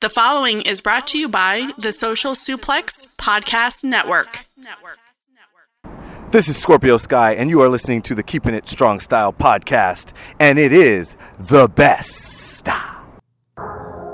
The following is brought to you by the Social Suplex Podcast Network. This is Scorpio Sky, and you are listening to the Keeping It Strong Style podcast, and it is the best.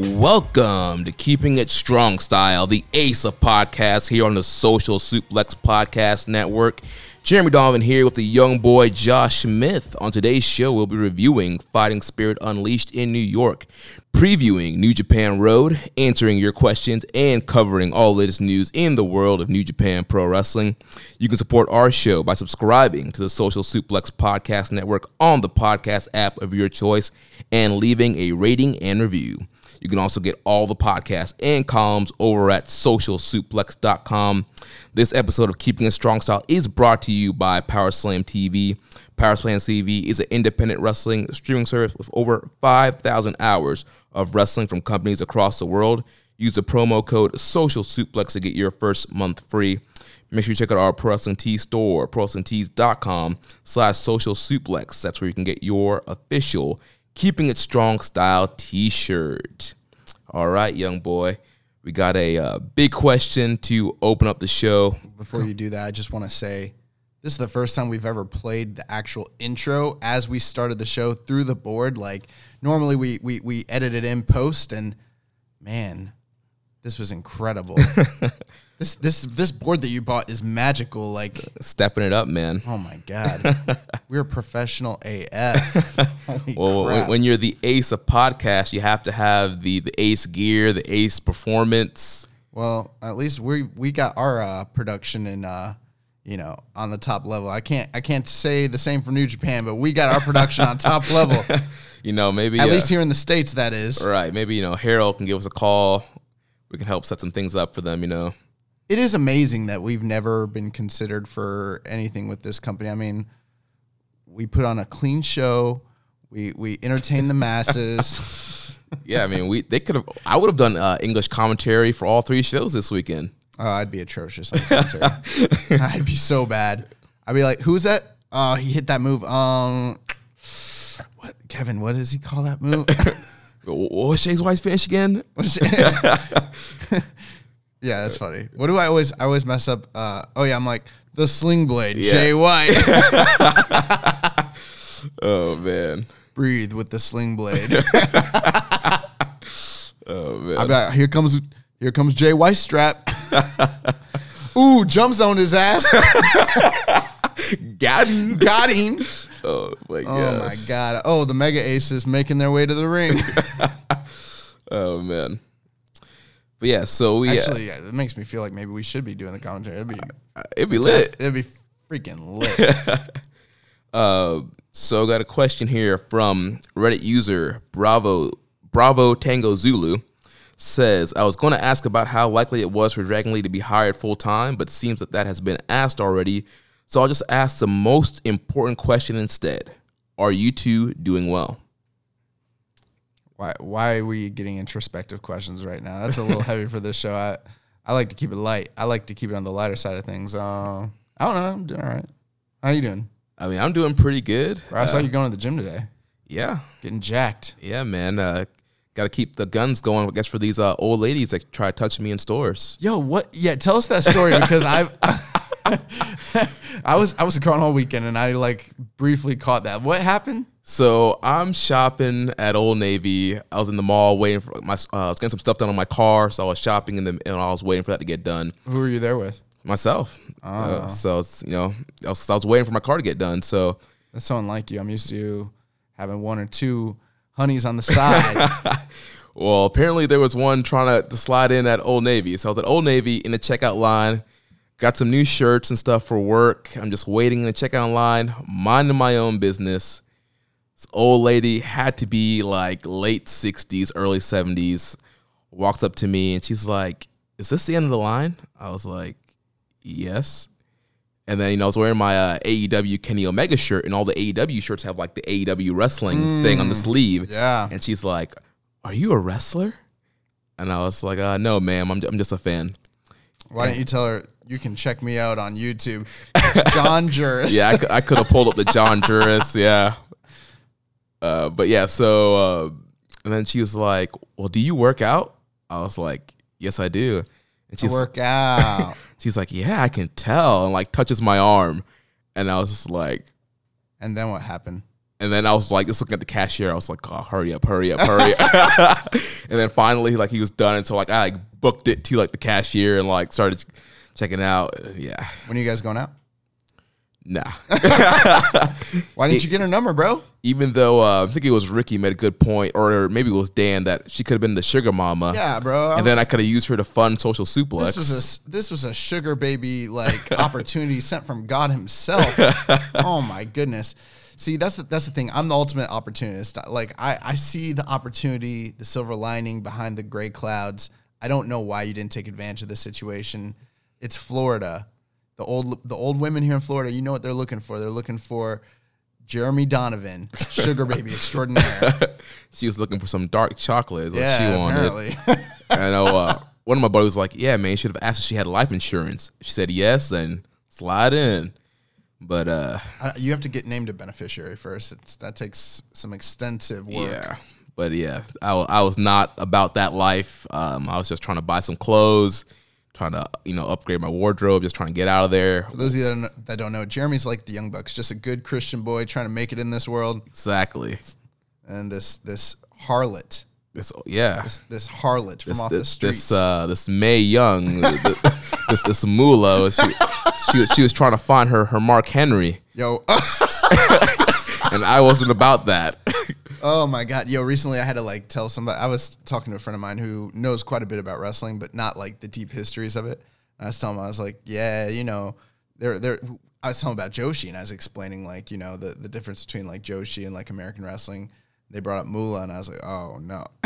Welcome to Keeping It Strong Style, the ace of podcasts here on the Social Suplex Podcast Network. Jeremy Donovan here with the young boy Josh Smith. On today's show, we'll be reviewing Fighting Spirit Unleashed in New York, previewing New Japan Road, answering your questions, and covering all latest news in the world of New Japan Pro Wrestling. You can support our show by subscribing to the Social Suplex Podcast Network on the podcast app of your choice and leaving a rating and review. You can also get all the podcasts and columns over at socialsuplex.com. This episode of Keeping It Strong Style is brought to you by Powerslam TV. Powerslam TV is an independent wrestling streaming service with over 5,000 hours of wrestling from companies across the world. Use the promo code Social Suplex to get your first month free. Make sure you check out our Pro Wrestling Tees store, prowrestlingtees.com slash social suplex. That's where you can get your official Keeping It Strong Style t shirt. All right, young boy. We got a uh, big question to open up the show. Before you do that, I just want to say this is the first time we've ever played the actual intro as we started the show through the board. Like normally we we we edit it in post, and man, this was incredible. this this this board that you bought is magical. Like Stepping it up, man. oh my god, we're professional AF. Well, when, when you're the ace of podcast, you have to have the, the ace gear, the ace performance. Well, at least we we got our uh, production in uh, you know on the top level. I can't I can't say the same for New Japan, but we got our production on top level. You know, maybe At uh, least here in the states, that is. right. Maybe you know Harold can give us a call. We can help set some things up for them. You know, It is amazing that we've never been considered for anything with this company. I mean, we put on a clean show. We we entertain the masses. yeah. I mean, we they could have. I would have done uh, English commentary for all three shows this weekend. Oh, I'd be atrocious. I'd be so bad. I'd be like, "Who's that? Oh, he hit that move. Um, what, Kevin? What does he call that move? What was Shay's wife's finish again? Yeah, that's funny. What do I always? I always mess up. Uh, oh yeah, I'm like the sling blade. Yeah. Jay White. Oh man. Breathe with the sling blade. Oh man. I here comes here comes Jay White strap. Ooh, jumps on his ass. Got him. Got him. Oh my god. Oh my god. Oh, the mega aces making their way to the ring. Oh man. But yeah, so we Actually, yeah, it makes me feel like maybe we should be doing the commentary. It'd be uh, it'd be lit. it'd be freaking lit. Uh, so got a question here from Reddit user Bravo Bravo Tango Zulu says I was going to ask about how likely it was for Dragon Lee to be hired full time, but seems that that has been asked already. So I'll just ask the most important question instead: Are you two doing well? Why why are we getting introspective questions right now? That's a little heavy for this show. I I like to keep it light. I like to keep it on the lighter side of things. Uh, I don't know. I'm doing all right. How you doing? I mean, I'm doing pretty good. Bro, I saw Uh, you going to the gym today, yeah, getting jacked. yeah, man. Uh, Got to keep the guns going, I guess, for these uh, old ladies that try to touch me in stores. Yo, what? Yeah, tell us that story because I, I was I was gone all weekend and I like briefly caught that. What happened? So I'm shopping at Old Navy. I was in the mall waiting for my. Uh, I was getting some stuff done on my car, so I was shopping in the, and I was waiting for that to get done Who were you there with? myself. Uh, so it's you know, I was, I was waiting for my car to get done. So That's so unlike you. I'm used to having one or two honeys on the side. Well, apparently there was one trying to, to slide in at Old Navy. So I was at Old Navy in the checkout line, got some new shirts and stuff for work. I'm just waiting in the checkout line, minding my own business. This old lady had to be like late 60s, early 70s, walks up to me and she's like, Is this the end of the line? I was like, Yes. And then, you know, I was wearing my uh, AEW Kenny Omega shirt, and all the AEW shirts have like the AEW wrestling thing on the sleeve. yeah. And she's like, "Are you a wrestler?" And I was like, uh, "No, ma'am. I'm I'm just a fan." Why don't you tell her you can check me out on YouTube? John Juris. Yeah, I, I could have pulled up the John Juris. Yeah. Uh, but yeah, so uh, and then she was like, "Well, do you work out?" I was like, "Yes, I do." And she's work out. she's like, "Yeah, I can tell," and like touches my arm, and I was just like. and then what happened? And then I was like, just looking at the cashier. I was like, oh, hurry up, hurry up, hurry up. and then finally, like, he was done. And so, like, I like booked it to like the cashier and like started checking out. Yeah, When are you guys going out? Nah. Why didn't you get her number, bro? Even though uh, I think it was Ricky made a good point, or maybe it was Dan that she could have been the sugar mama. Yeah, bro. And then I could have used her to fund social suplex. this was a this was a sugar baby like opportunity sent from God Himself. oh my goodness. See, that's the, that's the thing. I'm the ultimate opportunist. Like I, I see the opportunity, the silver lining behind the gray clouds. I don't know why you didn't take advantage of this situation. It's Florida. The old the old women here in Florida, you know what they're looking for. They're looking for Jeremy Donovan, sugar baby extraordinaire. she was looking for some dark chocolate. Is what yeah, she wanted. apparently. I know uh, one of my buddies was like, "Yeah, man, you should have asked if she had life insurance." She said yes, and slide in. But uh, Uh, you have to get named a beneficiary first. It's, that takes some extensive work. yeah, but yeah, I, I was not about that life. Um, I was just trying to buy some clothes, trying to you know upgrade my wardrobe, just trying to get out of there. For those of you that don't, that don't know, Jeremy's like the Young Bucks, just a good Christian boy trying to make it in this world. Exactly. And this this harlot, This yeah. this, this harlot from This, off the streets. this, uh, this Mae Young, this this Moolah, she, she was she was trying to find her her Mark Henry, Yo, and I wasn't about that. Oh my God. Yo, recently I had to like tell somebody, I was talking to a friend of mine who knows quite a bit about wrestling, but not like the deep histories of it. And I was telling him, I was like, yeah, you know, they're, they're, I was telling about Joshi and I was explaining like, you know, the, the difference between like Joshi and like American wrestling. They brought up Moolah, and I was like, oh no.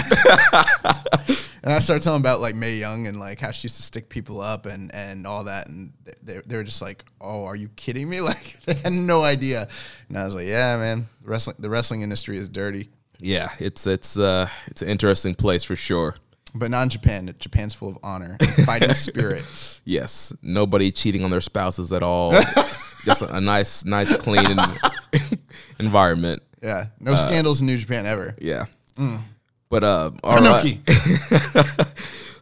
and I started telling about like Mae Young and like how she used to stick people up and, and all that. And they, they were just like, oh, are you kidding me? Like they had no idea. And I was like, yeah, man, the wrestling, the wrestling industry is dirty. yeah, it's it's uh it's an interesting place for sure. But not in Japan. Japan's full of honor, fighting spirit. Yes, nobody cheating on their spouses at all. Just a, a nice nice clean environment. Yeah, no scandals in New Japan ever. Yeah. But uh, all right.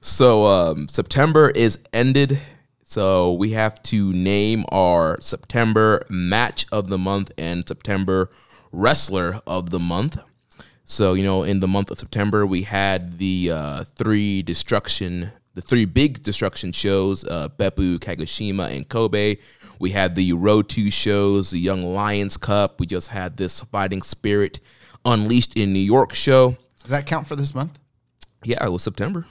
So um, September is ended. So we have to name our September match of the month and September wrestler of the month. So you know, in the month of September, we had the uh, three destruction, the three big destruction shows: uh, Beppu, Kagoshima, and Kobe. We had the Road Two shows, the Young Lions Cup. We just had this Fighting Spirit Unleashed in New York show. Does that count for this month? Yeah, it was September.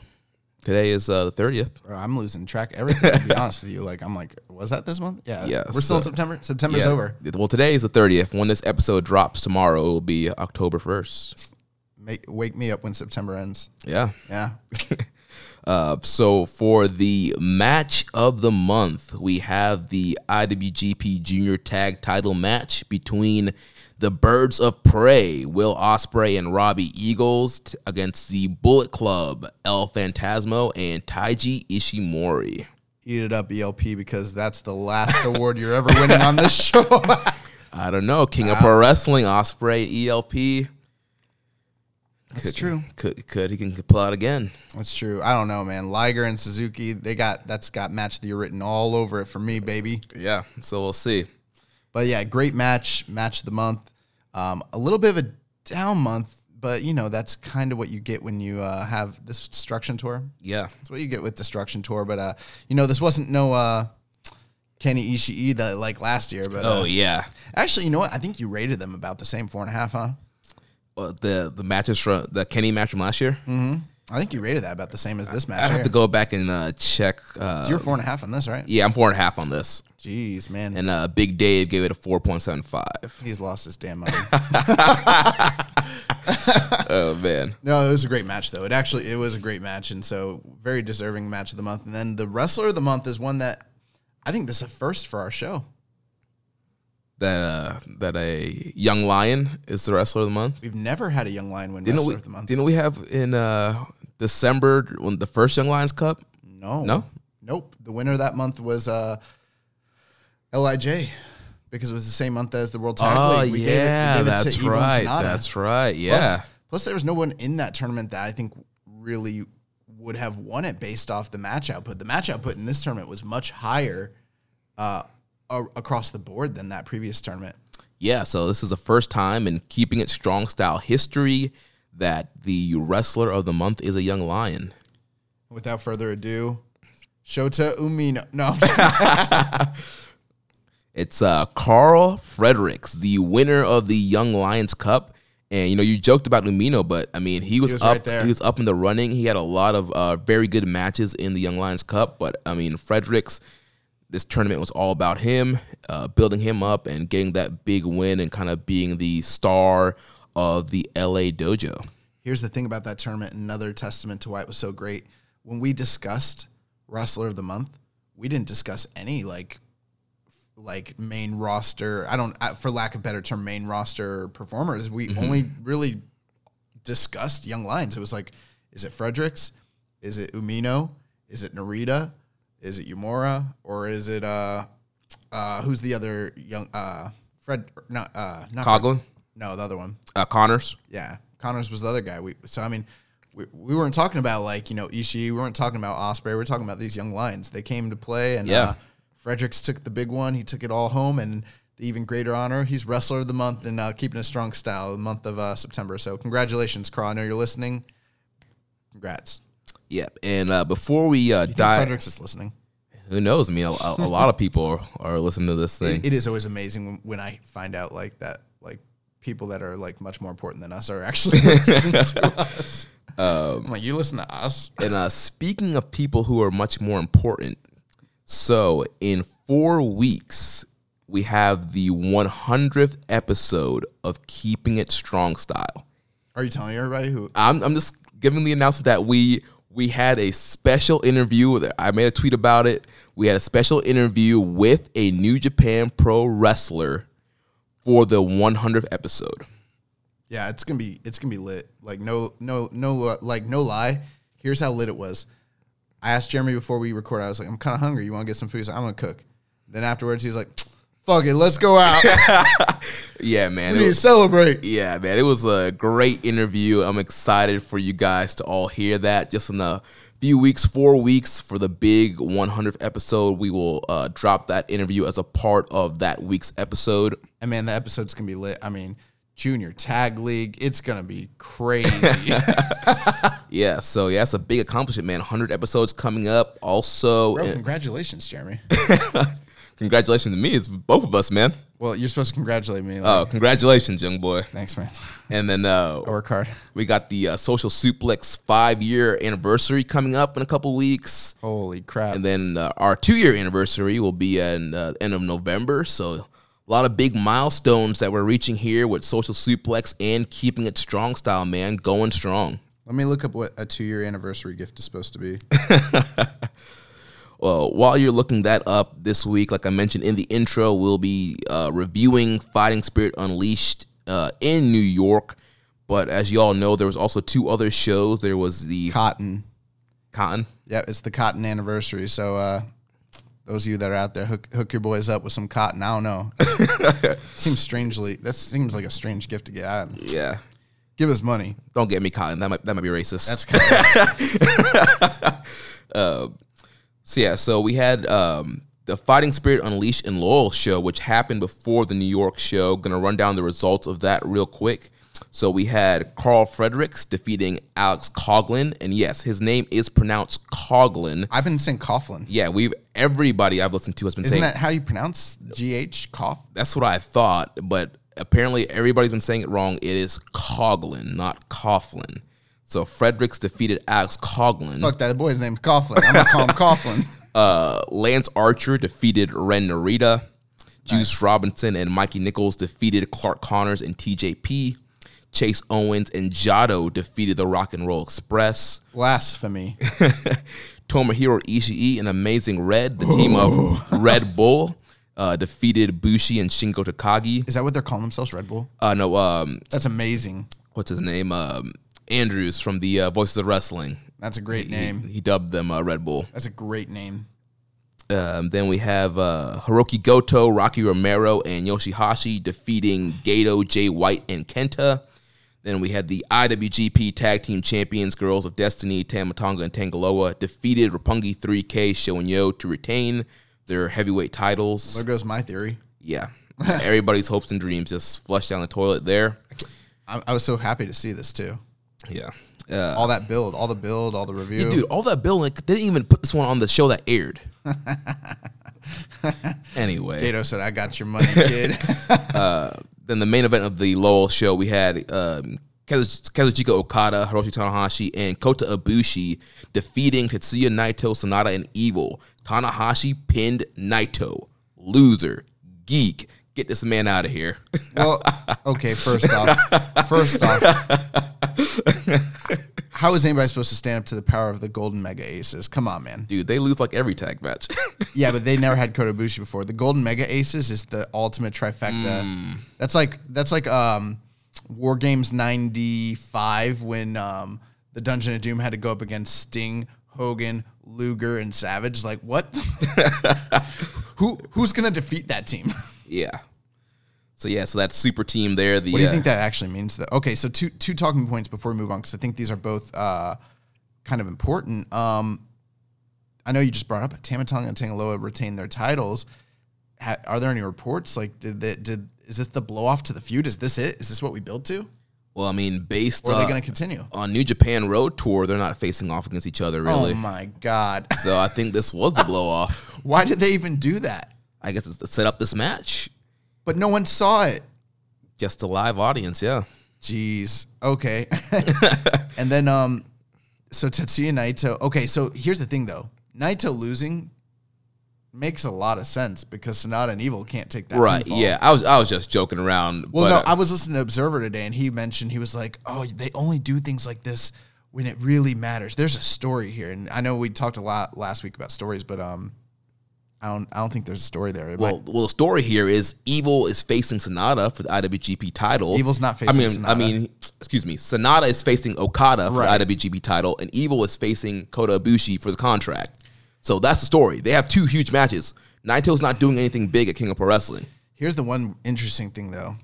Today is uh, the thirtieth. Bro, I'm losing track of everything. To be honest with you, like I'm like, was that this month? Yeah, Yeah, We're still in September. September's Yeah. over. Well, today is the 30th. When this episode drops tomorrow, it will be October 1st. Make, wake me up when September ends. Yeah. Yeah. Uh, so for the match of the month, we have the IWGP Junior Tag Title match between the Birds of Prey, Will Ospreay and Robbie Eagles, t- against the Bullet Club, El Phantasmo and Taiji Ishimori. Eat it up, ELP, because that's the last award you're ever winning on this show. I don't know. King of Pro Wrestling, Ospreay, ELP. That's Could- true. Could could he can pull out again? That's true. I don't know, man. Liger and Suzuki, they got that's got match of the year written all over it for me, baby. Yeah. So we'll see. But yeah, great match, match of the month. Um, a little bit of a down month, but you know that's kind of what you get when you uh, have this destruction tour. Yeah. That's what you get with destruction tour. But uh, you know, this wasn't no uh, Kenny Ishii that like last year. But Oh uh, yeah. actually, you know what? I think you rated them about the same four and a half, huh? Well, the the matches from the Kenny match from last year. I think you rated that about the same as this match. I have here. to go back and uh, check. Uh, So you're four and a half on this, right? yeah, I'm four and a half on this, Jeez, man. and uh, Big Dave gave it a four point seven five. He's lost his damn mind. Oh man. no, it was a great match though. It actually it was a great match, and so very deserving match of the month. And then the wrestler of the month is one that I think this is a first for our show. That uh, that a young lion is the wrestler of the month. We've never had a young lion win Didn't wrestler we? of the month. Didn't we have in uh, December when the first Young Lions Cup? no, No? nope. The winner that month was uh, LIJ because it was the same month as the World Tag League. We gave it, we gave it to that's right. Sanada. That's right. Plus, Yeah. plus, there was no one in that tournament that I think really would have won it based off the match output. The match output in this tournament was much higher uh, a- across the board than that previous tournament. Yeah, so this is the first time in keeping it strong style history that the wrestler of the month is a young lion. Without further ado, Shota Umino. No, It's uh Carl Fredericks, the winner of the Young Lions Cup. And you know, you joked about Umino, but I mean, he was, was up. right there. He was up in the running. He had a lot of uh, very good matches in the Young Lions Cup. But I mean, Fredericks, this tournament was all about him, uh, building him up and getting that big win and kind of being the star of the LA Dojo. here's the thing about that tournament. Another testament to why it was so great. When we discussed wrestler of the month, we didn't discuss any like like main roster. I don't, uh, for lack of better term, main roster performers. We only really discussed young lions. It was like, is it Fredericks? Is it Umino? Is it Narita? Is it Uemura? Or is it uh uh who's the other young uh Fred not uh not Fred- no, the other one. uh, Connors. Yeah, Connors was the other guy. We so I mean, we, we weren't talking about like you know Ishii. We weren't talking about Ospreay. We are talking about these young lions. They came to play, and Yeah. uh, Fredericks took the big one. He took it all home, and the even greater honor, he's wrestler of the month and uh, keeping a strong style the month of uh, September. So congratulations, Carl. I know you're listening. Congrats. Yeah, and uh, before we uh, dive, Fredericks is listening. who knows? I mean, a, a, a lot of people are, are listening to this thing. It, it is always amazing when, when I find out like that, like people that are like much more important than us are actually listening to us. Um, I'm like, you listen to us. And uh, speaking of people who are much more important, so in four weeks, we have the 100th episode of Keeping It Strong Style. Are you telling everybody who? I'm, I'm just giving the announcement that we we had a special interview. I made a tweet about it. We had a special interview with a New Japan Pro wrestler for the 100th episode. Yeah, it's gonna be it's gonna be lit. Like no no no like no lie. Here's how lit it was. I asked Jeremy before we record. I was like, I'm kind of hungry. You want to get some food? He's like, I'm gonna cook. Then afterwards, he's like, Fuck it, let's go out. Yeah, man. we it need to celebrate. Yeah, man, it was a great interview. I'm excited for you guys to all hear that. Just in a few weeks, four weeks for the big 100th episode, we will uh, drop that interview as a part of that week's episode. And man, the episode's gonna be lit. I mean, junior tag league, it's gonna be crazy. Yeah, so yeah, it's a big accomplishment, man. 100 episodes coming up. Also, Bro, congratulations, Jeremy. Congratulations to me. It's both of us, man. Well, you're supposed to congratulate me. Oh, Like, congratulations, young boy. thanks, man. And then uh, I work hard. we got the uh, Social Suplex five year anniversary coming up in a couple weeks. Holy crap. And then uh, our two year anniversary will be at uh, end of November. So a lot of big milestones that we're reaching here with Social Suplex and keeping it strong style, man. Going strong. Let me look up what a two year anniversary gift is supposed to be. Well, while you're looking that up this week, like I mentioned in the intro, we'll be uh, reviewing Fighting Spirit Unleashed uh, in New York. But as you all know, there was also two other shows. There was the Cotton. Cotton. Yeah, it's the cotton anniversary. So uh Those of you that are out there, hook, hook your boys up with some cotton. I don't know. seems strangely. That seems like a strange gift to get. I, Yeah. give us money. Don't get me cotton. That might that might be racist. That's kind of So yeah, so we had um, the Fighting Spirit Unleashed and Lowell show, which happened before the New York show. Gonna run down the results of that real quick. So we had Carl Fredericks defeating Alex Coughlin, and yes, his name is pronounced Coughlin. I've been saying Coughlin. Yeah, we've everybody I've listened to has been saying Isn't saying that how you pronounce GH cough? that's what I thought, but apparently everybody's been saying it wrong. It is Coughlin, not Coughlin. So Fredericks defeated Alex Coughlin. Fuck that. Boy's name's Coughlin. I'm gonna call him Coughlin. Uh, Lance Archer defeated Ren Narita. Juice Robinson and Mikey Nicholls defeated Clark Connors and TJP. Chase Owens and Jado defeated the Rock and Roll Express. Blasphemy. Tomohiro Ishii and Amazing Red, the team of Red Bull, uh, defeated Bushi and Shingo Takagi. Is that what they're calling themselves? Red Bull. Uh, no, um, That's amazing. what's his name? Um, Andrews from the uh, Voices of Wrestling. That's a great He, name. he dubbed them uh, Red Bull. That's a great name. Um, then we have uh, Hirooki Goto, Rocky Romero, and Yoshihashi defeating Gedo, Jay White, and Kenta. Then we had the IWGP Tag Team Champions, Guerrillas of Destiny, Tama Tonga and Tanga Loa, defeated Roppongi 3K, Sho and Yo to retain their heavyweight titles. There goes my theory. Yeah. Everybody's hopes and dreams just flushed down the toilet there. I, I was so happy to see this too. Yeah. Uh, All that build, all the build, all the review. dude, all that build. like, they didn't even put this one on the show that aired. anyway. Gedo said, "I got your money, kid." then the main event of the Lowell show, we had um, Kaz- Kazuchika Okada, Hiroshi Tanahashi, and Kota Ibushi defeating Tetsuya Naito, Sanada, and Evil. Tanahashi pinned Naito. Loser. Geek. Get this man out of here. well, okay. First off, first off, how is anybody supposed to stand up to the power of the Golden Mega Aces? Come on, man. Dude, they lose like every tag match. Yeah, but they never had Kota Ibushi before. The Golden Mega Aces is the ultimate trifecta. That's like that's like um, War Games '95 when um, the Dungeon of Doom had to go up against Sting, Hogan, Luger, and Savage. Like what? Who who's gonna defeat that team? yeah. So yeah, so that super team there. The What do you uh, think that actually means? Though? Okay, so two two talking points before we move on because I think these are both uh, kind of important. Um, I know you just brought up Tama Tonga and Tanga Loa retain their titles. Ha- are there any reports? Like, did they, did is this the blow off to the feud? Is this it? Is this what we built to? Well, I mean, based Or are uh, they going to continue? on New Japan Road Tour, they're not facing off against each other really. Oh my god! so I think this was the blow off. Why did they even do that? I guess it's to set up this match. But no one saw it. Just a live audience, yeah. Jeez. Okay. and then um so Tetsuya Naito. Okay, so here's the thing though. Naito losing makes a lot of sense because Sanada and Evil can't take that. Right. Yeah. I was I was just joking around. Well, no, uh, I was listening to Observer today and he mentioned he was like, "Oh, they only do things like this when it really matters." There's a story here. And I know we talked a lot last week about stories, but um I don't I don't think there's a story there. It well, might- well, the story here is Evil is facing Sanada for the IWGP title. Evil's not facing. I mean, Sanada. I mean, excuse me. Sanada is facing Okada for Right. the IWGP title, and Evil is facing Kota Ibushi for the contract. So that's the story. They have two huge matches. Naito's not doing anything big at King of Pro Wrestling. Here's the one interesting thing, though.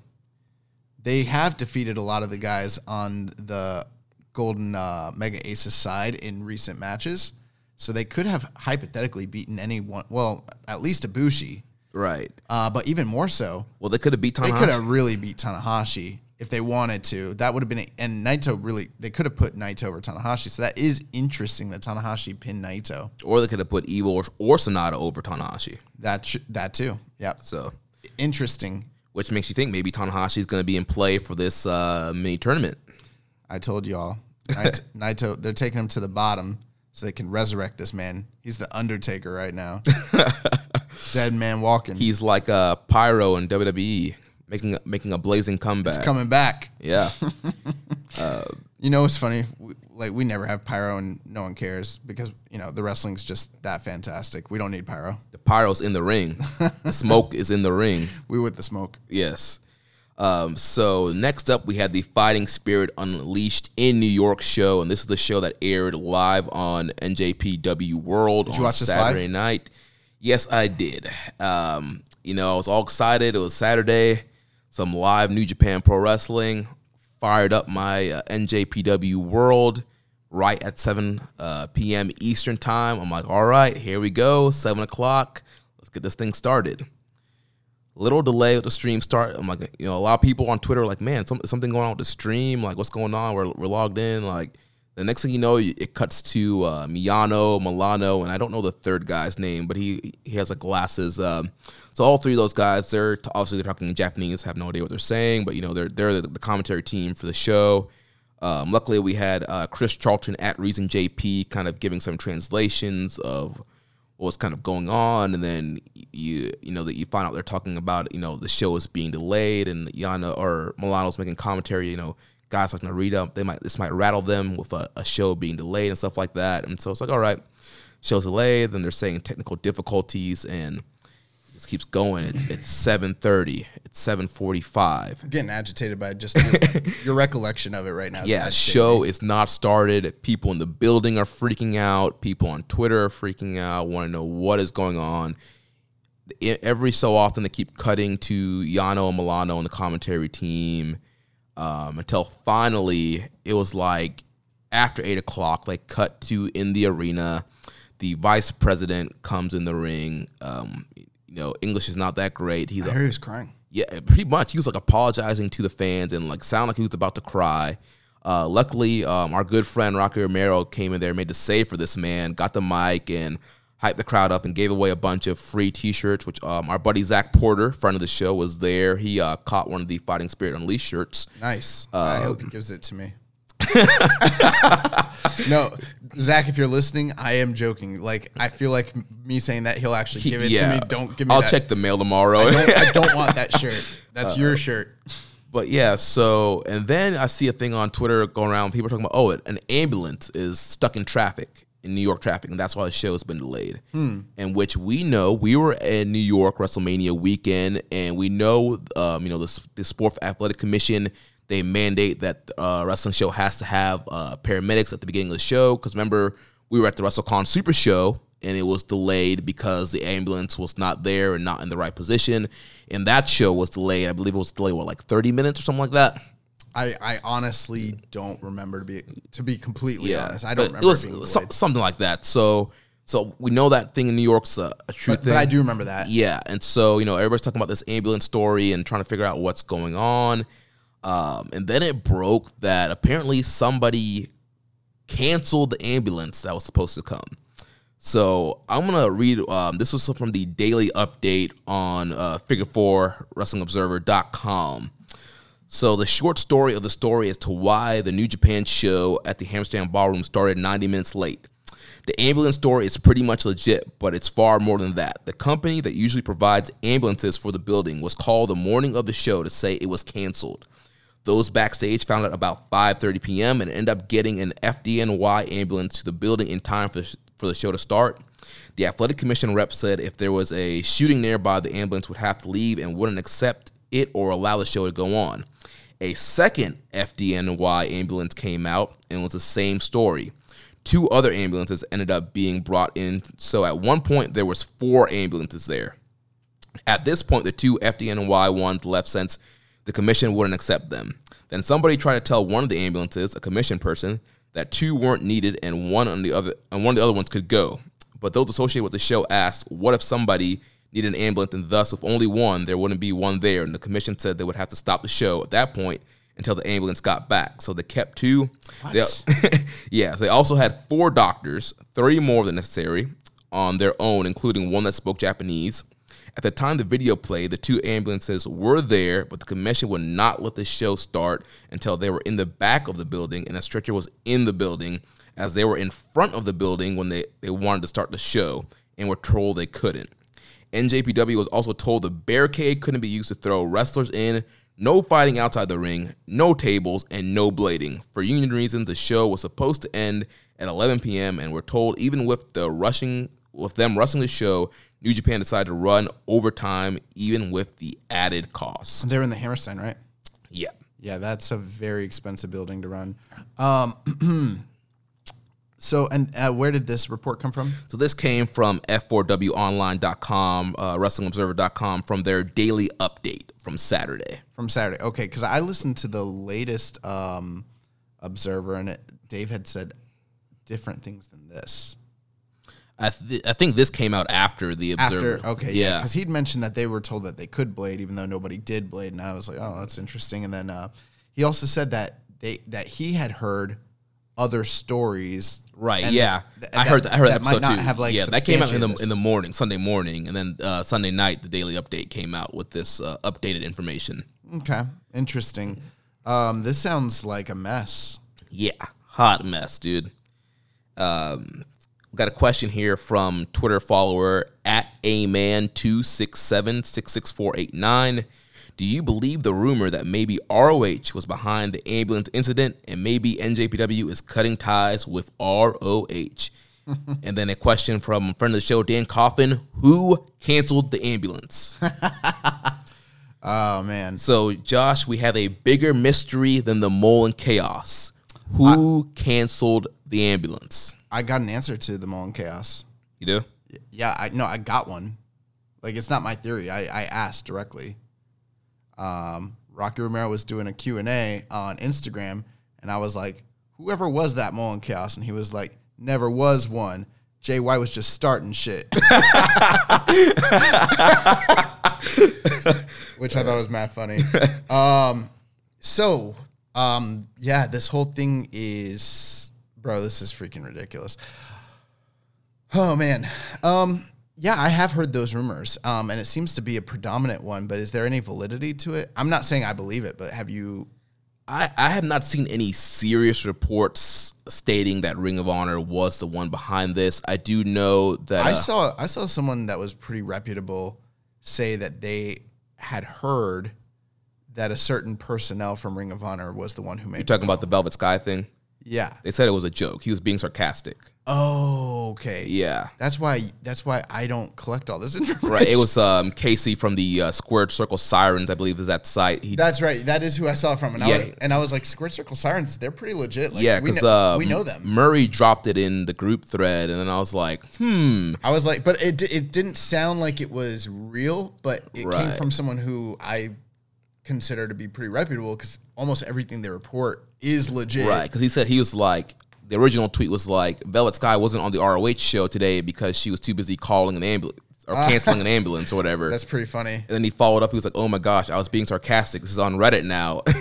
They have defeated a lot of the guys on the Golden uh, Mega Aces side in recent matches, so they could have hypothetically beaten anyone. Well, at least Ibushi, Right. uh, but even more so, Well, they could have beat they could have really beat Tanahashi if they wanted to. That would have been, a, and Naito really, they could have put Naito over Tanahashi. So that is interesting that Tanahashi pinned Naito. or they could have put Evil or, or Sanada over Tanahashi. That sh- that too. Yeah. So, Interesting. which makes you think maybe Tanahashi is going to be in play for this uh, mini tournament. I told y'all. Naito, Naito, they're taking him to the bottom so they can resurrect this man. He's the Undertaker right now. Dead man walking. He's like uh, Pyro in WWE, making making a blazing comeback. It's coming back. yeah, You know what's funny? We, like we never have pyro and no one cares because you know the wrestling's just that fantastic. We don't need pyro. the Pyro's in the ring. the smoke is in the ring. We with the smoke. Yes. Um, so next up, we had the Fighting Spirit Unleashed in New York show, and this is the show that aired live on NJPW World you on Saturday night. Yes, I did. Um, you know, I was all excited. It was Saturday, some live New Japan Pro Wrestling. Fired up my uh, NJPW World right at 7 uh, p.m. Eastern Time. I'm like, all right, here we go, 7 o'clock. Let's get this thing started. Little delay with the stream start. I'm like, you know, a lot of people on Twitter like, man, some, something going on with the stream. Like, what's going on? We're, we're logged in. Like, the next thing you know, it cuts to uh, Miyano, Milano, and I don't know the third guy's name, but he he has like glasses. Um, so all three of those guys, they're t- obviously they're talking Japanese, have no idea what they're saying, but you know they're they're the, the commentary team for the show. Um, luckily, we had uh, Chris Charlton at Reason JP, kind of giving some translations of what's kind of going on, and then you you know that you find out they're talking about you know the show is being delayed, and Yano or Milano's making commentary, you know guys like Narita, they might this might rattle them with a, a, show being delayed and stuff like that. And so it's like, all right, show's delayed. Then they're saying technical difficulties, and it keeps going. It, it's seven thirty. It's seven forty five. I'm getting agitated by just your, your recollection of it right now. Yeah, show is not started. People in the building are freaking out. People on Twitter are freaking out. Want to know what is going on. Every so often, they keep cutting to Yano and Milano and the commentary team um, until finally it was like after eight o'clock, Like cut to in the arena. The vice president comes in the ring. Um, you know, English is not that great. He's I heard he was crying. Yeah, pretty much. He was like apologizing to the fans and like sound like he was about to cry. Uh, luckily, um, our good friend Rocky Romero came in there, made the save for this man, got the mic and hyped the crowd up and gave away a bunch of free T-shirts. Which um, our buddy Zach Porter, friend of the show, was there. He uh, caught one of the Fighting Spirit Unleashed shirts. Nice. Uh, I hope he gives it to me. no, Zach, if you're listening, I am joking. Like, I feel like me saying that he'll actually give it yeah. to me. Don't give me. I'll that. check the mail tomorrow. I don't, I don't want that shirt. That's uh, your shirt. But yeah, so and then I see a thing on Twitter going around. People are talking about, oh, an ambulance is stuck in traffic in New York traffic, and that's why the show has been delayed. Hmm. In which we know we were in New York WrestleMania weekend, and we know, um, you know, the, the Sport Athletic Commission they mandate that uh, wrestling show has to have uh, paramedics at the beginning of the show. Because remember, we were at the WrestleCon Super Show, and it was delayed because the ambulance was not there and not in the right position. And that show was delayed. I believe it was delayed what, like thirty minutes or something like that. I, I honestly don't remember to be to be completely yeah, honest. I don't remember. It was so, something like that. So so we know that thing in New York's a, a true but, thing. But I do remember that. Yeah, and so you know everybody's talking about this ambulance story and trying to figure out what's going on. Um, and then it broke that apparently somebody canceled the ambulance that was supposed to come. So I'm gonna read. Um, this was from the daily update on uh, Figure Four Wrestling Observer.com. So the short story of the story as to why the New Japan show at the Hammerstein Ballroom started 90 minutes late. The ambulance story is pretty much legit, but it's far more than that. The company that usually provides ambulances for the building was called the morning of the show to say it was canceled. Those backstage found out about 5:30 p.m. and ended up getting an FDNY ambulance to the building in time for, for the show to start. The athletic commission rep said if there was a shooting nearby, the ambulance would have to leave and wouldn't accept it or allow the show to go on. A second FDNY ambulance came out and was the same story. Two other ambulances ended up being brought in. So at one point there was four ambulances there. At this point, the two FDNY ones left since the commission wouldn't accept them. Then somebody tried to tell one of the ambulances, a commission person, that two weren't needed and one on the other and one of the other ones could go. But those associated with the show asked, "What if somebody needed an ambulance, and thus, with only one, there wouldn't be one there. And the commission said they would have to stop the show at that point until the ambulance got back. So they kept two. They, yeah, so they also had four doctors, three more than necessary, on their own, including one that spoke Japanese. At the time the video played, the two ambulances were there, but the commission would not let the show start until they were in the back of the building and a stretcher was in the building, as they were in front of the building when they, they wanted to start the show and were told they couldn't. NJPW was also told the barricade couldn't be used to throw wrestlers in, no fighting outside the ring, no tables, and no blading. For union reasons, the show was supposed to end at 11 p.m. and we're told even with the rushing with them rushing the show, New Japan decided to run overtime even with the added costs. They're in the Hammerstein, right? Yeah. Yeah, that's a very expensive building to run. Um, So, and uh, where did this report come from? So this came from f4wonline.com, uh, wrestlingobserver.com, from their daily update from Saturday. From Saturday. Okay, because I listened to the latest um, Observer, and it, Dave had said different things than this. I, th- I think this came out after the Observer. After, okay, yeah, yeah. because he'd mentioned that they were told that they could blade, even though nobody did blade, and I was like, oh, that's interesting. And then uh, he also said that they that he had heard other stories. Right. yeah, that- I heard. that- that, I heard that that might episode not too. have, like, yeah, that came out in the in the morning, Sunday morning, and then uh, Sunday night, the daily update came out with this uh, updated information. Okay, interesting. Um, this sounds like a mess. Yeah, hot mess, dude. Um, we got a question here from Twitter follower at aman two six seven six six four eight nine. Do you believe the rumor that maybe ROH was behind the ambulance incident and maybe NJPW is cutting ties with ROH? and then a question from a friend of the show, Dan Coffin, who canceled the ambulance? Oh man, So, Josh, we have a bigger mystery than the mole and chaos. Who canceled the ambulance? I got an answer to the Mullen chaos. You do? Yeah, I no, I got one. Like it's not my theory. I, I asked directly. Um, Rocky Romero was doing a Q and A on Instagram, and I was like, "Whoever was that Mullen chaos?" And he was like, "Never was one." Jay White was just starting shit, which I thought was mad funny. Um, so, um, yeah, this whole thing is, bro, this is freaking ridiculous. Oh man. Um yeah, I have heard those rumors. Um and it seems to be a predominant one, but is there any validity to it? I'm not saying I believe it, but have you I, I have not seen any serious reports stating that Ring of Honor was the one behind this. I do know that I uh, saw I saw someone that was pretty reputable say that they had heard that a certain personnel from Ring of Honor was the one who made you're talking about the Velvet Sky thing. Yeah. They said it was a joke. He was being sarcastic. Oh, okay. Yeah. That's why that's why I don't collect all this information. Right. It was um, Casey from the uh, Squared Circle Sirens, I believe, is that site. He That's right. That is who I saw it from, and I Yeah. was and I was like, Square Circle Sirens, they're pretty legit. Like, yeah, we because know, uh, we know them. Murray dropped it in the group thread, and then I was like, hmm, I was like, but it it didn't sound like it was real, but it came from someone who I consider to be pretty reputable because almost everything they report is legit. Right, because he said he was like the original tweet was like Velvet Sky wasn't on the ROH show today because she was too busy calling an ambulance or ah. canceling an ambulance or whatever. That's pretty funny. and then he followed up. He was like, "Oh my gosh, I was being sarcastic. This is on Reddit now."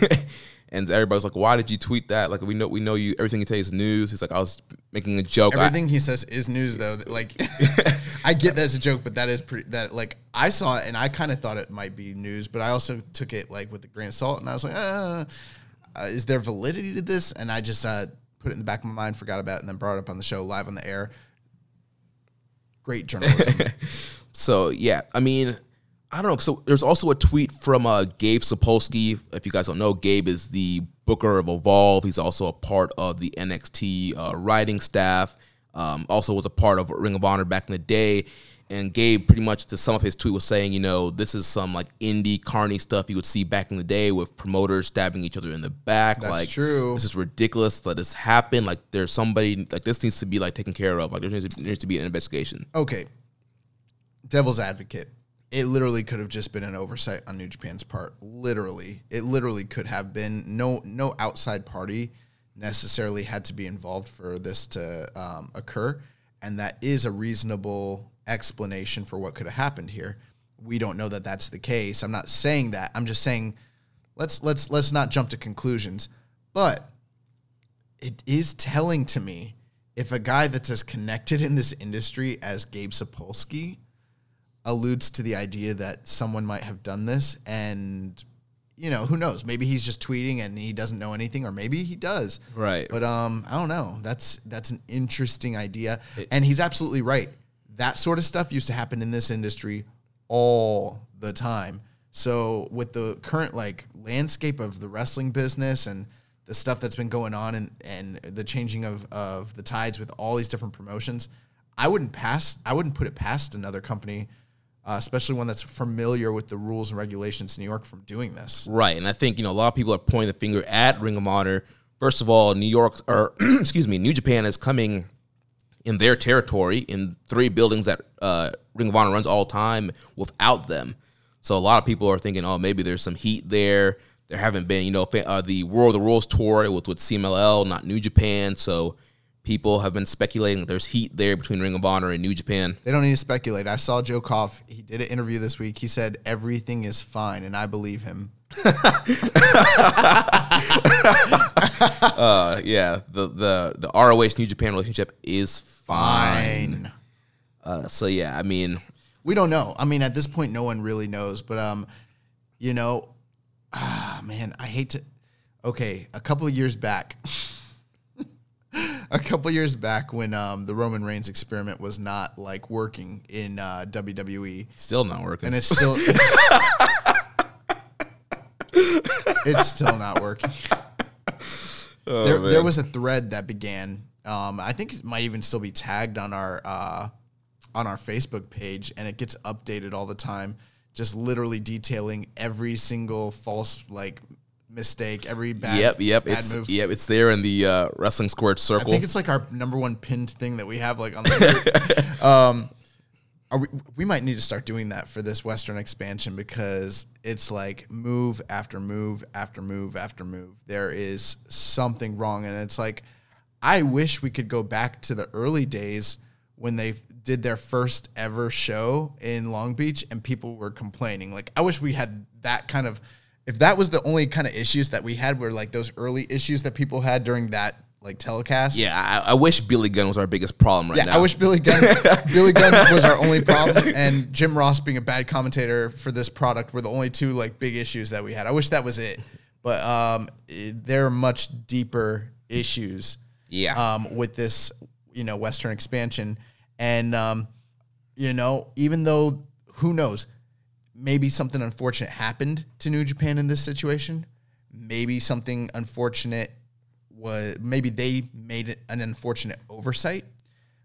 and everybody's like, "Why did you tweet that? Like, we know we know you. Everything you say is news." He's like, "I was making a joke." I- Everything he says is news, though. Like, I get that as a joke, but that is pretty. That like I saw it and I kind of thought it might be news, but I also took it like with a grain of salt, and I was like, uh, uh, is there validity to this? And I just uh, put it in the back of my mind, forgot about it, and then brought it up on the show live on the air. Great journalism. So yeah, I mean, I don't know. So there's also a tweet from uh, Gabe Sapolsky. If you guys don't know, Gabe is the booker of Evolve. He's also a part of the NXT uh, writing staff. Um, also was a part of Ring of Honor back in the day. And Gabe, pretty much to sum up his tweet, was saying, you know, this is some like indie carny stuff you would see back in the day with promoters stabbing each other in the back. That's like, true. This is ridiculous. Let this happen. Like, there's somebody like this needs to be like taken care of. Like, there needs to, there needs to be an investigation. okay, devil's advocate. It literally could have just been an oversight on New Japan's part. Literally, it literally could have been no no outside party necessarily had to be involved for this to um, occur, and that is a reasonable explanation for what could have happened here. We don't know that that's the case. I'm not saying that. I'm just saying let's let's let's not jump to conclusions, but it is telling to me if a guy that's as connected in this industry as Gabe Sapolsky alludes to the idea that someone might have done this and you know who knows? Maybe he's just tweeting and he doesn't know anything or maybe he does. Right. but um i don't know. That's that's an interesting idea. And he's absolutely right. That sort of stuff used to happen in this industry all the time. So with the current like landscape of the wrestling business and the stuff that's been going on and and the changing of of the tides with all these different promotions i wouldn't pass i wouldn't put it past another company uh, especially one that's familiar with the rules and regulations in New York from doing this. Right, and I think you know a lot of people are pointing the finger at Ring of Honor. First of all, New York or excuse me, New Japan is coming in their territory in three buildings that uh, Ring of Honor runs all time without them. So a lot of people are thinking, oh, maybe there's some heat there. There haven't been, you know, uh, the War of the Worlds tour with with CMLL, not New Japan. So people have been speculating there's heat there between Ring of Honor and New Japan. They don't need to speculate. I saw Joe Koff. He did an interview this week. He said everything is fine, and I believe him. Uh, yeah, the the the ROH New Japan relationship is fine. Fine. Uh, so yeah, I mean, We don't know. I mean, at this point, no one really knows. But um, you know, ah, man, I hate to. Okay, a couple of years back, a couple years back when um the Roman Reigns experiment was not like working in uh, WWE, still not working. and it's still. it's still not working. there, there was a thread that began. Um, I think it might even still be tagged on our uh, on our Facebook page, and it gets updated all the time. Just literally detailing every single false like mistake, every bad yep, yep, bad it's move. yep, it's there in the uh, wrestling squared circle. I think it's like our number one pinned thing that we have like on the um are we, we might need to start doing that for this western expansion because it's like move after move after move after move there is something wrong and it's like i wish we could go back to the early days when they did their first ever show in long beach and people were complaining like i wish we had that kind of if that was the only kind of issues that we had were like those early issues that people had during that like telecast yeah, I, I wish Billy Gunn was our biggest problem right yeah, now. I wish Billy Gunn Billy Gunn was our only problem, and Jim Ross being a bad commentator for this product were the only two like big issues that we had. I wish that was it, but um, it- there are much deeper issues. Yeah. Um, with this, you know, Western expansion, and um, you know, even though who knows, maybe something unfortunate happened to New Japan in this situation. Maybe something unfortunate was maybe they made an unfortunate oversight.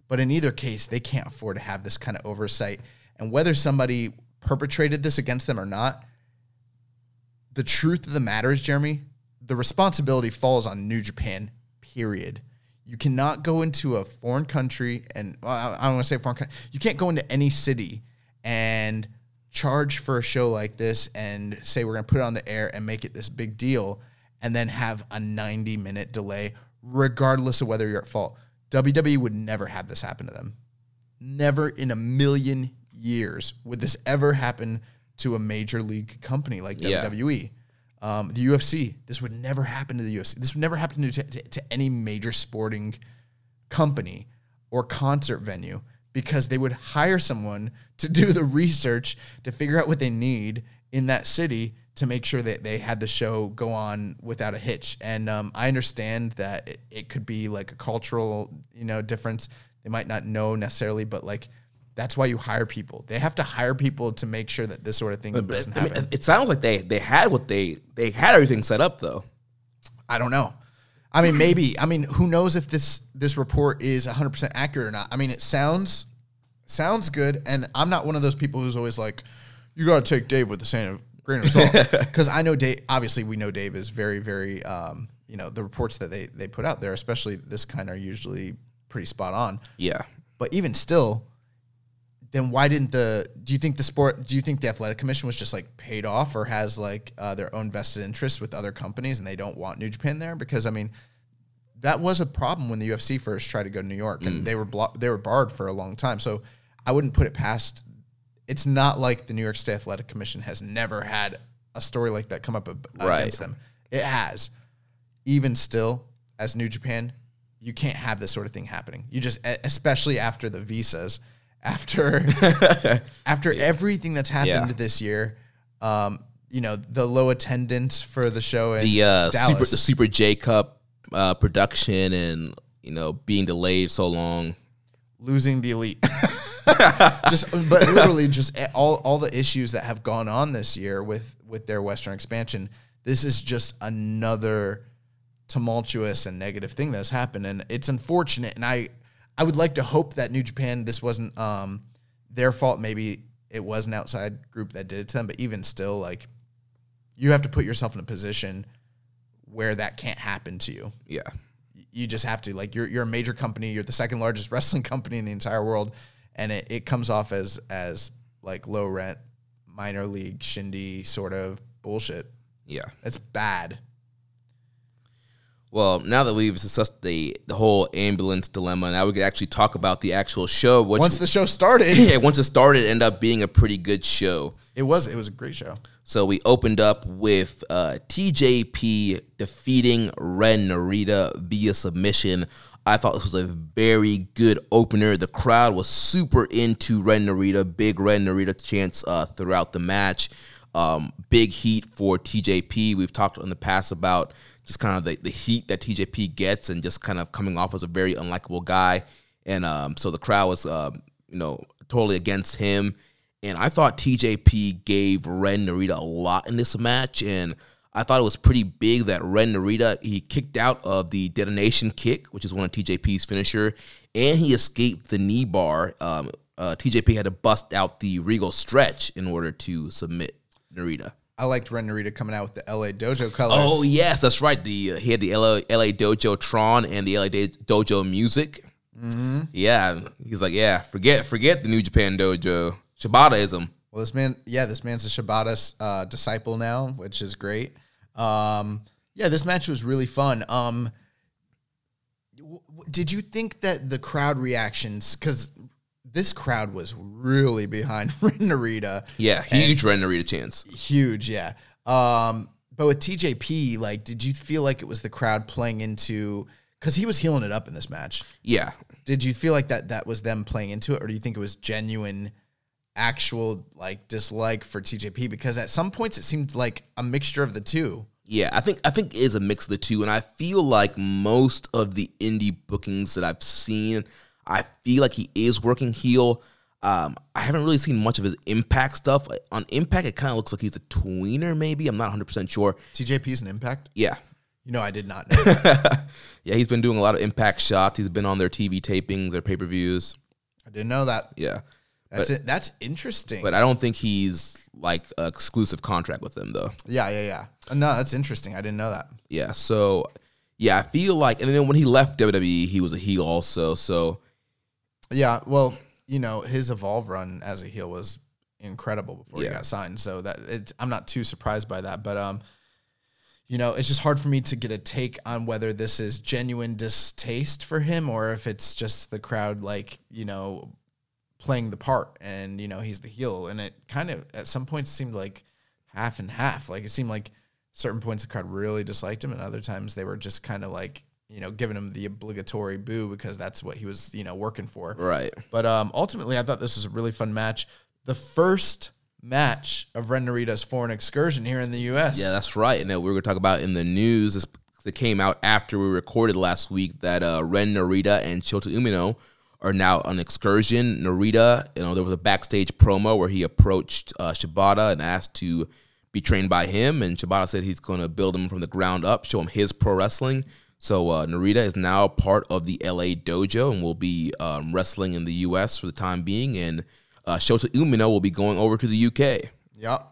But in either case, they can't afford to have this kind of oversight. And whether somebody perpetrated this against them or not, the truth of the matter is, Jeremy, the responsibility falls on New Japan, period. You cannot go into a foreign country and well, I don't want to say foreign country. You can't go into any city and charge for a show like this and say we're going to put it on the air and make it this big deal and then have a 90 minute delay regardless of whether you're at fault. WWE would never have this happen to them. Never in a million years would this ever happen to a major league company like Yeah. WWE. Um, the UFC, this would never happen to the UFC. This would never happen to, to, to any major sporting company or concert venue because they would hire someone to do the research to figure out what they need in that city to make sure that they had the show go on without a hitch. And um, I understand that it, it could be like a cultural, you know, difference. They might not know necessarily, but like that's why you hire people. They have to hire people to make sure that this sort of thing doesn't I mean, happen. it sounds like they they had what they they had everything set up though. I don't know. I mean, maybe. I mean, who knows if this this report is 100% accurate or not? I mean, it sounds sounds good, and I'm not one of those people who's always like, you got to take Dave with the same grain of salt, because I know Dave. Obviously, we know Dave is very, very. Um, you know, the reports that they they put out there, especially this kind, are usually pretty spot on. Yeah. But even still, then why didn't the? Do you think the sport? Do you think the athletic commission was just like paid off, or has like uh, their own vested interests with other companies, and they don't want New Japan there? Because I mean, that was a problem when the UFC first tried to go to New York, and they were blo- they were barred for a long time. So I wouldn't put it past. It's not like the New York State Athletic Commission has never had a story like that come up ab- Right. against them. It has. Even still, as New Japan, you can't have this sort of thing happening. You just, especially after the visas, after after everything that's happened Yeah. this year, um, you know, the low attendance for the show in The uh, super the Super J Cup uh, production and you know being delayed so long. losing the elite. just but literally just all all the issues that have gone on this year with with their western expansion. This is just another tumultuous and negative thing that's happened and it's unfortunate and I I would like to hope that New Japan this wasn't um their fault maybe it was an outside group that did it to them but even still like you have to put yourself in a position where that can't happen to you Yeah. you just have to like you're you're a major company. You're the second largest wrestling company in the entire world, and it, it comes off as as like low rent, minor league shindy sort of bullshit. Yeah. It's bad. Well, now that we've discussed the the whole ambulance dilemma, now we could actually talk about the actual show. Which, Once the show started, yeah, once it started, it ended up being a pretty good show. it was it was a great show. So we opened up with uh, TJP defeating Ren Narita via submission. I thought this was a very good opener. The crowd was super into Ren Narita, big Ren Narita chants uh, throughout the match. Um, big heat for TJP. We've talked in the past about just kind of the, the heat that TJP gets and just kind of coming off as a very unlikable guy. And um, so the crowd was, um, you know, totally against him. And I thought TJP gave Ren Narita a lot in this match. And I thought it was pretty big that Ren Narita, he kicked out of the detonation kick, which is one of TJP's finisher, and he escaped the knee bar. Um, uh, TJP had to bust out the regal stretch in order to submit Narita. I liked Ren Narita coming out with the LA Dojo colors. Oh yes, that's right. The uh, he had the LA, LA Dojo Tron and the LA Do- Dojo music. Mm-hmm. Yeah, he's like, yeah, forget forget the New Japan Dojo. Shibataism. Well, this man, yeah, this man's a Shibata uh, disciple now, which is great. Um, yeah, this match was really fun. Um, w- w- did you think that the crowd reactions, because this crowd was really behind Ren Narita, Yeah, huge Ren Narita chance. huge, yeah. Um, but with TJP, like, did you feel like it was the crowd playing into? Because he was healing it up in this match. Yeah, Did you feel like that that was them playing into it, or do you think it was genuine, actual like dislike for TJP? Because at some points it seemed like a mixture of the two. yeah. I think I think it is a mix of the two, and I feel like most of the indie bookings that I've seen, I feel like he is working heel. Um, I haven't really seen much of his Impact stuff. On Impact, it kind of looks like he's a tweener, maybe. I'm not 100 percent sure. TJP's an impact. Yeah, You know, I did not know. That. yeah, he's been doing a lot of Impact shots. He's been on their TV tapings, their pay per views. I didn't know that. Yeah, That's it. That's interesting. but I don't think he's like an exclusive contract with them though. yeah, yeah, yeah. Uh, No, that's interesting. I didn't know that. Yeah, so yeah, I feel like, and then when he left WWE, he was a heel also. So Yeah, well, you know, his evolve run as a heel was incredible before he got signed. So that it, I'm not too surprised by that. But um, you know, it's just hard for me to get a take on whether this is genuine distaste for him or if it's just the crowd, like you know, playing the part and you know he's the heel. And it kind of at some points seemed like half and half. Like it seemed like certain points the crowd really disliked him, and other times they were just kind of like you know giving him the obligatory boo because that's what he was you know working for. right, But um, ultimately, I thought this was a really fun match. The first match of Ren Narita's foreign excursion here in the U.S. yeah, that's right. And then we were going to talk about in the news that came out after we recorded last week that uh, Ren Narita and Shota Umino are now on excursion. Narita, you know, there was a backstage promo where he approached uh, Shibata and asked to be trained by him, and Shibata said he's going to build him from the ground up, show him his pro wrestling. So uh, Narita is now part of the LA dojo and will be um, wrestling in the U.S. for the time being, and uh, Shota Umino will be going over to the UK. Yep.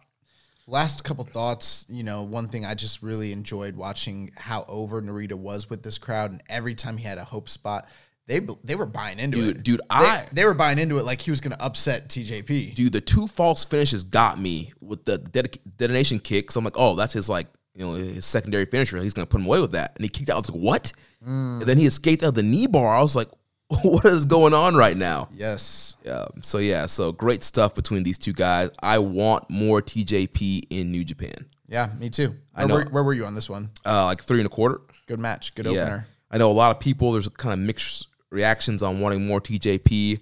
Last couple thoughts. You know, one thing I just really enjoyed watching how over Narita was with this crowd, and every time he had a hope spot, they they were buying into Dude, it. dude, They- I- they, were buying into it like he was going to upset TJP. dude, the two false finishes got me with the dedic- detonation kick. So I'm like, oh, that's his like, you know, his secondary finisher. He's gonna put him away with that. And he kicked out. I was like, what? And then he escaped out of the knee bar. I was like, what is going on right now? Yes. Yeah. So yeah. So great stuff between these two guys. I want more TJP in New Japan. Yeah, me too. I Where, know. Were, where were you on this one? Uh, like three and a quarter. Good match. Good Yeah. opener. I know a lot of people. There's kind of mixed reactions on wanting more TJP.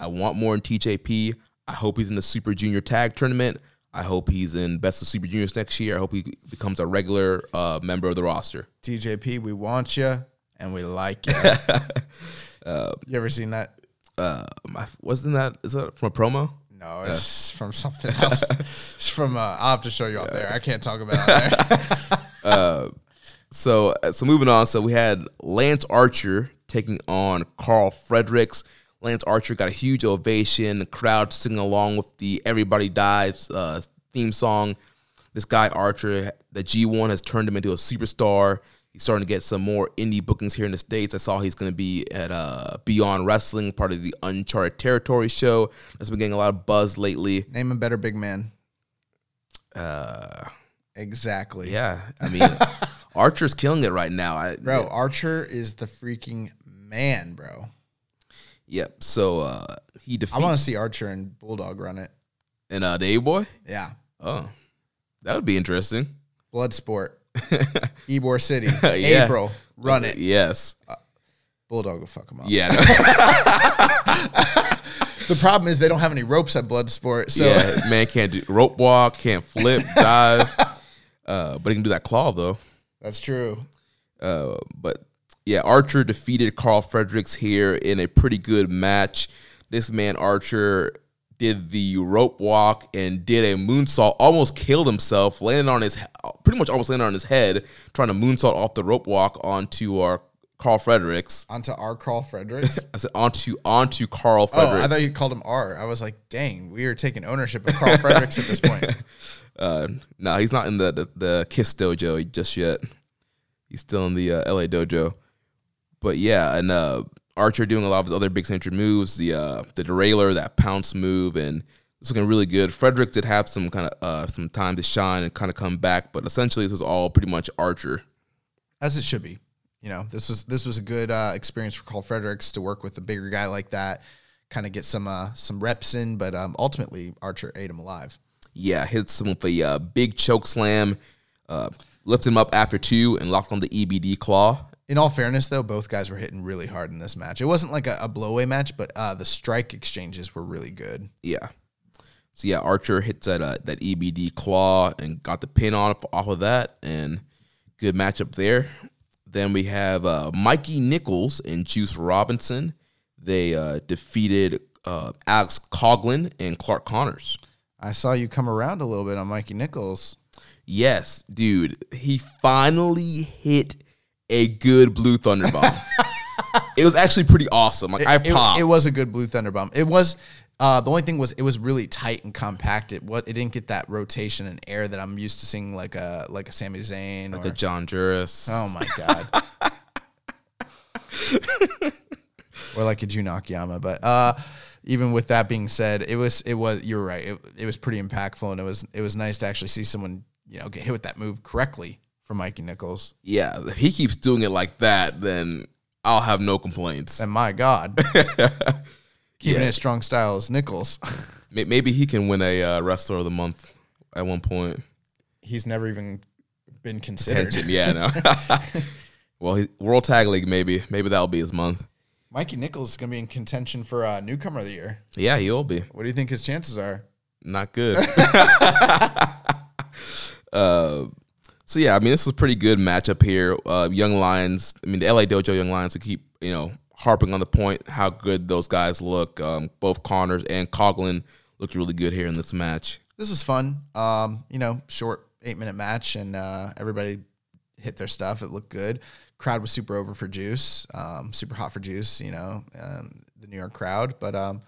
I want more in TJP. I hope he's in the Super Junior Tag Tournament. I hope he's in Best of Super Juniors next year. I hope he becomes a regular uh, member of the roster. TJP, we want you and we like you. you ever seen that? Uh, my, wasn't that is that from a promo? No, it's from something else. it's from. Uh, I'll have to show you out there. I can't talk about it. there. So uh, so moving on. So we had Lance Archer taking on Karl Fredericks. Lance Archer got a huge ovation. The crowd singing along with the "Everybody Dies" uh, theme song. this guy Archer, the G1 has turned him into a superstar. He's starting to get some more indie bookings here in the states. I saw he's going to be at uh, Beyond Wrestling, part of the Uncharted Territory show. That's been getting a lot of buzz lately. Name a better big man. Uh, Exactly. yeah, I mean, Archer's killing it right now. I, Bro, Archer is the freaking man, bro. Yep. So uh, he defeated. I want to see Archer and Bulldog run it. and uh, the A boy. Yeah. Oh, that would be interesting. Bloodsport. Ybor City. Yeah. April. Run it. Yes. Bulldog will fuck him up. Yeah. no. The problem is they don't have any ropes at Bloodsport. So yeah. Man can't do rope walk, can't flip, dive. Uh, but he can do that claw though. that's true. Uh, but yeah, Archer defeated Karl Fredericks here in a pretty good match. This man Archer did the rope walk and did a moonsault, almost killed himself, landed on his pretty much almost landed on his head, trying to moonsault off the rope walk onto our Karl Fredericks. Onto R. Karl Fredericks. I said onto onto Karl oh, Fredericks. I thought you called him R. I was like, dang, we are taking ownership of Carl Fredericks at this point. Uh, no, he's not in the, the the Kiss dojo just yet. He's still in the uh, LA dojo. But yeah, and uh, Archer doing a lot of his other big signature moves, the uh, the derailer, that pounce move, and it's looking really good. Frederick did have some kind of uh, some time to shine and kind of come back, but essentially this was all pretty much Archer. As it should be. You know, this was this was a good uh, experience for Karl Fredericks to work with a bigger guy like that, kind of get some uh, some reps in, but um, ultimately Archer ate him alive. Yeah, hits him with a uh, big choke slam, uh, lifted him up after two, and locked on the EBD claw. In all fairness, though, both guys were hitting really hard in this match. It wasn't like a, a blowaway match, but uh, the strike exchanges were really good. Yeah. So yeah, Archer hits that uh, that EBD claw and got the pin on off of that, and good matchup there. Then we have uh, Mikey Nicholls and Juice Robinson. They uh, defeated uh, Alex Coughlin and Clark Connors. I saw you come around a little bit on Mikey Nicholls. Yes, dude, he finally hit a good blue thunder bomb. it was actually pretty awesome. Like I It, popped. it was a good blue thunder bomb. It was. Uh, the only thing was it was really tight and compact. It what it didn't get that rotation and air that I'm used to seeing like a like a Sami Zayn or the John Juris. oh my god, or like a Jun Akiyama. But uh, even with that being said, it was it was you're right. It, it was pretty impactful and it was it was nice to actually see someone you know get hit with that move correctly from Mikey Nicholls. Yeah, if he keeps doing it like that, then I'll have no complaints. And my God, keeping Yeah. it strong style is Nicholls. Maybe he can win a uh, wrestler of the month at one point. He's never even been considered. Attention, yeah, no. well, he, World Tag League, maybe, maybe that'll be his month. Mikey Nicholls is going to be in contention for uh, newcomer of the year. Yeah, he'll be What do you think his chances are? not good. uh, so yeah, I mean, this was a pretty good matchup here. Uh, Young Lions, I mean, the LA Dojo Young Lions who keep you know harping on the point how good those guys look. Um, both Connors and Coughlin looked really good here in this match. This was fun. Um, you know, short eight minute match, and uh, everybody hit their stuff. It looked good. Crowd was super over for Juice, um, super hot for Juice. You know, um, the New York crowd, but um,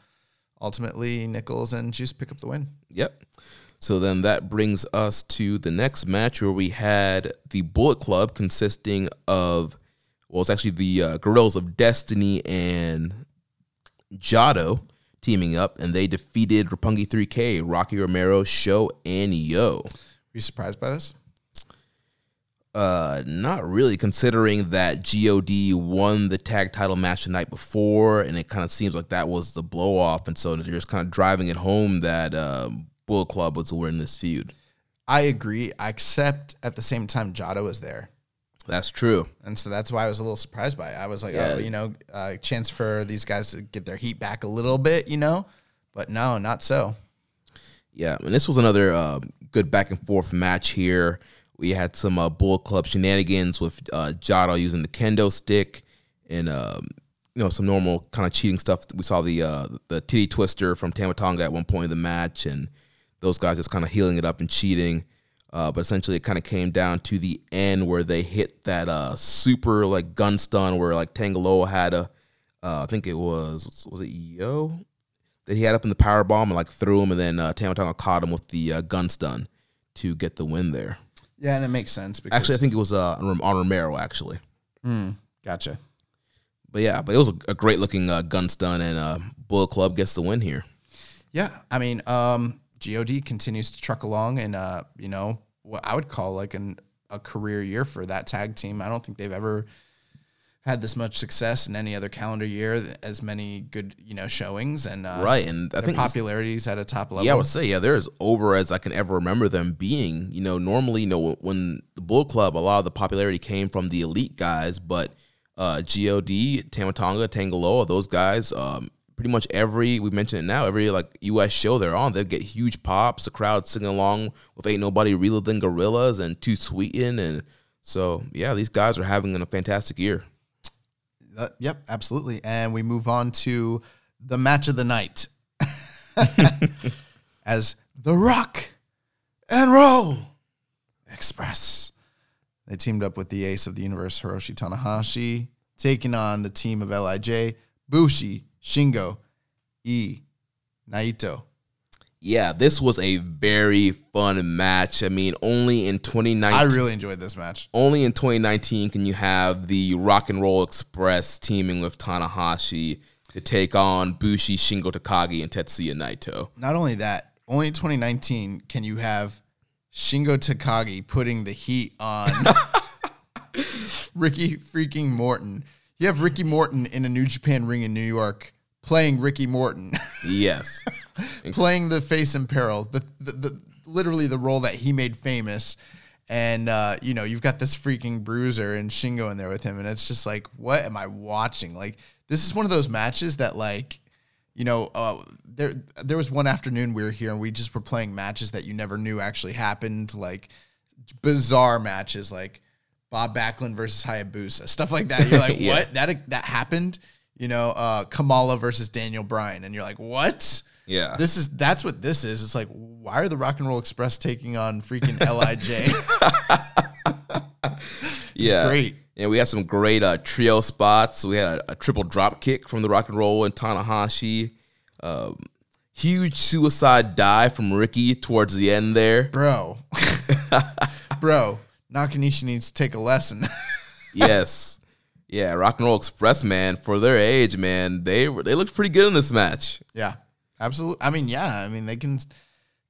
ultimately Nicholls and Juice pick up the win. Yep. So then that brings us to the next match where we had the Bullet Club consisting of, well, it's actually the uh, Guerrillas of Destiny and Jado teaming up, and they defeated Roppongi 3K, Rocky Romero, Sho, and Yoh. Were you surprised by this? Uh, not really, considering that God won the tag title match the night before, and it kind of seems like that was the blow off, and so they're just kind of driving it home that um, Bullet Club was winning this feud. I agree, I except at the same time, Jado was there. That's true. And so that's why I was a little surprised by it. I was like, Yeah. oh, you know, uh, chance for these guys to get their heat back a little bit, you know? But no, not so. Yeah, and this was another uh, good back and forth match here. We had some uh, Bullet Club shenanigans with uh, Jado using the kendo stick and um, you know some normal kind of cheating stuff. We saw the uh, the titty twister from Tama Tonga at one point in the match, and those guys just kind of healing it up and cheating. Uh, but essentially, it kind of came down to the end where they hit that uh, super like gun stun where like Tanga Loa had a, uh, I think it was was it Yoh that he had up in the power bomb and like threw him, and then uh, Tama Tonga caught him with the uh, gun stun to get the win there. Yeah, and it makes sense because Actually, I think it was uh, on Romero actually. gotcha. But yeah, but it was a, a great looking uh, gun stun, and uh, Bullet Club gets the win here. Yeah, I mean, um, God continues to truck along, and uh, you know what I would call like an a career year for that tag team. I don't think they've ever had this much success in any other calendar year, as many good you know showings, and uh, Right, and I think popularity is at a top level. Yeah, I would say yeah, they're as over as I can ever remember them being. You know, normally, you know, when the Bull Club, a lot of the popularity came from the elite guys, but uh, God, Tama Tonga, Tangaloa, those guys, um, pretty much every we mentioned it now, every like U.S. show they're on, they get huge pops, the crowd singing along with "Ain't Nobody Realer Than Gorillas" and "Too Sweetin'," and so yeah, these guys are having a fantastic year. Uh, yep, absolutely. And we move on to the match of the night as The Rock and Roll Express. They teamed up with the ace of the universe, Hiroshi Tanahashi, taking on the team of LIJ, Bushi, Shingo, E, Naito. Yeah, this was a very fun match. I mean, only in 2019. I really enjoyed this match. only in 2019 can you have the Rock and Roll Express teaming with Tanahashi to take on Bushi, Shingo Takagi, and Tetsuya Naito. Not only that, only in 2019 can you have Shingo Takagi putting the heat on Ricky freaking Morton. You have Ricky Morton in a New Japan ring in New York playing Ricky Morton, Yes. playing the face in peril, the, the, the literally the role that he made famous. And uh, you know, you've got this freaking bruiser and Shingo in there with him, and it's just like, what am I watching? Like, this is one of those matches that like you know, uh, there there was one afternoon we were here and we just were playing matches that you never knew actually happened, like bizarre matches, like Bob Backlund versus Hayabusa, stuff like that. You're like, Yeah. what? That that happened? You know, uh, Kamala versus Daniel Bryan, and you're like, what? Yeah. This is that's what this is. It's like, why are the Rock and Roll Express taking on freaking LIJ? yeah. great. And we had some great uh, trio spots. We had a, a triple drop kick from the Rock and Roll and Tanahashi. Um, huge suicide dive from Ricky towards the end there. bro, bro, Nakanishi needs to take a lesson. yes. Yeah, Rock and Roll Express, man, for their age, man, they were they looked pretty good in this match. Yeah, absolutely. I mean, yeah. I mean, they can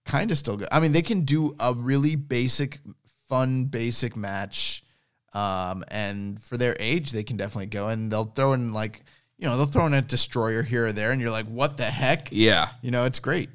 kind of still go. I mean, they can do a really basic, fun, basic match. Um, and for their age, they can definitely go and they'll throw in like, you know, they'll throw in a destroyer here or there, and you're like, what the heck? Yeah. You know, it's great.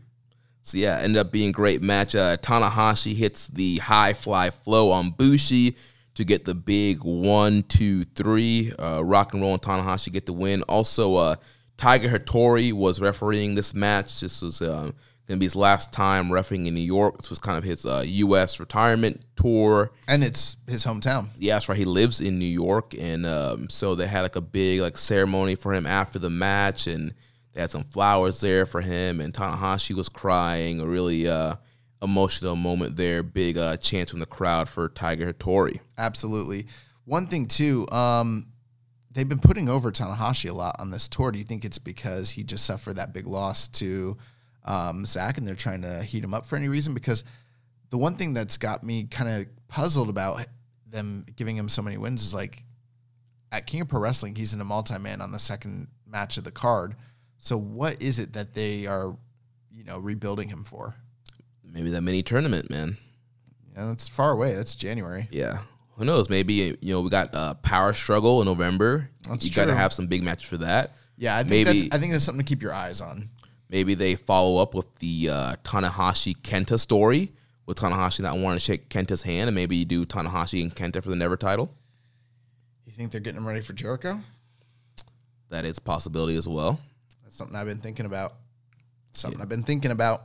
So yeah, ended up being great match. Uh, Tanahashi hits the high fly flow on Bushi to get the big one, two, three. Uh, Rock and Roll and Tanahashi get the win. Also, uh, Tiger Hattori was refereeing this match. This was uh, going to be his last time refereeing in New York. This was kind of his uh, U.S. retirement tour. And it's his hometown. Yeah, that's right. He lives in New York, and um, so they had like a big like ceremony for him after the match, and they had some flowers there for him. And Tanahashi was crying, a really uh, emotional moment there. Big uh, chant from the crowd for Tiger Hattori. Absolutely. One thing too, um, they've been putting over Tanahashi a lot on this tour. Do you think it's because he just suffered that big loss to um, Zach, and they're trying to heat him up for any reason? Because the one thing that's got me kind of puzzled about them giving him so many wins is like at King of Pro Wrestling, he's in a multi-man on the second match of the card. So what is it that they are, you know, rebuilding him for? Maybe that mini tournament, man. Yeah, it's far away. That's January. Yeah. Who knows? Maybe you know we got uh, Power Struggle in November. That's you got to have some big matches for that. Yeah, I think Maybe- that's I think that's something to keep your eyes on. Maybe they follow up with the uh, Tanahashi Kenta story, with Tanahashi not wanting to shake Kenta's hand, and maybe you do Tanahashi and Kenta for the Never title. You think they're getting him ready for Jericho? That is a possibility as well. Something I've been thinking about. Something I've been thinking about.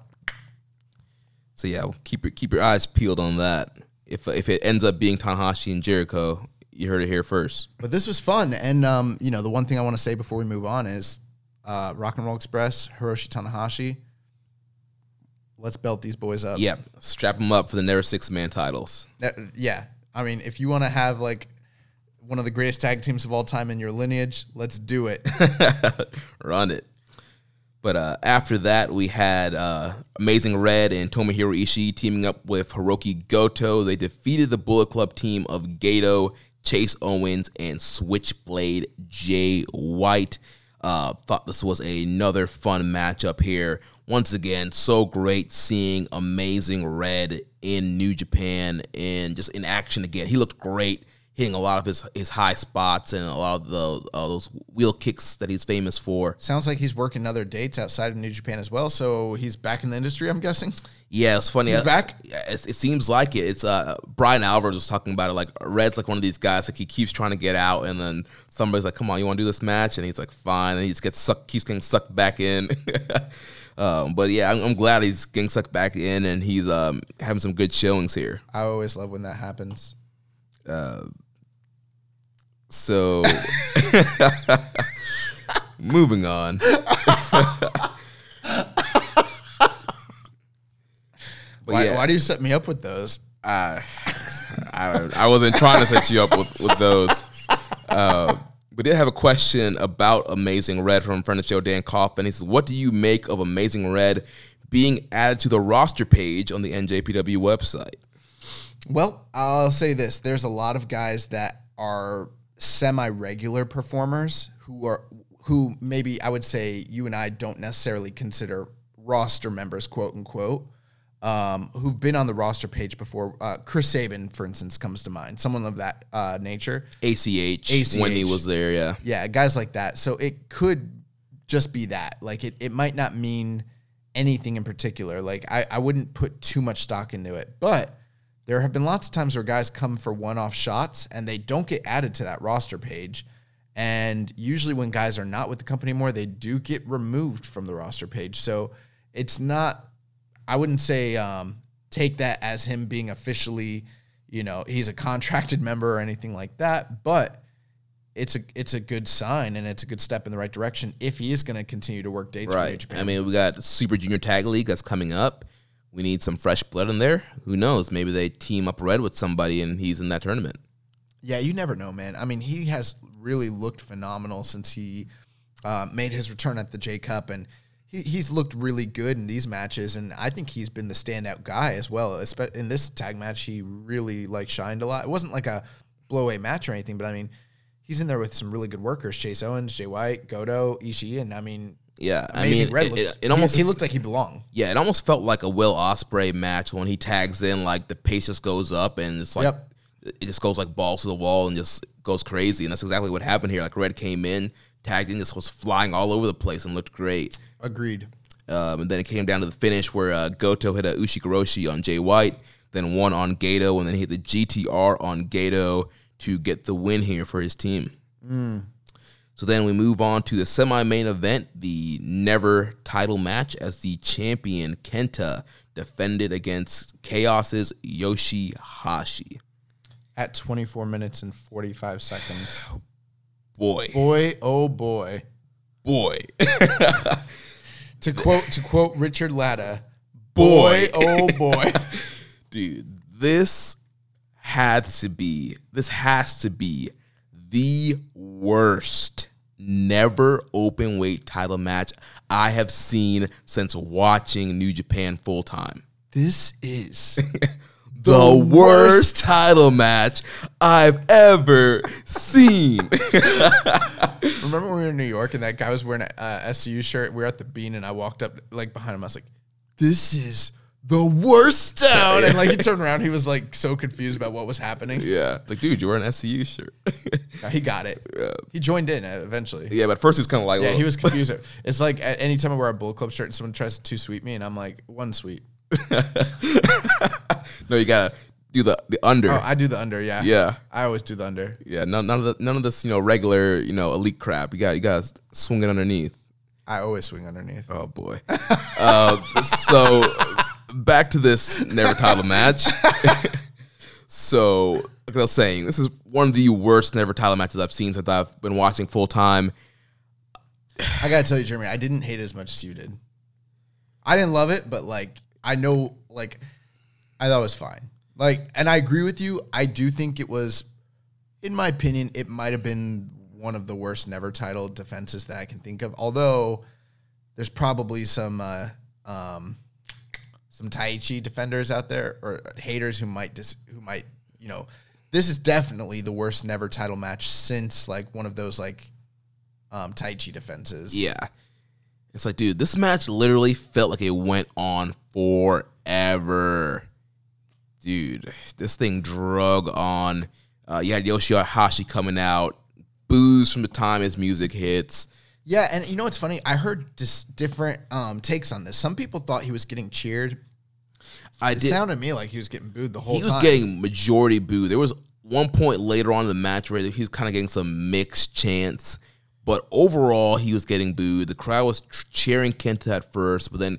So yeah, keep your keep your eyes peeled on that. If if it ends up being Tanahashi and Jericho, you heard it here first. But this was fun, and um, you know the one thing I want to say before we move on is uh, Rock and Roll Express, Hiroshi Tanahashi. Let's belt these boys up. Yeah, strap them up for the Never Six Man titles. That- yeah. I mean, if you want to have like one of the greatest tag teams of all time in your lineage, let's do it. Run it. But uh, after that, we had uh, Amazing Red and Tomohiro Ishii teaming up with Hirooki Goto. They defeated the Bullet Club team of Gedo, Chase Owens, and Switchblade Jay White. Uh, thought this was another fun matchup here. Once again, so great seeing Amazing Red in New Japan and just in action again. He looked great hitting a lot of his his high spots and a lot of the uh, those wheel kicks that he's famous for. Sounds like he's working other dates outside of New Japan as well. So he's back in the industry, I'm guessing. Yeah, it's funny. He's Uh, back? It, it seems like it. It's uh Brian Alvarez was talking about it. Like Red's like one of these guys like he keeps trying to get out, and then somebody's like, "Come on, you want to do this match?" And he's like, "Fine," and he just gets sucked, keeps getting sucked back in. um, but yeah, I'm, I'm glad he's getting sucked back in, and he's um having some good showings here. I always love when that happens. So, moving on. Why, yeah, why do you set me up with those? I, I, I wasn't trying to set you up with, with those. Uh, we did have a question about Amazing Red from friend of the show, Dan Coffin. He says, What do you make of Amazing Red being added to the roster page on the NJPW website? Well, I'll say this: there's a lot of guys that are semi-regular performers who are who maybe I would say you and I don't necessarily consider roster members, quote unquote, um, who've been on the roster page before. Uh, Chris Sabin, for instance, comes to mind. Someone of that uh, nature. ACH, when he was there, yeah. Yeah, guys like that. So it could just be that. Like it, it might not mean anything in particular. Like I, I wouldn't put too much stock into it. But there have been lots of times where guys come for one-off shots and they don't get added to that roster page. And usually when guys are not with the company anymore, they do get removed from the roster page. So it's not I wouldn't say um, take that as him being officially, you know, he's a contracted member or anything like that. But it's a it's a good sign and it's a good step in the right direction if he is going to continue to work dates for Right. Japan. I mean, we got Super Junior Tag League that's coming up. We need some fresh blood in there. Who knows? Maybe they team up Red with somebody and he's in that tournament. Yeah, you never know, man. I mean, he has really looked phenomenal since he uh, made his return at the J Cup, and he, he's looked really good in these matches. And I think he's been the standout guy as well. In this tag match, he really like shined a lot. It wasn't like a blow away match or anything, but I mean, he's in there with some really good workers: Chase Owens, Jay White, Goto, Ishii, and I mean, Yeah, I mean, Red it, looked, it, it almost he, looked like he belonged. yeah, it almost felt like a Will Ospreay match when he tags in. Like the pace just goes up and it's like Yep. it just goes like balls to the wall and just goes crazy. And that's exactly what happened here. Like Red came in, tagged in, just was flying all over the place and looked great. Agreed. Um, and then it came down to the finish where uh, Goto hit a Ushikoroshi on Jay White, then one on Gedo, and then he hit the GTR on Gedo to get the win here for his team. So then we move on to the semi-main event, the Never title match, as the champion Kenta defended against Chaos's Yoshihashi. At 24 minutes and 45 seconds. Boy, Boy, oh boy. boy, To quote to quote Richard Latta, Boy. boy, oh boy. dude, this had to be, this has to be the worst never open weight title match I have seen since watching New Japan full time. this is The, worst title match I've ever seen. Remember when we were in New York and that guy was wearing a uh, SCU shirt? We were at the Bean and I walked up like behind him. I was like, "This is the worst town." And like he turned around, he was like so confused about what was happening. yeah, it's like, dude, you're wearing an SCU shirt. Uh, He got it. Yeah. He joined in uh, evenally. yeah, but at first he was kind of like, Yeah, he was confused. it's like at any time I wear a Bull Club shirt and someone tries to too sweet me, and I'm like, one sweet. no, you gotta do the the under. Oh, I do the under. Yeah. yeah. I always do the under. Yeah, none, none of the none of this, you know, regular, you know, elite crap. You got you guys swing it underneath. I always swing underneath. Oh boy. uh, so back to this never title match. so like I was saying, this is one of the worst never title matches I've seen since I've been watching full time. I gotta tell you, Jeremy, I didn't hate it as much as you did. I didn't love it, but like I know, like I thought it was fine. Like, and I agree with you. I do think it was, in my opinion, it might have been one of the worst never title defenses that I can think of. Although there's probably some uh, um, some Taichi defenders out there or haters who might dis- who might you know this is definitely the worst never title match since like one of those like um, Taichi defenses. Yeah. It's like, dude, this match literally felt like it went on forever. Dude, this thing drug on. Uh, you had Yoshihashi coming out, booze from the time his music hits. Yeah, and you know what's funny? I heard dis- different um, takes on this. Some people thought he was getting cheered. I It did. sounded to me like he was getting booed the whole time. he was getting majority boo. There was one point later on in the match where he was kind of getting some mixed chants, but overall he was getting booed. The crowd was cheering Kenta at first, but then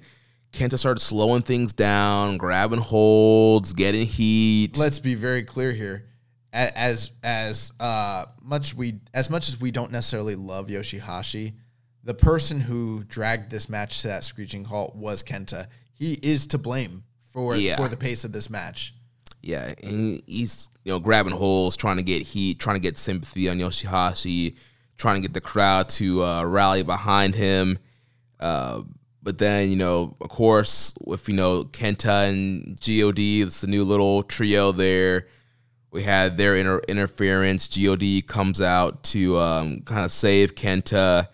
Kenta started slowing things down, grabbing holds, getting heat. Let's be very clear here. As as uh, much we as much as we don't necessarily love Yoshihashi, the person who dragged this match to that screeching halt was Kenta. He is to blame for Yeah. for the pace of this match. yeah, and he- he's you know grabbing holes, trying to get heat, trying to get sympathy on Yoshihashi, trying to get the crowd to uh, rally behind him. Uh, but then you know, of course, with you know Kenta and God, it's the new little trio there. We had their inter- interference. God comes out to um, kind of save Kenta.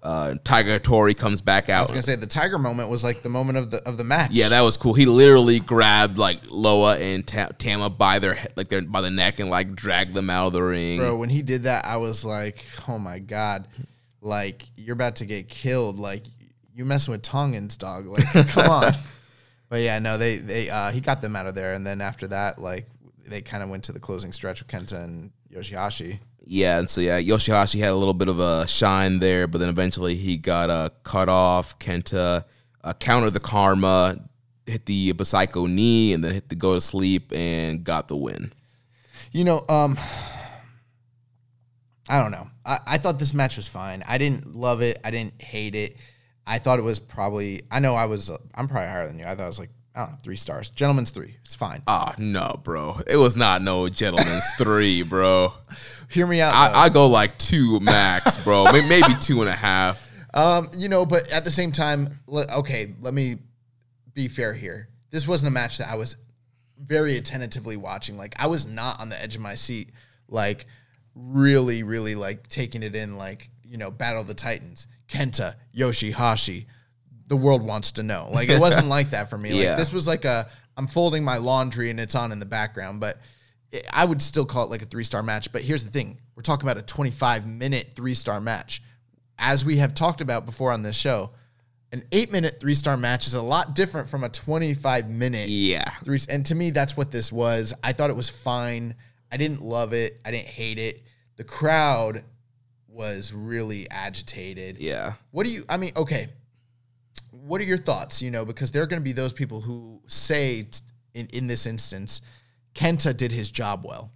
Uh, Tiger Tori comes back out. I was gonna say the Tiger moment was like the moment of the of the match. Yeah, that was cool. He literally grabbed like Loa and Ta- Tama by their like their by the neck and like dragged them out of the ring. bro. When he did that, I was like, oh my god, like you're about to get killed. Like you messing with Tongans, dog. Like come on. But yeah, no, they they uh, he got them out of there, and then after that, like they kind of went to the closing stretch with Kenta and Yoshihashi. Yeah, and so yeah, Yoshihashi had a little bit of a shine there, but then eventually he got uh, cut off. Kenta uh, countered the karma, hit the Psycho knee, and then hit the go to sleep and got the win. You know, um, I don't know. I, I thought this match was fine. I didn't love it. I didn't hate it. I thought it was probably. I know I was. I'm probably higher than you. I thought it was like I don't know, three stars. Gentleman's three. It's fine. Ah, no, bro. It was not no gentleman's three, bro. Hear me out. I, I go like two max, bro. Maybe two and a half. Um, you know, but at the same time, okay, let me be fair here. This wasn't a match that I was very attentively watching. Like I was not on the edge of my seat, like really, really like taking it in. Like you know, Battle of the Titans, Kenta, Yoshihashi. The world wants to know. Like it wasn't like that for me. Like Yeah. this was like a I'm folding my laundry and it's on in the background, but. it- I would still call it like a three star match, but here's the thing: we're talking about a 25 minute three star match as we have talked about before on this show, an eight minute three star match is a lot different from a 25 minute Yeah. three. And to me, that's what this was. I thought it was fine. I didn't love it. I didn't hate it. The crowd was really agitated. Yeah. What do you, I mean, okay. What are your thoughts? You know, because there are going to be those people who say t- in, in this instance, Kenta did his job well.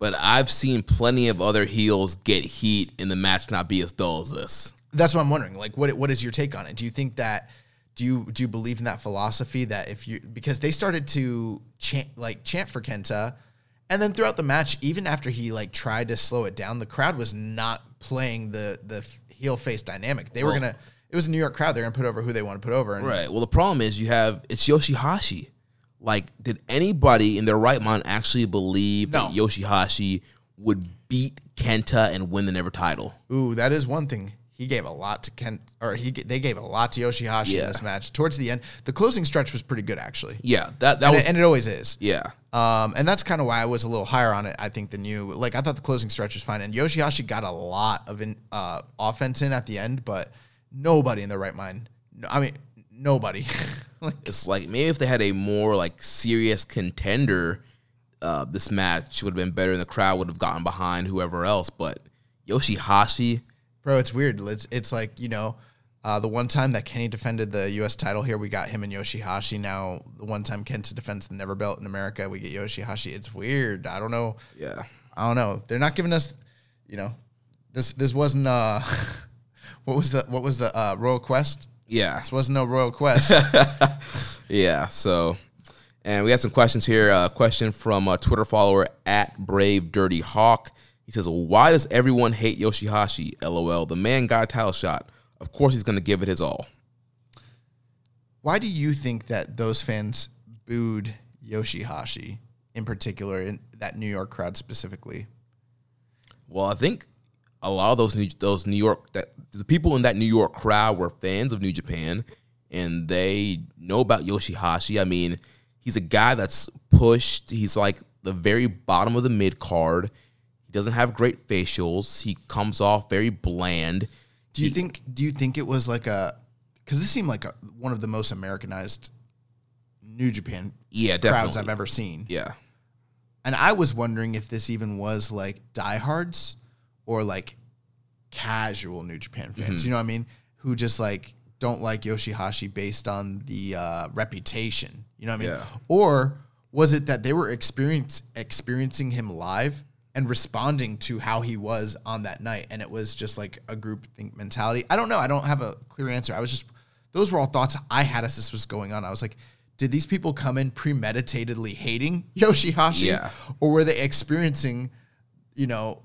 But I've seen plenty of other heels get heat in the match not be as dull as this. That's what I'm wondering. Like, what what is your take on it? Do you think that do you do you believe in that philosophy that if you because they started to chant like chant for Kenta, and then throughout the match, even after he like tried to slow it down, the crowd was not playing the the heel face dynamic. They were Well- gonna. It was a New York crowd. They're gonna put over who they want to put over. And Right. Well, the problem is you have it's Yoshihashi. Like, did anybody in their right mind actually believe that No. Yoshihashi would beat Kenta and win the never title? Ooh, that is one thing. He gave a lot to Kent, or he they gave a lot to Yoshihashi Yeah. in this match. Towards the end, the closing stretch was pretty good actually, Yeah, that that and, was it, and it always is. yeah. Um, and that's kind of why I was a little higher on it, I think, than you. Like, I thought the closing stretch was fine. And Yoshihashi got a lot of in, uh, offense in at the end, but nobody in their right mind. No, I mean, nobody. like, It's like maybe if they had a more like serious contender, uh, this match would have been better and the crowd would have gotten behind whoever else. But Yoshihashi, bro, it's weird. It's, it's like, you know, uh, the one time that Kenny defended the U.S. title here, we got him and Yoshihashi. Now, the one time Kenta defends the Never Belt in America, we get Yoshihashi. It's weird. I don't know. yeah, I don't know. They're not giving us, you know, this this wasn't uh, what was the what was the uh, Royal Quest? yeah. This wasn't no Royal Quest. Yeah. So, and we got some questions here. A question from a Twitter follower at Brave Dirty Hawk. He says, "Why does everyone hate Yoshihashi? LOL. The man got a title shot. Of course, he's going to give it his all." Why do you think that those fans booed Yoshihashi in particular, in that New York crowd specifically? Well, I think a lot of those New, those New York that the people in that New York crowd were fans of New Japan, and they know about Yoshihashi. I mean, he's a guy that's pushed. He's like the very bottom of the mid card. He doesn't have great facials. He comes off very bland. Do you think? Do you think it was like a? Because this seemed like a, one of the most Americanized New Japan Yeah, crowds definitely. I've ever seen. Yeah, And I was wondering if this even was like diehards or like casual New Japan Mm-hmm. fans. You know what I mean? Who just like don't like Yoshihashi based on the uh, reputation. You know what I mean? Yeah. Or was it that they were experience experiencing him live and responding to how he was on that night, and it was just like a group think mentality? I don't know. I don't have a clear answer. I was just those were all thoughts I had as this was going on. I was like. Did these people come in premeditatedly hating Yoshihashi? Yeah. Or were they experiencing, you know,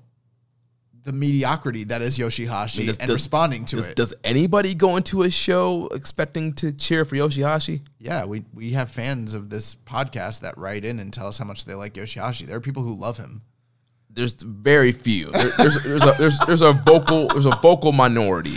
the mediocrity that is Yoshihashi does- and does- responding to does, it? does anybody go into a show expecting to cheer for Yoshihashi? yeah, we, we have fans of this podcast that write in and tell us how much they like Yoshihashi. There are people who love him. There's very few. There, there's there's a there's there's a vocal there's a vocal minority.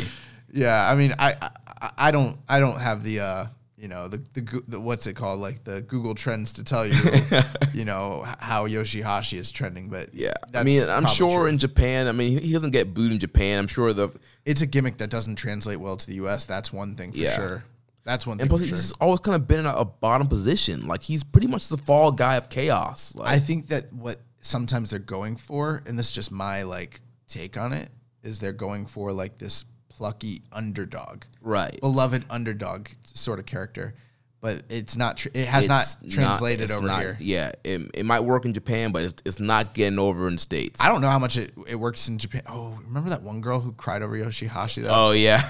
Yeah, I mean, I I, I don't I don't have the uh you know the, the the what's it called like the Google Trends to tell you you know how Yoshihashi is trending, but Yeah, I mean, I'm sure true. in Japan. I mean, he, he doesn't get booed in Japan. I'm sure the it's a gimmick that doesn't translate well to the U.S. That's one thing for Yeah. sure. That's one thing and plus he's sure. always kind of been in a, a bottom position. Like he's pretty much the fall guy of chaos. Like, I think that what sometimes they're going for, and this is just my like take on it, is they're going for like this plucky underdog, right. beloved underdog sort of character, but it's not. Tr- it has It's not translated it's over not- here. Yeah, it, it might work in Japan, but it's, it's not getting over in states. I don't know how much it, it works in Japan. Oh, remember that one girl who cried over Yoshihashi? That, Oh yeah,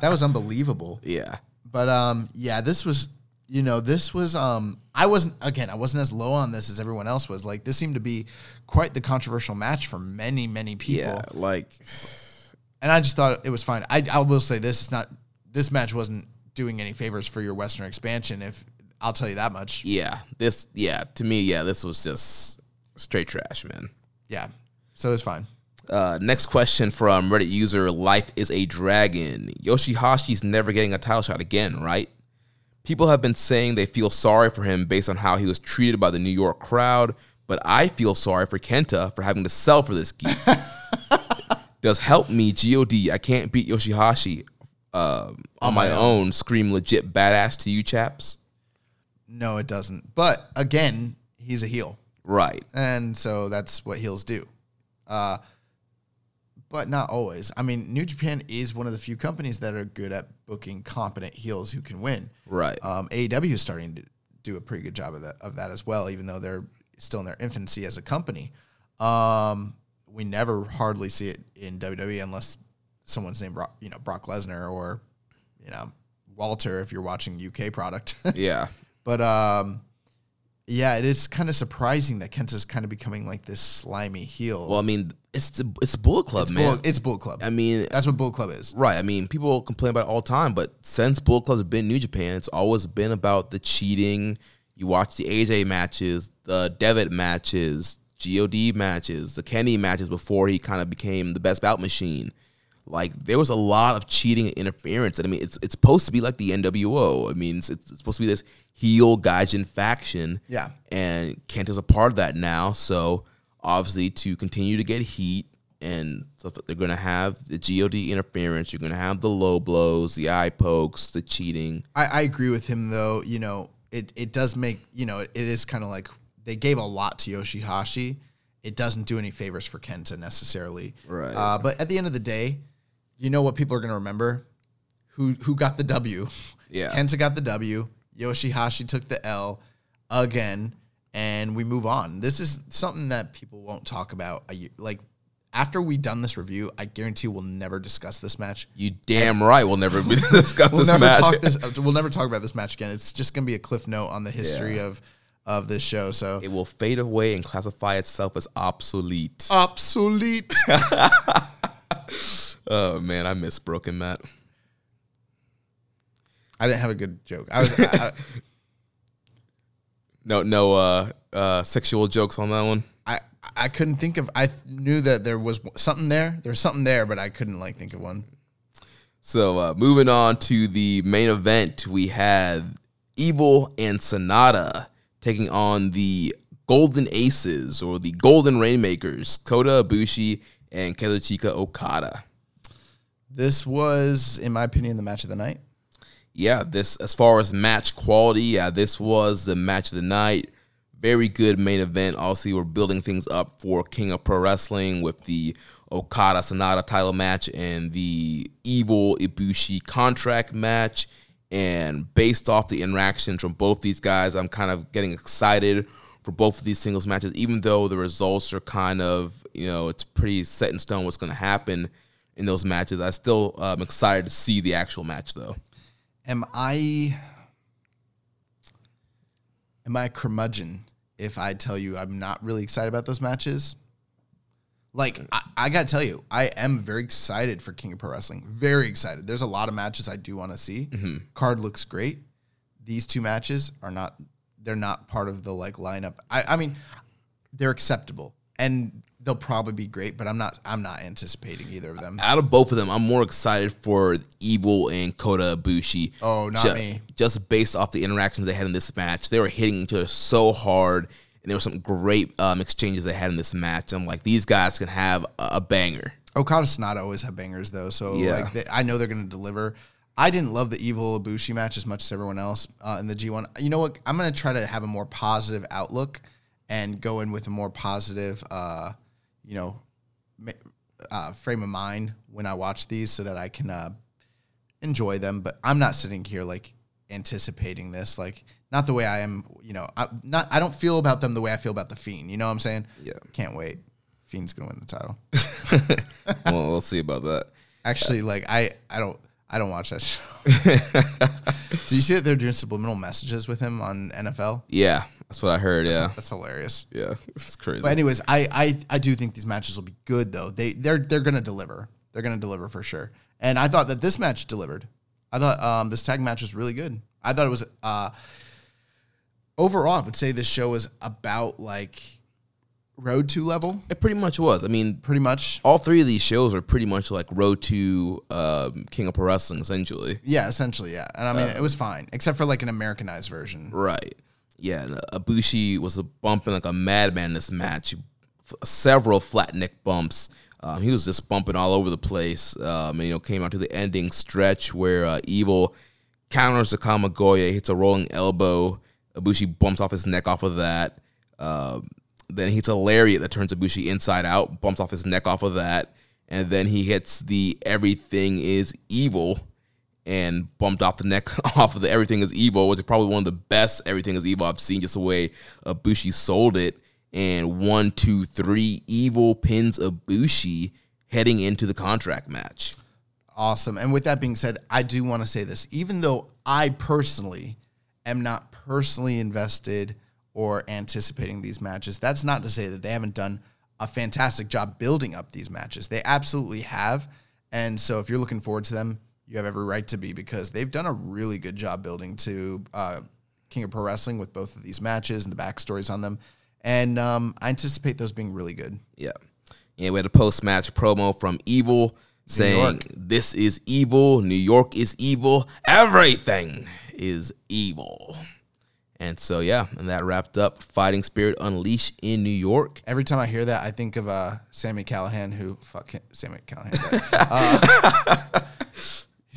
that was unbelievable. yeah. But um, yeah, this was you know this was um, I wasn't again I wasn't as low on this as everyone else was. Like this seemed to be quite the controversial match for many many people. Yeah, like and I just thought it was fine. I, I will say this is not this match wasn't doing any favors for your Western expansion. If I'll tell you that much, yeah, this yeah to me yeah this was just straight trash, man. yeah. So it's fine. Uh, next question from Reddit user Life is a Dragon. Yoshihashi's never getting a title shot again, right? People have been saying they feel sorry for him based on how he was treated by the New York crowd, but I feel sorry for Kenta for having to sell for this geek. Does help me, God. I can't beat Yoshihashi um, on my own. Scream legit badass to you chaps. No, it doesn't. But again, he's a heel, Right. and so that's what heels do. Uh, but not always. I mean, New Japan is one of the few companies that are good at booking competent heels who can win. Right. Um, AEW is starting to do a pretty good job of that of that as well, even though they're still in their infancy as a company. Um, we never hardly see it in WWE unless someone's named Brock, you know Brock Lesnar or you know Walter if you're watching UK product. yeah. but um, yeah, it is kind of surprising that Kenta's kind of becoming like this slimy heel. Well, I mean, it's the, it's Bullet Club, it's, man. Bull, it's Bull Club. I mean, That's what Bull Club is. Right. I mean, people complain about it all the time, but since Bullet Club's been in New Japan, it's always been about the cheating. You watch the AJ matches, the Devitt matches, God matches, the Kenny matches before he kind of became the best bout machine. Like there was a lot of cheating and interference. And I mean, it's it's supposed to be like the NWO. I mean, it's, it's supposed to be this heel Gaijin faction. Yeah. And Kent is a part of that now. So obviously, to continue to get heat and stuff, they're going to have the God interference. You're going to have the low blows, the eye pokes, the cheating. I, I agree with him though. You know, it, it does make you know it is kind of like they gave a lot to Yoshihashi. It doesn't do any favors for Kenta necessarily. Right. Uh, but at the end of the day, you know what people are going to remember? Who who got the W? Yeah. Kenta got the W. Yoshihashi took the L again, and we move on. This is something that people won't talk about. Like after we done this review, I guarantee we'll never discuss this match. You damn right. We'll never discuss We'll this never match. talk this. We'll never talk about this match again. It's just gonna be a cliff note on the history Yeah. of of this show. So It will fade away and classify itself as obsolete. obsolete. Oh man, I miss Broken Matt. I didn't have a good joke. I was. I, I, No, no uh, uh, sexual jokes on that one. I I couldn't think of. I knew that there was something there. There was something there, but I couldn't like think of one. So uh, moving on to the main event, we had Evil and Sanada taking on the Golden Aces or the Golden Rainmakers, Kota Ibushi and Kazuchika Okada. This was, in my opinion, the match of the night. yeah, this as far as match quality, yeah, this was the match of the night. Very good main event. Obviously, we're building things up for King of Pro Wrestling with the Okada Sanada title match and the Evil Ibushi contract match. And based off the interactions from both these guys, I'm kind of getting excited for both of these singles matches, even though the results are kind of, you know, it's pretty set in stone what's going to happen in those matches. I still am excited to see the actual match, though. Am I? Am I a curmudgeon if I tell you I'm not really excited about those matches? Like I, I gotta tell you, I am very excited for King of Pro Wrestling. Very excited. There's a lot of matches I do want to see. Mm-hmm. Card looks great. These two matches are not. They're not part of the like lineup. I, I mean, they're acceptable and they'll probably be great, but I'm not. I'm not anticipating either of them. out of both of them, I'm more excited for Evil and Kota Ibushi. Oh, not Ju- me. Just based off the interactions they had in this match, they were hitting each other so hard, and there were some great um, exchanges they had in this match. I'm like, these guys can have a, a banger. Okada Sanada always have bangers though, so Yeah. like they, I know they're going to deliver. I didn't love the Evil Ibushi match as much as everyone else uh, in the G1. You know what? I'm going to try to have a more positive outlook and go in with a more positive, uh, you know, uh, frame of mind when I watch these, so that I can uh, enjoy them. But I'm not sitting here like anticipating this, like not the way I am. You know, I, not I don't feel about them the way I feel about the Fiend. You know what I'm saying? Yeah. Can't wait. Fiend's gonna win the title. well, we'll see about that. Actually, like I, I don't, I don't watch that show. Do you see that they're doing subliminal messages with him on NFL? Yeah, that's what I heard. Yeah, That's hilarious. yeah, it's crazy. But anyways, I, I, I do think these matches will be good though. They, they're, they're gonna deliver. They're gonna deliver for sure. And I thought that this match delivered. I thought um, this tag match was really good. I thought it was uh, overall. I would say this show was about like road to level, it pretty much was. I mean, pretty much. all three of these shows are pretty much like Road to um, King of Pro Wrestling, essentially. Yeah, essentially, yeah. And I mean, it was fine, except for like an Americanized version. Right. Yeah, and uh, was bumping like a madman this match. Several flat neck bumps. Um, he was just bumping all over the place. Um, and, you know, came out to the ending stretch where uh, Evil counters the Kamigoye, hits a rolling elbow. Ibushi bumps off his neck off of that. Um, then he hits a lariat that turns Ibushi inside out, bumps off his neck off of that. And then he hits the everything is evil and bumped off the neck off of the Everything is Evil, which is probably one of the best Everything is Evil I've seen, just the way Ibushi sold it. And one, two, three, Evil pins Ibushi heading into the contract match. Awesome. And with that being said, I do want to say this. Even though I personally am not personally invested or anticipating these matches, that's not to say that they haven't done a fantastic job building up these matches. They absolutely have. And so if you're looking forward to them, you have every right to be because they've done a really good job building to uh, King of Pro Wrestling with both of these matches and the backstories on them. And um, I anticipate those being really good. Yeah. Yeah, we had a post match promo from Evil saying, This is evil. New York is evil. Everything is evil. And so, yeah, and that wrapped up Fighting Spirit Unleashed in New York. Every time I hear that, I think of uh, Sami Callihan, who fuck him, Sami Callihan. uh, he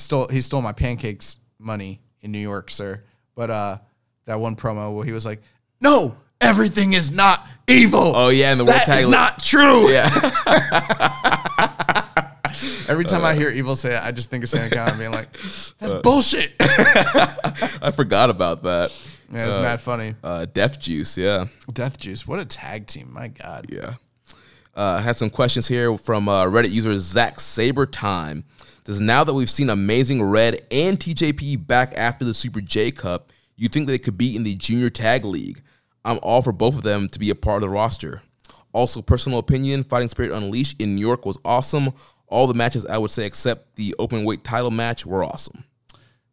stole he stole my pancakes money in New York, sir. But uh, that one promo where he was like, "No, everything is not evil. Oh, yeah, and the word tag is not true." Yeah. Every time I hear evil say it, I just think of Sami Callihan being like, "That's bullshit." I forgot about that. yeah, it's mad funny. Uh, Death Juice, yeah. Death Juice, what a tag team! My God. Yeah. Uh, I had some questions here from uh, Reddit user Zach Saber Time. Now that we've seen Amazing Red and TJP back after the Super J Cup, you think they could be in the Junior Tag League? I'm all for both of them to be a part of the roster. Also, personal opinion, Fighting Spirit Unleashed in New York was awesome. All the matches, I would say, except the open weight title match, were awesome.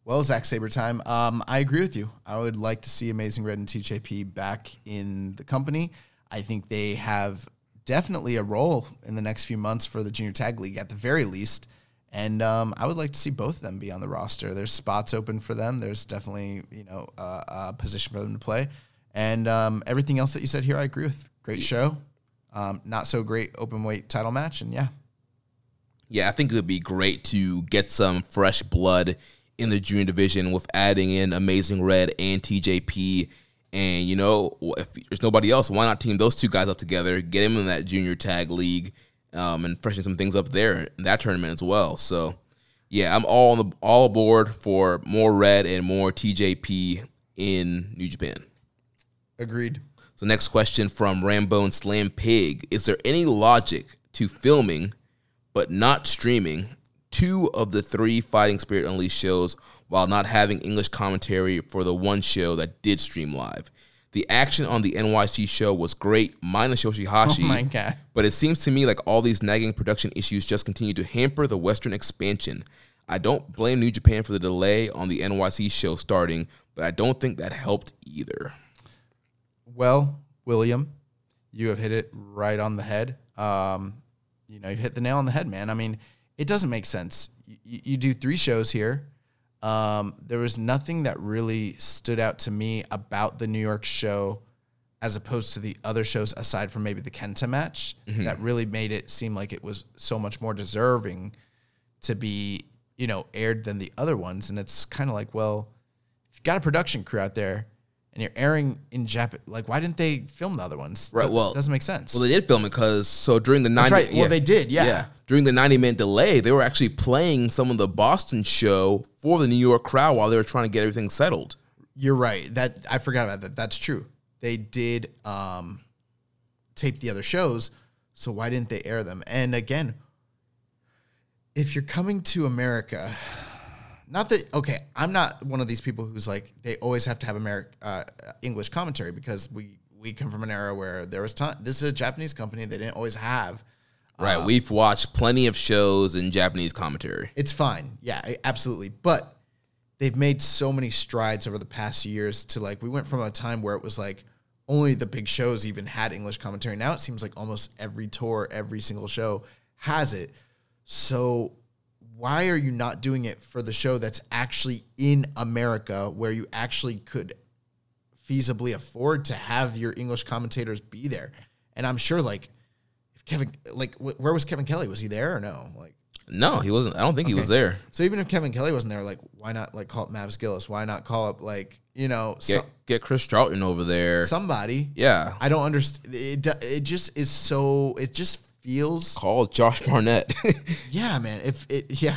Well, Zack Saber time. Um, I agree with you. I would like to see Amazing Red and TJP back in the company. I think they have definitely a role in the next few months for the Junior Tag League at the very least. And um, I would like to see both of them be on the roster. There's spots open for them. There's definitely you know uh, a position for them to play. And um, everything else that you said here, I agree with. Great show. Um, not so great open weight title match, and yeah, Yeah, I think it would be great to get some fresh blood in the junior division with adding in Amazing Red and TJP. And, you know, if there's nobody else, why not team those two guys up together, get them in that junior tag league, um, and freshen some things up there in that tournament as well. So, yeah, I'm all on the all aboard for more Red and more TJP in New Japan. agreed. So next question from Rambone Slam Pig. Is there any logic to filming but not streaming two of the three Fighting Spirit Unleashed shows while not having English commentary for the one show that did stream live? The action on the NYC show was great, minus Yoshihashi. Oh my God. But it seems to me like all these nagging production issues just continue to hamper the Western expansion. I don't blame New Japan for the delay on the NYC show starting, but I don't think that helped either. Well, William, you have hit it right on the head. Um, you know, you've hit the nail on the head, man. I mean, it doesn't make sense. You, you do three shows here. Um, there was nothing that really stood out to me about the New York show as opposed to the other shows aside from maybe the Kenta match that really made it seem like it was so much more deserving to be, you know, aired than the other ones. And it's kind of like, well, if you've got a production crew out there and you're airing in Japan, like why didn't they film the other ones? Right, That well- doesn't make sense. Well, they did film it because so during the ninety, right. Well, they did, Yeah. yeah. during the ninety minute delay, they were actually playing some of the Boston show for the New York crowd while they were trying to get everything settled. You're right. That I forgot about that. That's true. They did um, tape the other shows, so why didn't they air them? And again, if you're coming to America, not that okay, I'm not one of these people who's like they always have to have American uh, English commentary because we we come from an era where there was time. This is a Japanese company; they didn't always have. Right, we've watched plenty of shows in Japanese commentary. It's fine. Yeah, absolutely. But they've made so many strides over the past years to like we went from a time where it was like only the big shows even had English commentary. Now it seems like almost every tour, every single show has it. So why are you not doing it for the show that's actually in America where you actually could feasibly afford to have your English commentators be there? And I'm sure like if Kevin like wh- where was Kevin Kelly? Was he there or no? Like No, he wasn't. I don't think he was there. so even if Kevin Kelly wasn't there, like, why not like call up Mavs Gillis? Why not call up like you know Get get Chris Charlton over there. somebody? yeah, I don't understand. It it just is so. It just feels. call Josh Barnett. Yeah, man. If it yeah,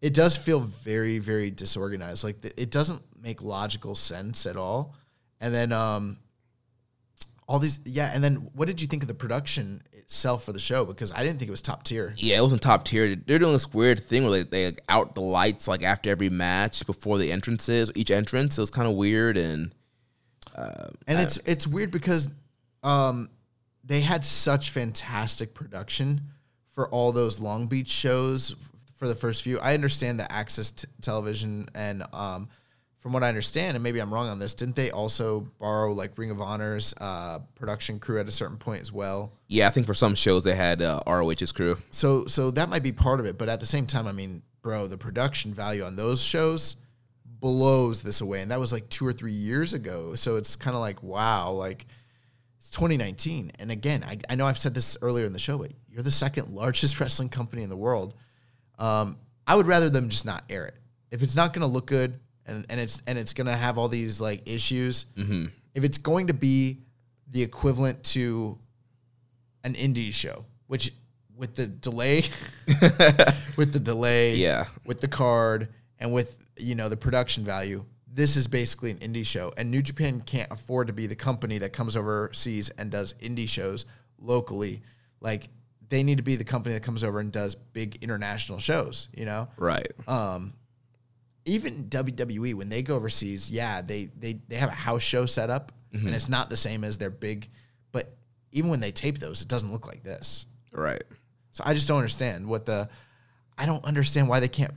it does feel very very disorganized. Like it doesn't make logical sense at all. And then um, all these yeah. And then what did you think of the production itself for the show? Because I didn't think it was top tier. yeah, it wasn't top tier. They're doing this weird thing where they, they like, out the lights like after every match before the entrances, each entrance. It was kind of weird and and it's it's weird because um, they had such fantastic production for all those Long Beach shows f- for the first few. I understand the Access t- Television, and um, from what I understand, and maybe I'm wrong on this, didn't they also borrow like Ring of Honor's uh, production crew at a certain point as well? yeah, I think for some shows they had uh, ROH's crew. So so that might be part of it, but at the same time, I mean, bro, the production value on those shows blows this away, and that was like two or three years ago. So it's kind of like wow, like it's 2019, and again, I, I know I've said this earlier in the show, but you're the second largest wrestling company in the world. Um, I would rather them just not air it if it's not going to look good and, and it's and it's going to have all these like issues. If it's going to be the equivalent to an indie show, which with the delay, with the delay, Yeah. with the card, and with you know the production value, this is basically an indie show. And New Japan can't afford to be the company that comes overseas and does indie shows locally. Like they need to be the company that comes over and does big international shows. You know, Right. Um, even WWE when they go overseas, yeah, they they they have a house show set up, and it's not the same as their big. But even when they tape those, it doesn't look like this. Right. So I just don't understand what the. I don't understand why they can't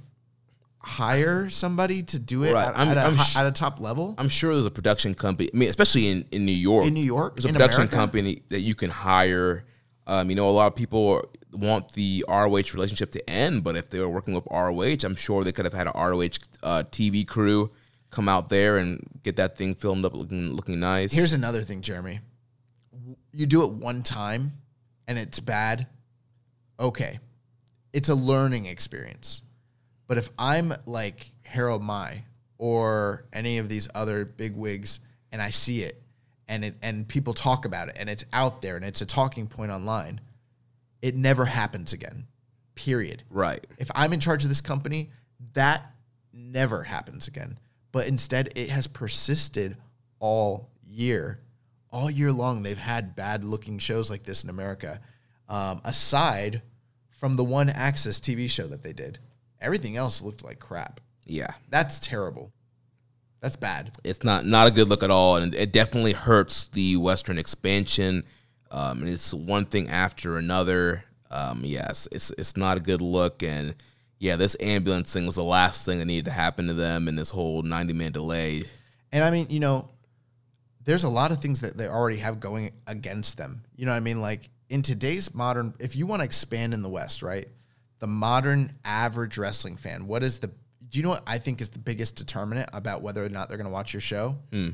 hire somebody to do it Right. at, I'm- at, a, sh- at a top level. I'm sure there's a production company. I mean, especially in, in New York. In New York? there's a production America? company that you can hire. Um, you know, a lot of people want the ROH relationship to end, but if they were working with ROH, I'm sure they could have had a ROH uh, TV crew come out there and get that thing filmed up looking looking nice. Here's another thing, Jeremy. You do it one time and it's bad. Okay. It's a learning experience. But if I'm like Harold Meij or any of these other big wigs and I see it and it and people talk about it and it's out there and it's a talking point online, it never happens again. Period. right. If I'm in charge of this company, that never happens again. But instead, it has persisted all year. All year long, they've had bad looking shows like this in America, um, aside from the one Access TV show that they did. Everything else looked like crap. Yeah. That's terrible. That's bad. it's not not a good look at all, and it definitely hurts the Western expansion. Um, and it's one thing after another. Um, yes, it's it's not a good look, and yeah, this ambulance thing was the last thing that needed to happen to them, in this whole ninety minute delay. And I mean, you know, there's a lot of things that they already have going against them. You know what I mean? Like in today's modern, if you want to expand in the West, right? The modern average wrestling fan, what is the, do you know what I think is the biggest determinant about whether or not they're going to watch your show? Hmm.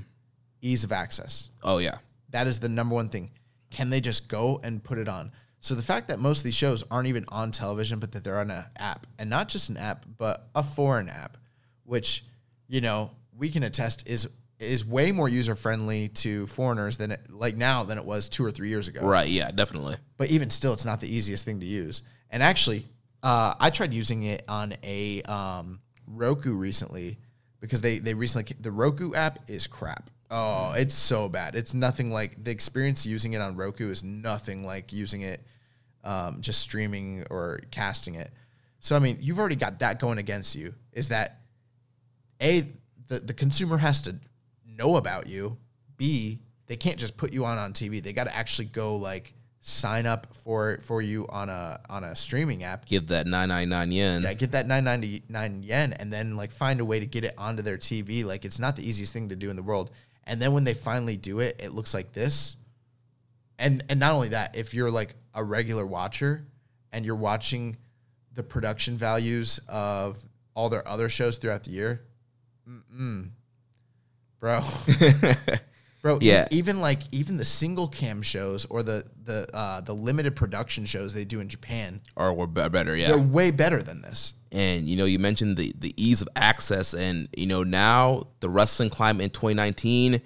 Ease of access. Oh yeah, That is the number one thing. Can they just go and put it on? So the fact that most of these shows aren't even on television, but that they're on an app, and not just an app, but a foreign app, which you know we can attest is is way more user friendly to foreigners than it like now than it was two or three years ago. right, yeah, definitely. But even still, it's not the easiest thing to use. And actually, uh, I tried using it on a um, Roku recently because they they recently the Roku app is crap. Oh, it's so bad. It's nothing like the experience using it on Roku is nothing like using it um, just streaming or casting it. So I mean, you've already got that going against you. Is that a the the consumer has to know about you. B they can't just put you on on TV. They got to actually go like sign up for for you on a on a streaming app. Give that nine ninety nine yen. Yeah, get that nine ninety nine yen, and then like find a way to get it onto their TV. Like it's not the easiest thing to do in the world. And then when they finally do it, it looks like this. And and not only that, if you're like a regular watcher and you're watching the production values of all their other shows throughout the year, mm bro, bro, e- Yeah. even like even the single cam shows or the the uh, the limited production shows they do in Japan, we're be- better, yeah. they're way better than this. and you know you mentioned the the ease of access and you know now the wrestling climate in 2019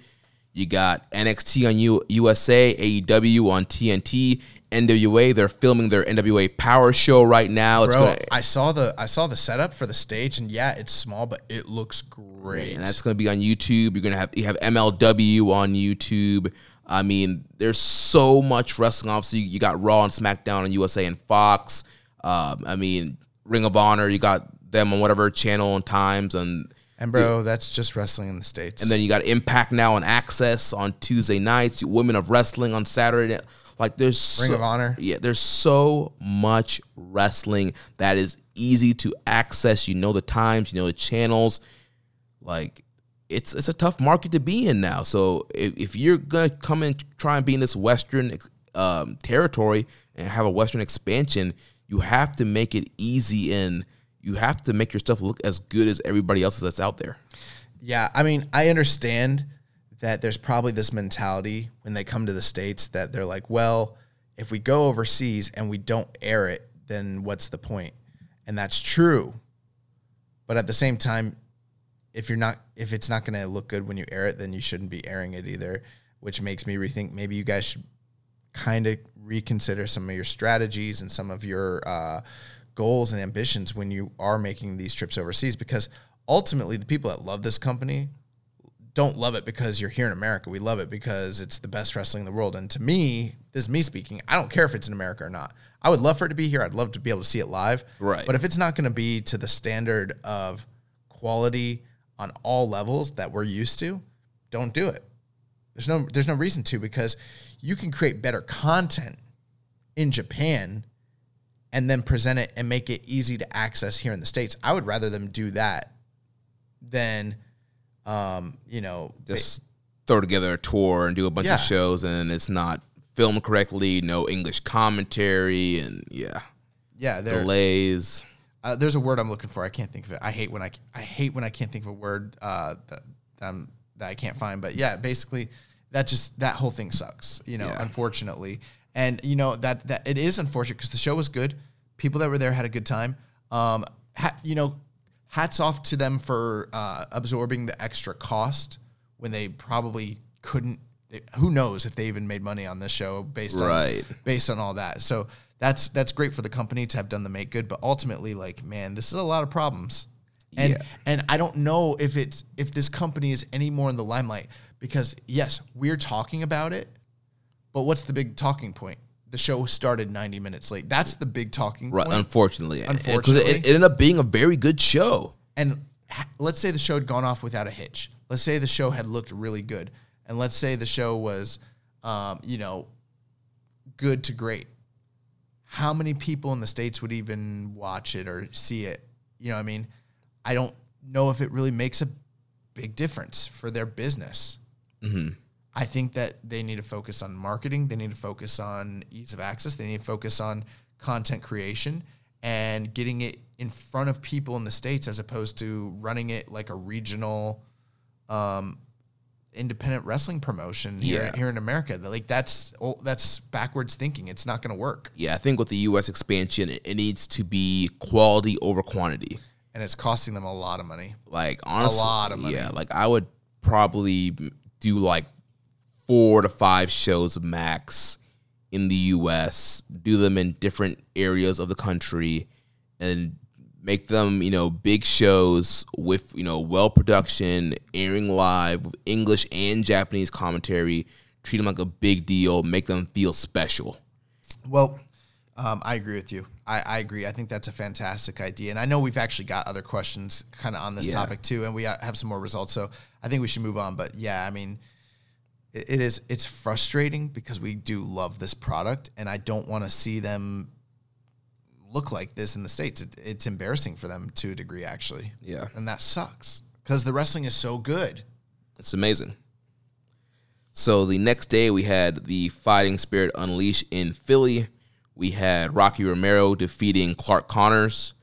you got NXT on U- USA, AEW on TNT, NWA. They're filming their NWA Power Show right now. It's Bro, gonna, I saw the I saw the setup for the stage, and yeah, it's small, but it looks great. and that's going to be on YouTube. You're going to have you have MLW on YouTube. I mean, there's so much wrestling. Obviously, you got Raw and SmackDown on USA and Fox. Um, I mean, Ring of Honor, you got them on whatever channel and times, and and bro, that's just wrestling in the states. and then you got Impact now on Access on Tuesday nights. Women of Wrestling on Saturday. Like there's Ring so, of Honor. Yeah, there's so much wrestling that is easy to access. You know the times, you know the channels. Like it's it's a tough market to be in now. So if, if you're gonna come and try and be in this Western um, territory and have a Western expansion, you have to make it easy and you have to make your stuff look as good as everybody else's that's out there. yeah, I mean, I understand that there's probably this mentality when they come to the states that they're like, well, if we go overseas and we don't air it, then what's the point? And that's true. But at the same time, if you're not if it's not going to look good when you air it, then you shouldn't be airing it either, which makes me rethink maybe you guys should kind of reconsider some of your strategies and some of your uh, goals and ambitions when you are making these trips overseas because ultimately the people that love this company don't love it because you're here in America. We love it because it's the best wrestling in the world. And to me, this is me speaking. I don't care if it's in America or not. I would love for it to be here. I'd love to be able to see it live. Right. But if it's not going to be to the standard of quality on all levels that we're used to, don't do it. There's no there's no reason to because you can create better content in Japan and then present it and make it easy to access here in the states. I would rather them do that than um, you know, Just throw together a tour and do a bunch Yeah. of shows, and it's not filmed correctly. No English commentary, and yeah, yeah, delays. uh, there's a word I'm looking for. I can't think of it. I hate when I I hate when I can't think of a word uh, that that, I'm, that I can't find. But yeah, basically that just that whole thing sucks. You know, Yeah. unfortunately, and you know that that it is unfortunate because the show was good. People that were there had a good time. Um, ha, you know, hats off to them for uh, absorbing the extra cost when they probably couldn't. They, who knows if they even made money on this show based Right. on based on all that. So that's that's great for the company to have done the make good, but ultimately, like, man, this is a lot of problems. And Yeah. and I don't know if it's if this company is any more in the limelight because yes, we're talking about it, but what's the big talking point? The show started 90 minutes late. That's the big talking Right, point. unfortunately, Unfortunately. it, it ended up being a very good show. and let's say the show had gone off without a hitch. Let's say the show had looked really good, and let's say the show was, um, you know, good to great. How many people in the states would even watch it or see it? You know, what I mean, I don't know if it really makes a big difference for their business. I think that they need to focus on marketing. They need to focus on ease of access. They need to focus on content creation and getting it in front of people in the states as opposed to running it like a regional, um, independent wrestling promotion here Yeah. here in America. Like that's that's backwards thinking. It's not going to work, Yeah, I think with the U.S. expansion, it, it needs to be quality over quantity. and it's costing them a lot of money. Like honestly, a lot of money. Yeah, like I would probably do like four to five shows max in the U.S. Do them in different areas of the country, and make them you know big shows with you know well production, airing live with English and Japanese commentary. Treat them like a big deal. Make them feel special. Well, um, I agree with you. I, I agree. I think that's a fantastic idea. And I know we've actually got other questions kind of on this Yeah. topic too, and we uh, have some more results. So I think we should move on. But yeah, I mean, it, it is it's frustrating because we do love this product, and I don't want to see them look like this in the states. It, it's embarrassing for them to a degree, actually. Yeah. and that sucks because the wrestling is so good. It's amazing. So the next day we had the Fighting Spirit Unleashed in Philly. We had Rocky Romero defeating Clark Connors,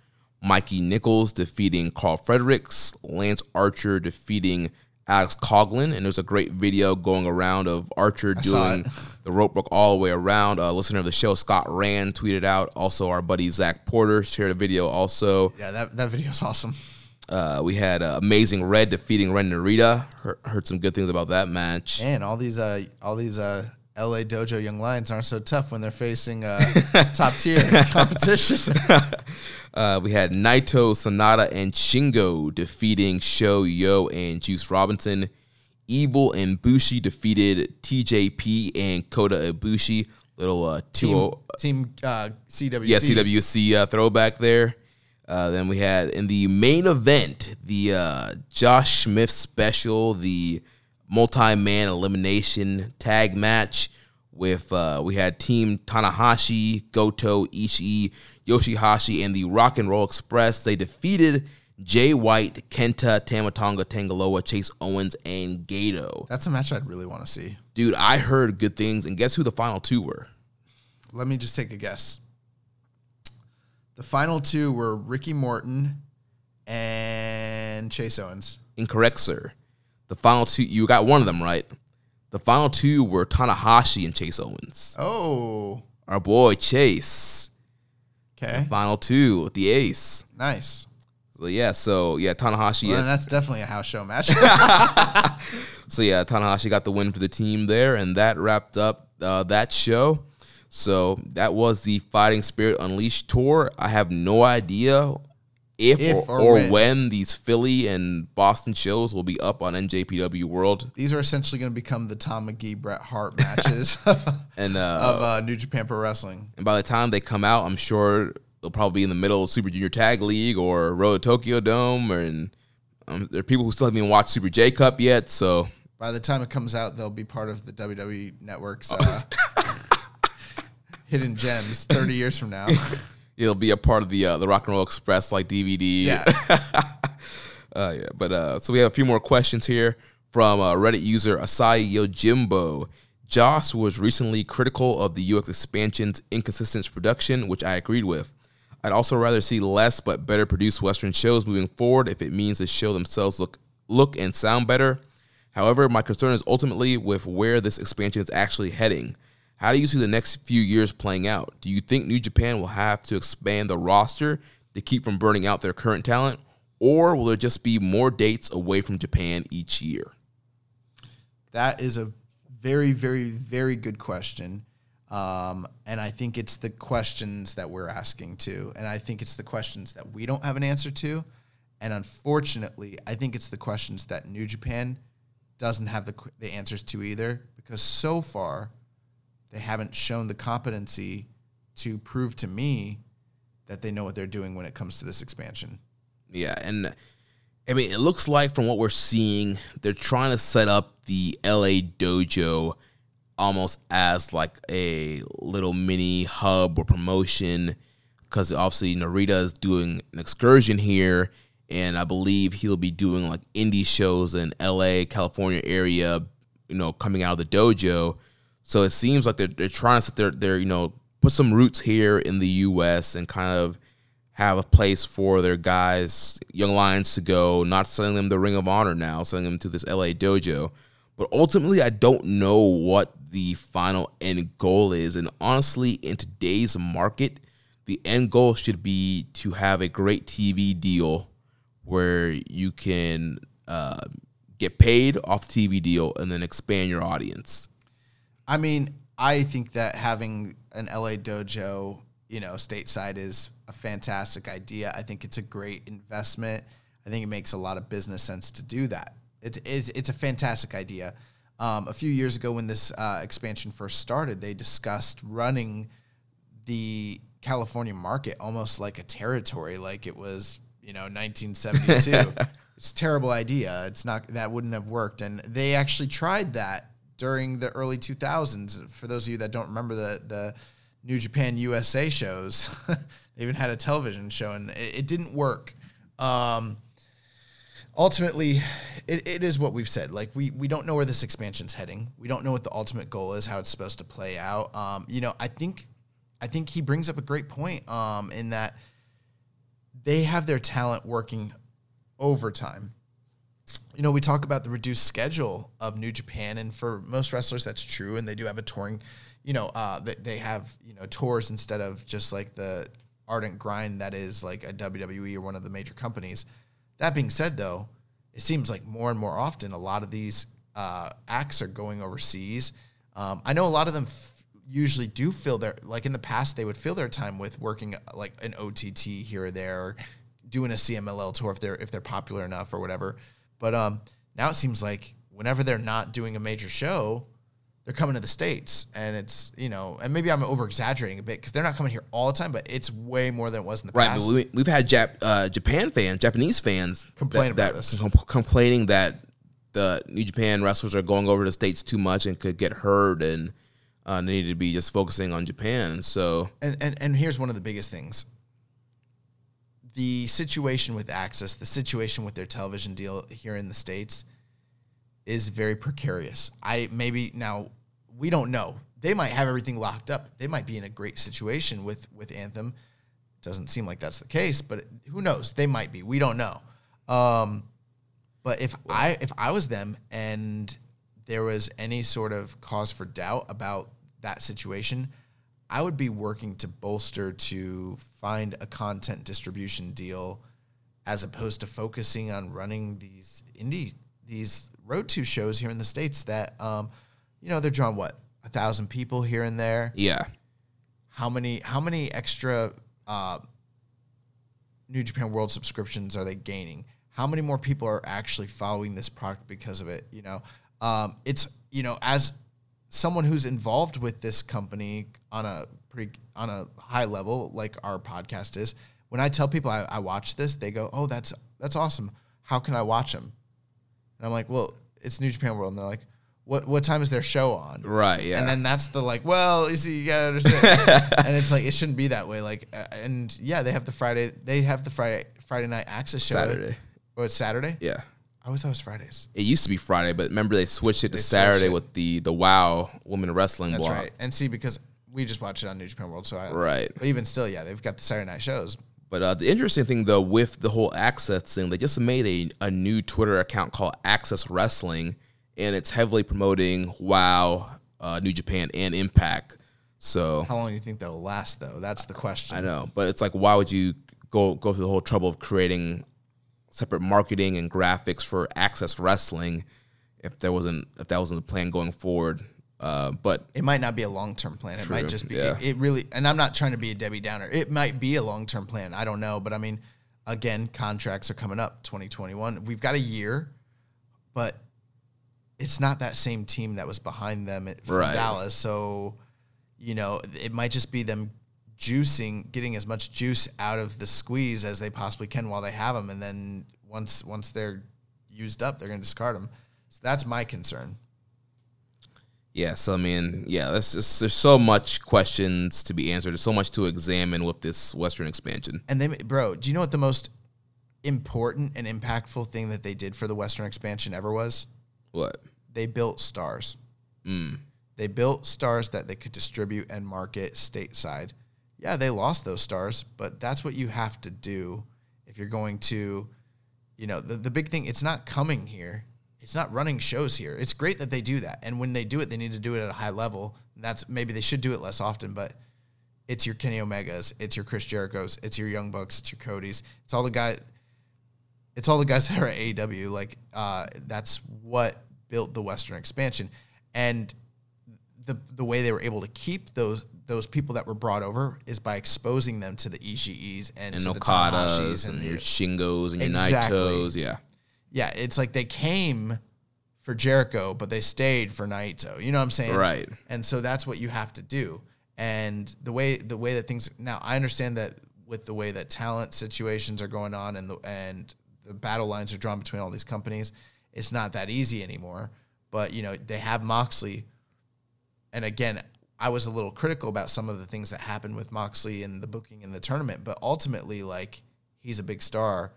Mikey Nicholls defeating Karl Fredericks, Lance Archer defeating Alex Coughlin, and there's a great video going around of Archer saw doing the rope broke all the way around. A listener of the show, Scott Rand, tweeted out. Also, our buddy Zach Porter shared a video. Also, Yeah, that that video is awesome. uh, we had uh, Amazing Red defeating Ren Narita. Heard, heard some good things about that match. Man, all these uh all these uh LA Dojo Young Lions aren't so tough when they're facing uh top tier competition. Uh, we had Naito, Sanada, and Shingo defeating Sho Yoh and Juice Robinson. Evil and Bushi defeated TJP and Kota Ibushi. Little uh, two team oh team uh CWC. yeah CWC uh, throwback there. Uh, then we had in the main event the uh, Josh Smith special, the multi-man elimination tag match with uh, we had Team Tanahashi, Goto, Ishii, Yoshihashi, and the Rock and Roll Express. They defeated Jay White, Kenta, Tama Tonga, Tangaloa, Chase Owens, and Gedo. That's a match I'd really want to see. Dude, I heard good things, and guess who the final two were? Let me just take a guess. The final two were Ricky Morton and Chase Owens. Incorrect, sir. The final two, you got one of them right. The final two were Tanahashi and Chase Owens. Oh, Our boy Chase. Okay, Final two with the ace. nice. So yeah, so yeah, Tanahashi. Well, that's definitely a house show match. So yeah, Tanahashi got the win for the team there, and that wrapped up uh, that show. So that was the Fighting Spirit Unleashed tour. I have no idea if, If or, or when. when. these Philly and Boston shows will be up on NJPW World. These are essentially going to become the Tom Magee Bret Hart matches of, And uh, of uh, New Japan Pro Wrestling. And by the time they come out, I'm sure they'll probably be in the middle of Super Junior Tag League or Road to Tokyo Dome, or and um, there are people who still haven't even watched Super J Cup yet. So By the time it comes out, they'll be part of the WWE Network's uh, hidden gems. Thirty years from now, It'll be a part of the uh, the Rock and Roll Express like DVD. yeah. Uh, yeah, but uh, so we have a few more questions here from uh, Reddit user Asai Yojimbo. Joss was recently critical of the UX expansion's inconsistent production, which I agreed with. I'd also rather see less but better produced Western shows moving forward if it means the show themselves look look and sound better. However, my concern is ultimately with where this expansion is actually heading. How do you see the next few years playing out? Do you think New Japan will have to expand the roster to keep from burning out their current talent, or will there just be more dates away from Japan each year? That is a very, very, very good question. Um, and I think it's the questions that we're asking to. And I think it's the questions that we don't have an answer to. And unfortunately, I think it's the questions that New Japan doesn't have the, the answers to either. Because so far, they haven't shown the competency to prove to me that they know what they're doing when it comes to this expansion. Yeah, and I mean, it looks like from what we're seeing, they're trying to set up the LA dojo almost as like a little mini hub or promotion because obviously Narita is doing an excursion here, and I believe he'll be doing like indie shows in LA, California area, you know, coming out of the dojo. So it seems like they're, they're trying to their, their, you know, put some roots here in the US and kind of have a place for their guys, young lions to go, not sending them the Ring of Honor now, sending them to this LA dojo. But ultimately, I don't know what the final end goal is. And honestly, in today's market, the end goal should be to have a great TV deal where you can uh, get paid off TV deal and then expand your audience. I mean, I think that having an LA dojo, you know, stateside is a fantastic idea. I think it's a great investment. I think it makes a lot of business sense to do that. It's it's, it's a fantastic idea. Um, a few years ago, when this uh, expansion first started, they discussed running the California market almost like a territory, like it was you know 1972. it's a terrible idea. It's not that wouldn't have worked, and they actually tried that during the early 2000s. For those of you that don't remember the the New Japan USA shows, they even had a television show, and it, it didn't work. Um, ultimately, it, it is what we've said. Like we we don't know where this expansion's heading. We don't know what the ultimate goal is, how it's supposed to play out. Um, you know, I think I think he brings up a great point um, in that they have their talent working overtime. You know, we talk about the reduced schedule of New Japan, and for most wrestlers, that's true. And they do have a touring, you know, uh, they, they have you know tours instead of just like the ardent grind that is like a WWE or one of the major companies. That being said, though, it seems like more and more often a lot of these uh, acts are going overseas. Um, I know a lot of them f- usually do fill their like in the past they would fill their time with working uh, like an OTT here or there, doing a CMLL tour if they're if they're popular enough or whatever. But um, now it seems like whenever they're not doing a major show, they're coming to the states, and it's you know, and maybe I'm over exaggerating a bit because they're not coming here all the time, but it's way more than it was in the Right, past. but we, we've had Jap, uh, Japan fans, Japanese fans Complain that, about this. that com- complaining that the New Japan wrestlers are going over to the states too much and could get hurt, and uh, they need to be just focusing on Japan. So and, and and here's one of the biggest things the situation with access the situation with their television deal here in the states is very precarious. I maybe now we don't know. They might have everything locked up. They might be in a great situation with with anthem. Doesn't seem like that's the case but who knows? They might be. We don't know. Um but if i if i was them and there was any sort of cause for doubt about that situation I would be working to bolster to find a content distribution deal as opposed to focusing on running these indie these road to shows here in the states that um, you know they're drawing what a thousand people here and there yeah, how many how many extra uh, New Japan World subscriptions are they gaining? How many more people are actually following this product because of it? You know, um, it's you know as someone who's involved with this company on a pretty on a high level, like our podcast is. When I tell people I, I watch this, they go, "Oh, that's that's awesome. How can I watch them?" And I'm like, "Well, it's New Japan World, and they're like, what what time is their show on? Right. Yeah. And then that's the like, well, you see, you gotta understand. and it's like it shouldn't be that way. Like, uh, and yeah, they have the Friday, they have the Friday Friday night access show. Saturday. Oh, it's Saturday. yeah. I always thought it was Fridays. It used to be Friday, but remember they switched it to They switched Saturday it. with the the Wow Women Wrestling That's block. right. And see, because we just watch it on New Japan World, so I Right. But even still, yeah, they've got the Saturday night shows. But uh, the interesting thing, though, with the whole Access thing, they just made a, a new Twitter account called Access Wrestling, and it's heavily promoting WoW, uh, New Japan, and Impact. So How long do you think that'll last, though? That's the question. I know, but it's like, why would you go go through the whole trouble of creating separate marketing and graphics for AXS Wrestling if there wasn't if that wasn't the plan going forward? Uh, but It might not be a long term plan. It might just be. yeah. It, it really, and I'm not trying to be a Debbie Downer. It might be a long term plan. I don't know, but I mean, again, contracts are coming up. 2021. We've got a year, but it's not that same team that was behind them at, Right. Dallas. So, you know, it might just be them juicing, getting as much juice out of the squeeze as they possibly can while they have them, and then once once they're used up, they're going to discard them. So that's my concern. Yeah, so I mean, yeah, there's just, there's so much questions to be answered. There's so much to examine with this Western expansion. And they, bro, do you know what the most important and impactful thing that they did for the Western expansion ever was? What? They built stars. Mm. They built stars that they could distribute and market stateside. Yeah, they lost those stars, but that's what you have to do if you're going to, you know, the, the big thing, it's not coming here. It's not running shows here. It's great that they do that. And when they do it, they need to do it at a high level. That's maybe they should do it less often, but it's your Kenny Omegas, it's your Chris Jericho's, it's your Young Bucks, it's your Cody's, it's all the guy, it's all the guys that are at AEW. Like uh, that's what built the Western expansion, and the the way they were able to keep those those people that were brought over is by exposing them to the Ishii and, And to the Okadas Tanahashis and, and, your Shingos and your Naitos. Yeah. yeah, it's like they came for Jericho, but they stayed for Naito. You know what I'm saying? Right. And so that's what you have to do. And the way the way that things now, I understand that with the way that talent situations are going on and the and the battle lines are drawn between all these companies, it's not that easy anymore. But you know they have Moxley, and again, I was a little critical about some of the things that happened with Moxley and the booking in the tournament. But ultimately, like he's a big star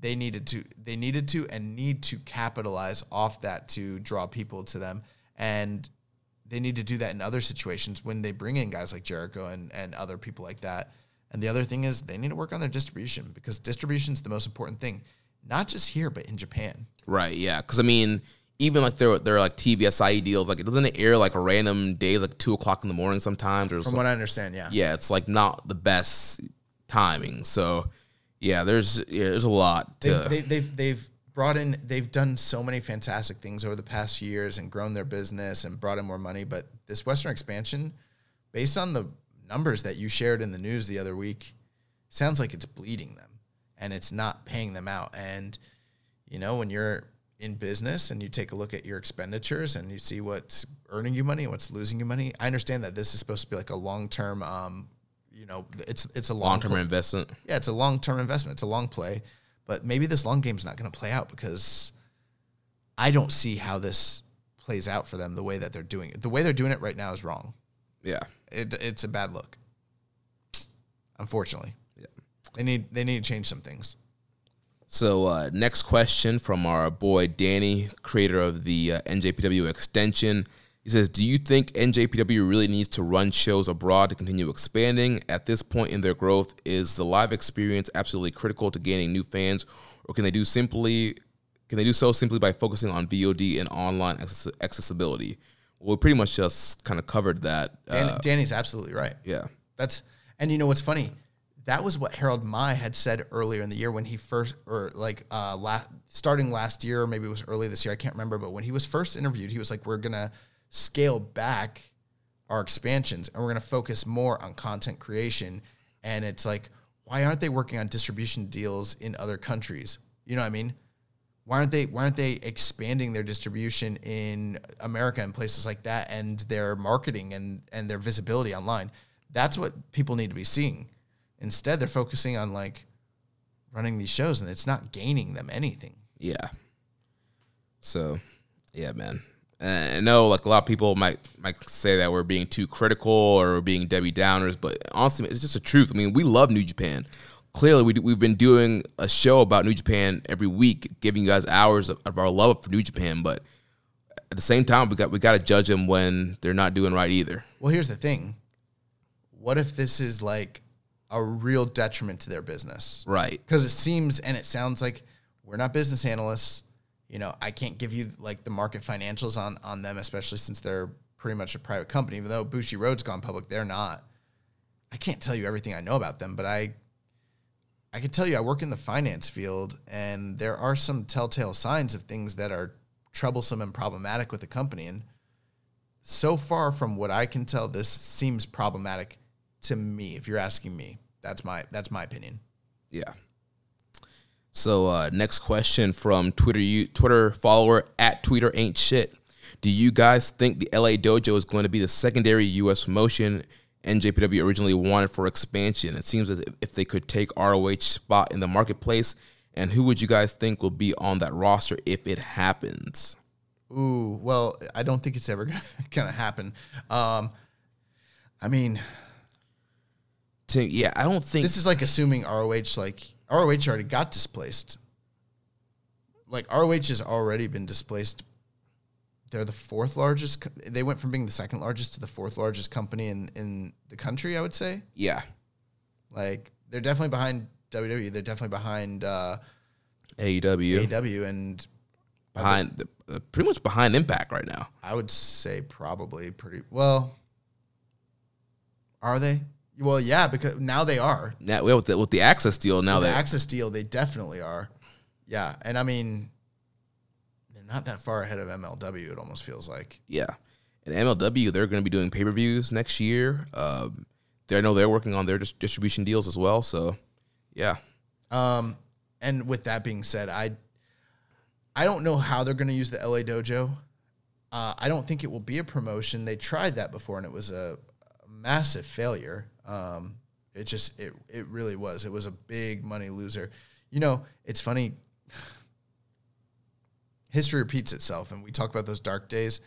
they needed to they needed to and need to capitalize off that to draw people to them and they need to do that in other situations when they bring in guys like Jericho and, and other people like that. And the other thing is they need to work on their distribution because distribution is the most important thing, not just here but in Japan. Right. Yeah. Because I mean, even like their their like TV Asahi deals, like it doesn't air like random days, like two o'clock in the morning sometimes, or From what I understand, yeah. yeah, it's like not the best timing. So yeah, there's yeah, there's a lot to They, they, they've they've brought in they've done so many fantastic things over the past few years and grown their business and brought in more money. But this Western expansion, based on the numbers that you shared in the news the other week, sounds like it's bleeding them and it's not paying them out. And you know, when you're in business and you take a look at your expenditures and you see what's earning you money and what's losing you money, I understand that this is supposed to be like a long term. Um, you know, it's it's a long term investment. yeah, it's a long term investment. It's a long play, but maybe this long game's not going to play out because I don't see how this plays out for them the way that they're doing it. The way they're doing it right now is wrong. Yeah. It, it's a bad look. Unfortunately, yeah. They need they need to change some things. So uh, next question from our boy Danny, creator of the uh, NJPW extension. He says, "Do you think NJPW really needs to run shows abroad to continue expanding? At this point in their growth, is the live experience absolutely critical to gaining new fans, or can they do simply can they do so simply by focusing on VOD and online access- accessibility?" Well, we pretty much just kind of covered that. Dan, Uh, Danny's absolutely right. yeah, That's and you know what's funny? That was what Harold Meij had said earlier in the year when he first or like uh la- starting last year or maybe it was early this year, I can't remember, but when he was first interviewed, he was like we're going to scale back our expansions and we're going to focus more on content creation and it's like why aren't they working on distribution deals in other countries? You know what I mean? Why aren't they why aren't they expanding their distribution in America and places like that and their marketing and and their visibility online? That's what people need to be seeing. Instead, they're focusing on like running these shows and it's not gaining them anything. yeah. So Yeah, man. And I know like a lot of people might might say that we're being too critical or we're being Debbie Downers, but honestly, it's just the truth. I mean, we love New Japan. Clearly, we, we've been doing a show about New Japan every week, giving you guys hours of, of our love for New Japan. But at the same time, we got we got to judge them when they're not doing right either. Well, here's the thing. What if this is like a real detriment to their business? Right. Because it seems and it sounds like we're not business analysts. You know, I can't give you like the market financials on on them, especially since they're pretty much a private company. Even though Bushiroad's gone public, they're not. I can't tell you everything I know about them, but I I can tell you I work in the finance field and there are some telltale signs of things that are troublesome and problematic with the company. And so far from what I can tell, this seems problematic to me. If you're asking me, that's my that's my opinion. Yeah. So uh, next question from Twitter you Twitter follower at Twitter ain't shit. Do you guys think the LA Dojo is going to be the secondary U.S. promotion NJPW originally wanted for expansion? It seems as if they could take ROH spot in the marketplace. And who would you guys think will be on that roster if it happens? Ooh, well, I don't think it's ever gonna happen. Um, I mean, To, yeah, I don't think this is like assuming ROH like ROH already got displaced. Like ROH has already been displaced. They're the fourth largest. co- They went from being the second largest to the fourth largest company in in the country. I would say. yeah Like they're definitely behind WWE. They're definitely behind uh, AEW AEW, and behind the, uh, pretty much behind Impact right now. I would say probably pretty well. Are they? Well, yeah, because now they are. Now with the, with the AXS deal now With the AXS deal, they definitely are. Yeah, and I mean, they're not that far ahead of MLW. It almost feels like. Yeah. And MLW, they're going to be doing pay per views next year. Um, they I know they're working on their dis- distribution deals as well. So, yeah. Um, and with that being said, I I don't know how they're going to use the LA Dojo. Uh, I don't think it will be a promotion. They tried that before, and it was a, a massive failure. Um, it just it it really was. It was a big money loser. You know, it's funny. History repeats itself, and we talk about those dark days.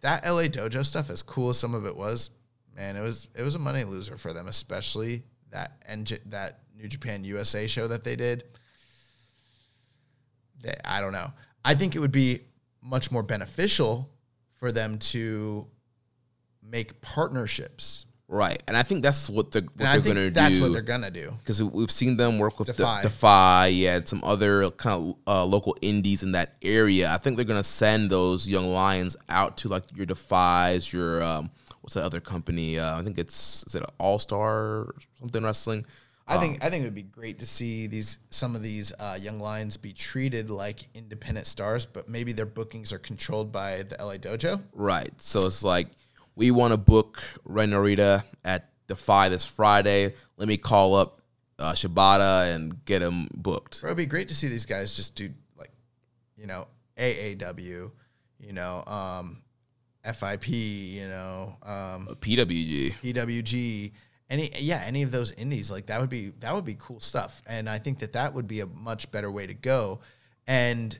That LA Dojo stuff, as cool as some of it was, man, it was it was a money loser for them, especially that NJ, that New Japan USA show that they did. They, I don't know. I think it would be much more beneficial for them to make partnerships. Right. And I think that's what they're, what they're think going to do. that's what they're gonna do. because we've seen them work with Defy. Defy, Defy, yeah, and some other kind of uh, local indies in that area. I think they're gonna send those young lions out to like your Defies, your um, what's that other company? Uh, I think it's is it All Star something wrestling. I think I think it would be great to see these some of these uh, young lions be treated like independent stars, but maybe their bookings are controlled by the LA Dojo. Right. So it's like we want to book Ren Narita at Defy this Friday. Let me call up uh, Shibata and get him booked. Bro, it'd be great to see these guys just do like, you know, AAW, you know, um, FIP, you know, um, PWG. PWG, any yeah, any of those indies like that would be that would be cool stuff, and I think that that would be a much better way to go. And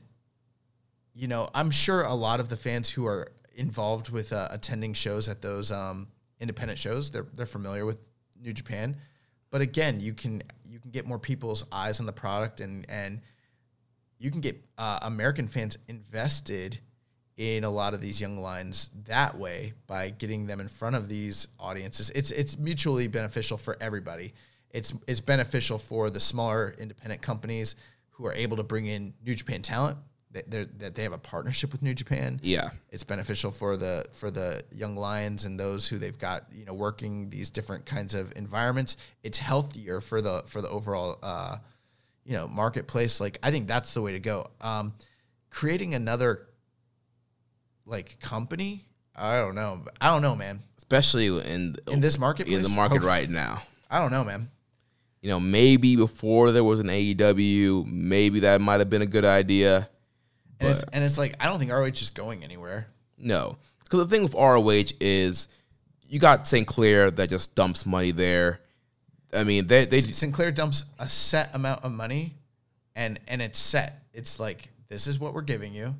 you know, I'm sure a lot of the fans who are involved with uh, attending shows at those um, independent shows, they're they're familiar with New Japan. But again, you can you can get more people's eyes on the product, and and you can get uh, American fans invested in a lot of these young lines that way by getting them in front of these audiences. It's it's mutually beneficial for everybody. It's it's beneficial for the smaller independent companies who are able to bring in New Japan talent that they that they have a partnership with New Japan. Yeah. It's beneficial for the for the young lions and those who they've got you know working these different kinds of environments. It's healthier for the for the overall uh, you know marketplace. Like I think that's the way to go. Um, creating another like company, I don't know. I don't know, man. Especially in In this in the market Oh, right now. I don't know, man. You know, maybe before there was an AEW, maybe that might have been a good idea. And it's, and it's like I don't think ROH is going anywhere. No, because the thing with ROH is you got Sinclair that just dumps money there. I mean, they they Sinclair dumps a set amount of money, and and it's set. It's like this is what we're giving you.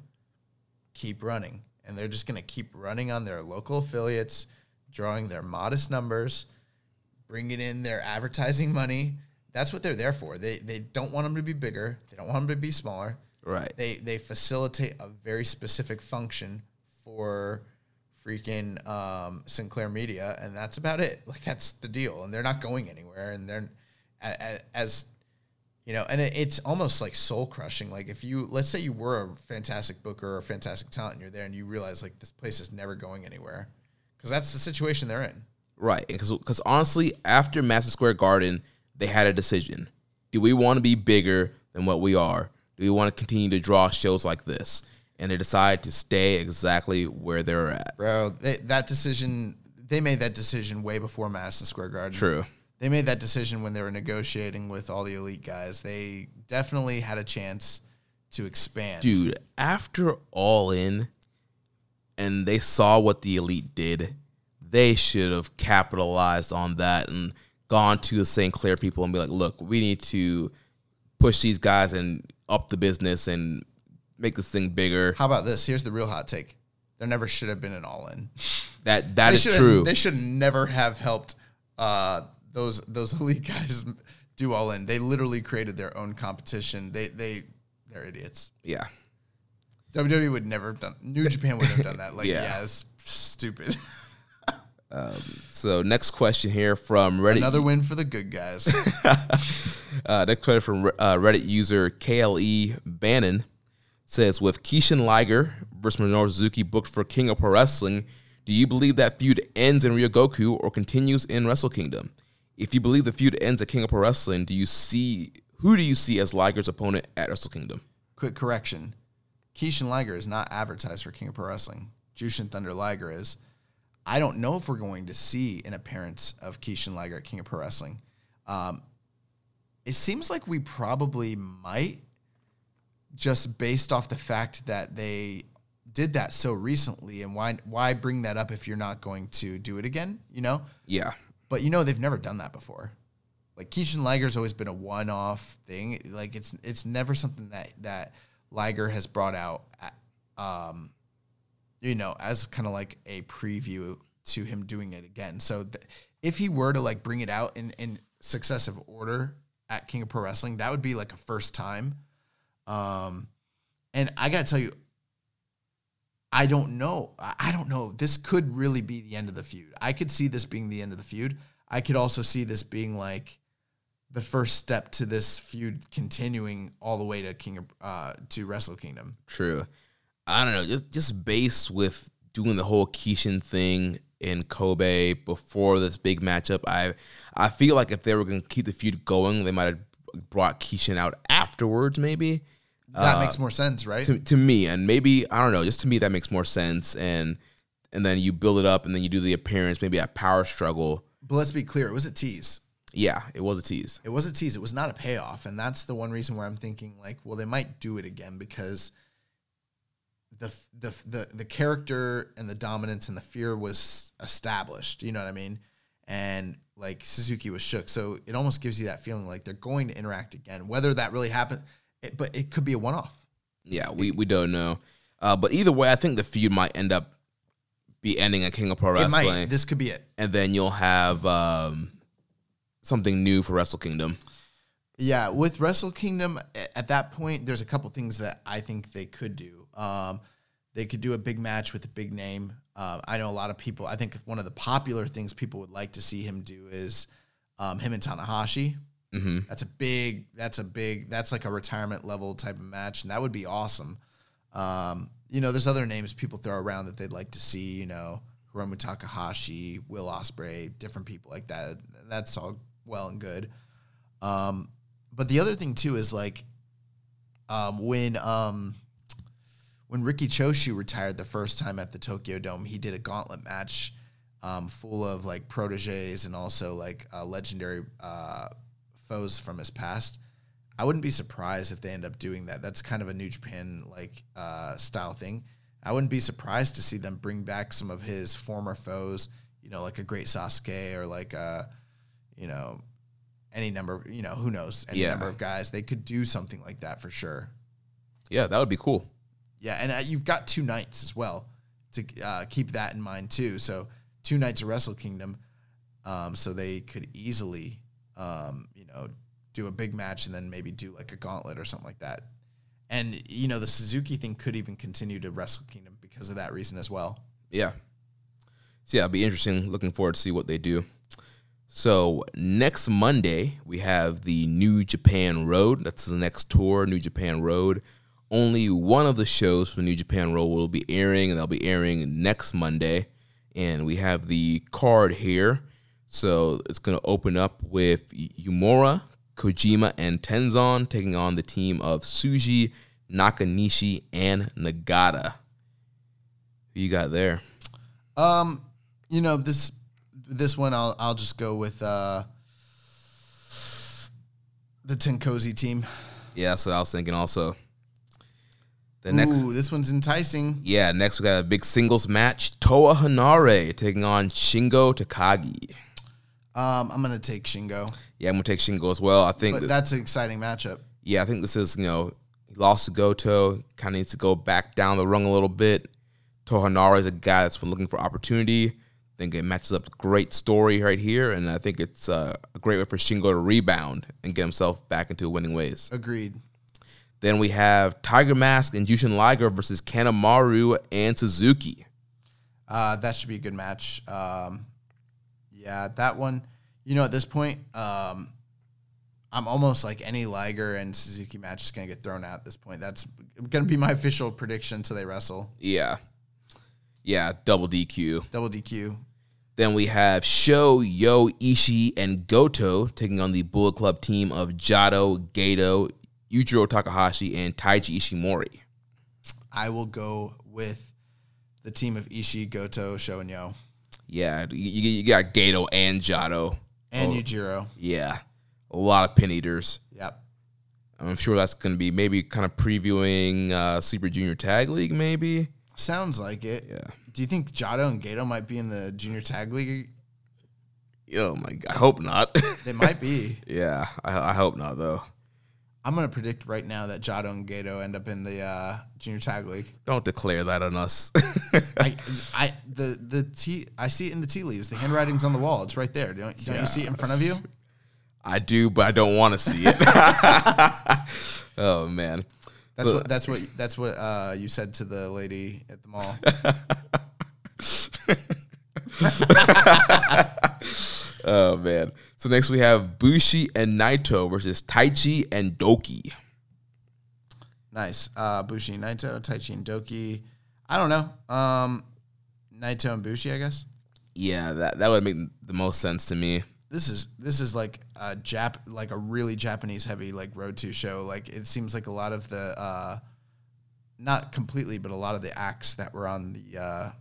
keep running. And they're just going to keep running on their local affiliates, drawing their modest numbers, bringing in their advertising money. That's what they're there for. They, they don't want them to be bigger. They don't want them to be smaller. Right. They, they facilitate a very specific function for freaking um, Sinclair Media, and that's about it. Like that's the deal, and they're not going anywhere. And they're as you know, and it, it's almost like soul crushing. Like if you let's say you were a fantastic booker or a fantastic talent, and you're there, and you realize like this place is never going anywhere, because that's the situation they're in. Right. Because honestly, after Madison Square Garden, they had a decision. Do we want to be bigger than what we are? Do we want to continue to draw shows like this? And they decided to stay exactly where they're at. Bro, they, that decision they made that decision way before Madison Square Garden. True. They made that decision when they were negotiating with all the elite guys. They definitely had a chance to expand. Dude, after All In and they saw what the Elite did, they should have capitalized on that and gone to the Sinclair people and be like, look, we need to push these guys and up the business and make this thing bigger. How about this? Here's the real hot take. There never should have been an all in. That that They should true. They should never have helped uh, those those elite guys do all in. They literally created their own competition. They they they're idiots. yeah. WWE would never have done. New Japan would have done that. Like Yeah. yeah, it's stupid. So next question here from Reddit. Another win for the good guys. Uh, next question from uh, Reddit user KLE Bannon says, with Kishin Liger versus Minoru Suzuki booked for King of Pro Wrestling, do you believe that feud ends in Ryogoku or continues in Wrestle Kingdom? If you believe the feud ends at King of Pro Wrestling, do you see who do you see as Liger's opponent at Wrestle Kingdom? Quick correction: Kishin Liger is not advertised for King of Pro Wrestling. Jushin Thunder Liger is. I don't know if we're going to see an appearance of Kishin Liger at King of Pro Wrestling. Um, it seems like we probably might, just based off the fact that they did that so recently, and why why bring that up if you're not going to do it again? You know. Yeah, But you know they've never done that before. Like Kishin Liger's always been a one-off thing. Like it's it's never something that that Liger has brought out, um, you know, as kind of like a preview to him doing it again. So th- if he were to like bring it out in in successive order at King of Pro Wrestling, that would be like a first time. Um, and I gotta tell you, I don't know. I don't know. This could really be the end of the feud. I could see this being the end of the feud. I could also see this being like the first step to this feud continuing all the way to King of, uh, to Wrestle Kingdom. true. I don't know, just just based with doing the whole Kishin thing in Kobe before this big matchup, I I feel like if they were going to keep the feud going, they might have brought Kishin out afterwards, maybe. That uh, makes more sense, right? to, to me and maybe i don't know just to me that makes more sense and and then you build it up and then you do the appearance maybe at power struggle but let's be clear, it was a tease. yeah it was a tease It was a tease. It was not a payoff, and that's the one reason where I'm thinking like, well, they might do it again because the the the the character and the dominance and the fear was established. You know what I mean? And like Suzuki was shook, so it almost gives you that feeling like they're going to interact again. Whether that really happened, it, but it could be a one off. yeah we, we don't know uh, but either way i think the feud might end up be ending at king of pro wrestling might. This could be it. and then you'll have um, something new for wrestle kingdom Yeah, with Wrestle Kingdom, at that point, there's a couple things that I think they could do. Um, they could do a big match with a big name. Uh, I know a lot of people. I think one of the popular things people would like to see him do is um, him and Tanahashi. mm-hmm. That's a big. That's a big. That's like a retirement level type of match, and that would be awesome. Um, you know, there's other names people throw around that they'd like to see. You know, Hiromu Takahashi, Will Ospreay, different people like that. That's all well and good. Um, but the other thing too is like um, when um, when Riki Choshu retired the first time at the Tokyo Dome, he did a gauntlet match um, full of like proteges and also like uh, legendary uh, foes from his past. I wouldn't be surprised if they end up doing that. That's kind of a New Japan like uh, style thing. I wouldn't be surprised to see them bring back some of his former foes, you know, like a great Sasuke or like a, you know, any number, you know, who knows, any Yeah. number of guys. They could do something like that for sure. yeah that would be cool yeah, and uh, you've got two nights as well to uh, keep that in mind too. So two nights of Wrestle Kingdom, um, so they could easily, um, you know, do a big match and then maybe do like a gauntlet or something like that. And you know, the Suzuki thing could even continue to Wrestle Kingdom because of that reason as well. Yeah. So yeah, it'll be interesting. Looking forward to see what they do. So next Monday we have the New Japan Road. That's the next tour, New Japan Road. Only one of the shows from New Japan Road will be airing, and they'll be airing next Monday. And we have the card here. So it's going to open up with Uemura, Kojima, and Tenzan taking on the team of Tsuji, Nakanishi, and Nagata. Who you got there? Um, you know this this one I'll I'll just go with uh the TenKoji team. Yeah, that's what I was thinking also. The next Ooh, this one's enticing. Yeah, next we got a big singles match. Toa Henare taking on Shingo Takagi. Um, I'm gonna take Shingo, Yeah, I'm gonna take Shingo as well. I think but that's an exciting matchup. yeah, I think this is, you know, he lost to Goto, kind of needs to go back down the rung a little bit. Toa Henare is a guy that's been looking for opportunity. I think it matches up great story right here, and I think it's uh, a great way for Shingo to rebound and get himself back into winning ways. Agreed. Then we have Tiger Mask and Jushin Liger versus Kanemaru and Suzuki. Uh, that should be a good match. Um, yeah, that one. You know, at this point, um, I'm almost like any Liger and Suzuki match is gonna get thrown out at this point. That's gonna be my official prediction until they wrestle. Yeah. Yeah, double DQ. Double DQ. Then we have Sho, Yoh, Ishii, and Goto taking on the Bullet Club team of Jado, Gedo, Yujiro Takahashi, and Taiji Ishimori. I will go with the team of Ishii, Goto, Sho, and Yoh, Yeah, you, you you got Gedo and Jado. and Oh. Yujiro. Yeah, a lot of pin eaters. Yep. I'm sure that's going to be maybe kind of previewing uh, Super Junior Tag League, maybe. Sounds like it. Yeah. Do you think Jado and Gedo might be in the junior tag league? Oh my god, I hope not. They might be. yeah, I, I hope not though. I'm gonna predict right now that Jado and Gedo end up in the uh, junior tag league. Don't declare that on us. I, I, the the tea, I see it in the tea leaves. The handwriting's on the wall. It's right there. Don't, don't you see it in front of you? I do, but I don't want to see it. oh man. That's what that's what that's what uh, you said to the lady at the mall. Oh man. So next we have Bushi and Naito versus Taichi and DOUKI. nice. Uh, Bushi, Naito, Taichi, and DOUKI. I don't know. Um, Naito and Bushi, I guess. Yeah, that that would make the most sense to me. This is this is like a Jap like a really Japanese heavy like road to show. Like it seems like a lot of the uh, not completely, but a lot of the acts that were on the uh,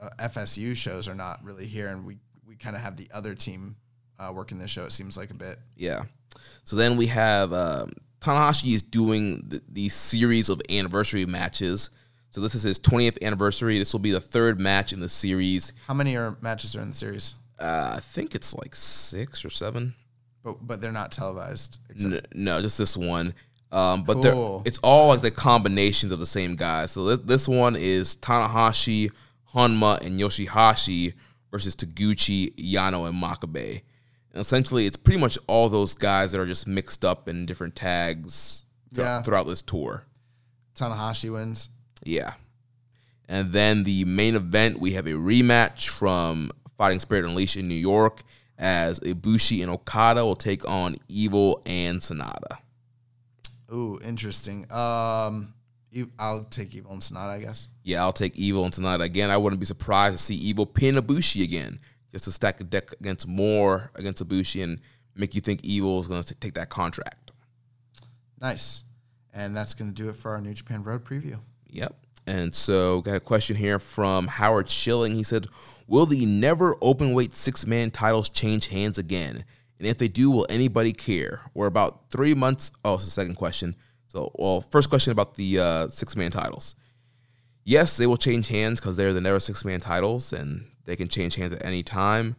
uh, FSU shows are not really here, and we we kind of have the other team uh, working this show. It seems like a bit. Yeah. So then we have um, Tanahashi is doing th- these series of anniversary matches. So this is his 20th anniversary. This will be the third match in the series. How many are matches are in the series? Uh, I think it's like six or seven. But but they're not televised. N- no, just this one. Um, but Cool. it's all like the combinations of the same guys. So this, this one is Tanahashi, Honma, and Yoshihashi versus Taguchi, Yano, and Makabe. And essentially, it's pretty much all those guys that are just mixed up in different tags thro- Yeah. throughout this tour. Tanahashi wins. Yeah. And then the main event, we have a rematch from Fighting Spirit Unleashed in New York as Ibushi and Okada will take on Evil and Sanada. Ooh, interesting. Um, I'll take Evil and Sanada, I guess. Yeah, I'll take Evil and Sanada again. I wouldn't be surprised to see Evil pin Ibushi again, just to stack a deck against more against Ibushi and make you think Evil is going to take that contract. Nice. And that's going to do it for our New Japan Road preview. Yep. And so, got a question here from Howard Schilling. He said, "Will the never open weight six man titles change hands again? And if they do, will anybody care?" We're about three months. Oh, it's the second question. So, well, first question about the uh, six man titles. Yes, they will change hands because they're the never six man titles, and they can change hands at any time.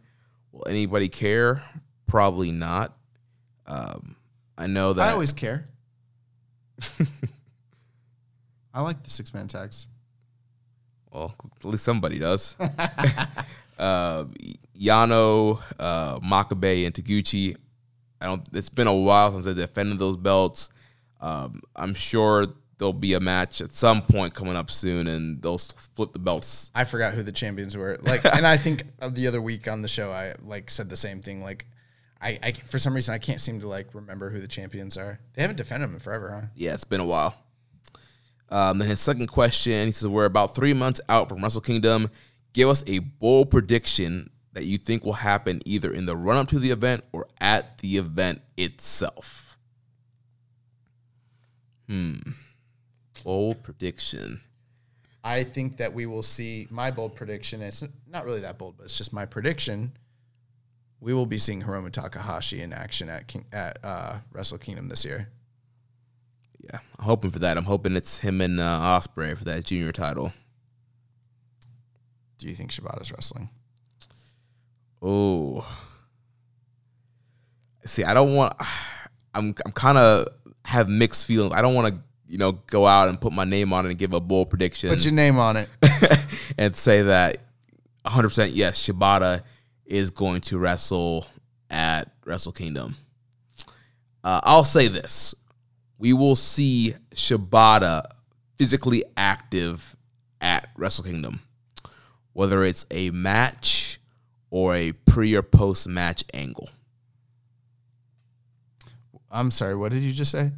Will anybody care? Probably not. Um, I know that I always care. I like the six man tags. Well, at least somebody does. uh, Yano, uh, Makabe, and Taguchi. I don't. It's been a while since they defended those belts. Um, I'm sure there'll be a match at some point coming up soon, and they'll flip the belts. I forgot who the champions were. Like, and I think the other week on the show, I like said the same thing. Like, I, I for some reason I can't seem to like remember who the champions are. They haven't defended them in forever, huh? Yeah, it's been a while. Um, then his second question, he says, "We're about three months out from Wrestle Kingdom. Give us a bold prediction that you think will happen either in the run up to the event or at the event itself." Hmm. Bold prediction. I think that we will see my bold prediction. It's not really that bold, but it's just my prediction. We will be seeing Hiromu Takahashi in action at King, at uh, Wrestle Kingdom this year. Yeah, I'm hoping for that. I'm hoping it's him and uh, Ospreay for that junior title. Do you think Shibata's wrestling? Oh, see, I don't want. I'm I'm kind of have mixed feelings. I don't want to you know go out and put my name on it and give a bold prediction. Put your name on it and say that 100 percent yes, Shibata is going to wrestle at Wrestle Kingdom. Uh, I'll say this: we will see Shibata physically active at Wrestle Kingdom, whether it's a match or a pre or post match angle. I'm sorry, what did you just say?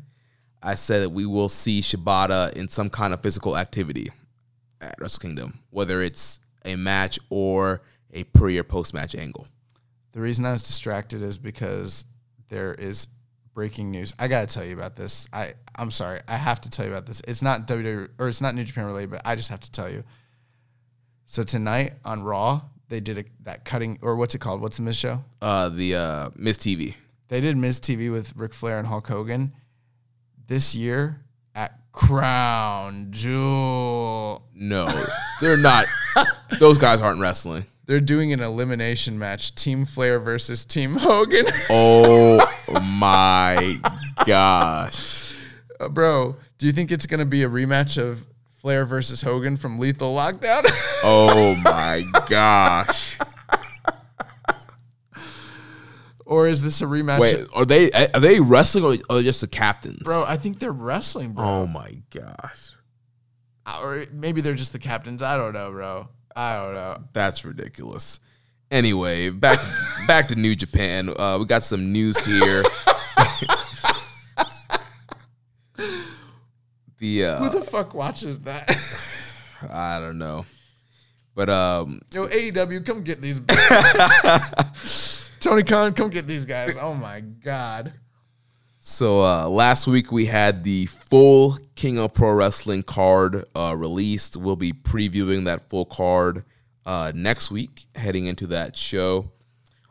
I said that we will see Shibata in some kind of physical activity at Wrestle Kingdom, whether it's a match or a pre or post match angle. The reason I was distracted is because there is breaking news. I gotta tell you about this. I I'm sorry. I have to tell you about this. It's not WWE or it's not New Japan related, but I just have to tell you. So tonight on Raw, they did a, that cutting or what's it called? What's the Miz show? Uh, the uh, Miz TV. They did Miz TV with Ric Flair and Hulk Hogan. This year at Crown Jewel. No, they're not. Those guys aren't wrestling. They're doing an elimination match: Team Flair versus Team Hogan. Oh my gosh, Uh, bro, do you think it's gonna be a rematch of Flair versus Hogan from Lethal Lockdown? oh my gosh. Or is this a rematch? Wait, are they are they wrestling or are they just the captains? Bro, I think they're wrestling, bro. Oh my gosh, Or maybe they're just the captains. I don't know, bro. I don't know. that's ridiculous. Anyway, back to, back to New Japan. Uh, we got some news here. the uh, Who the fuck watches that? I don't know, but um, Yo, AEW, come get these. Tony Khan, come get these guys. Oh my god. So uh, last week we had the full King of Pro Wrestling card uh, released. We'll be previewing that full card uh, next week, heading into that show.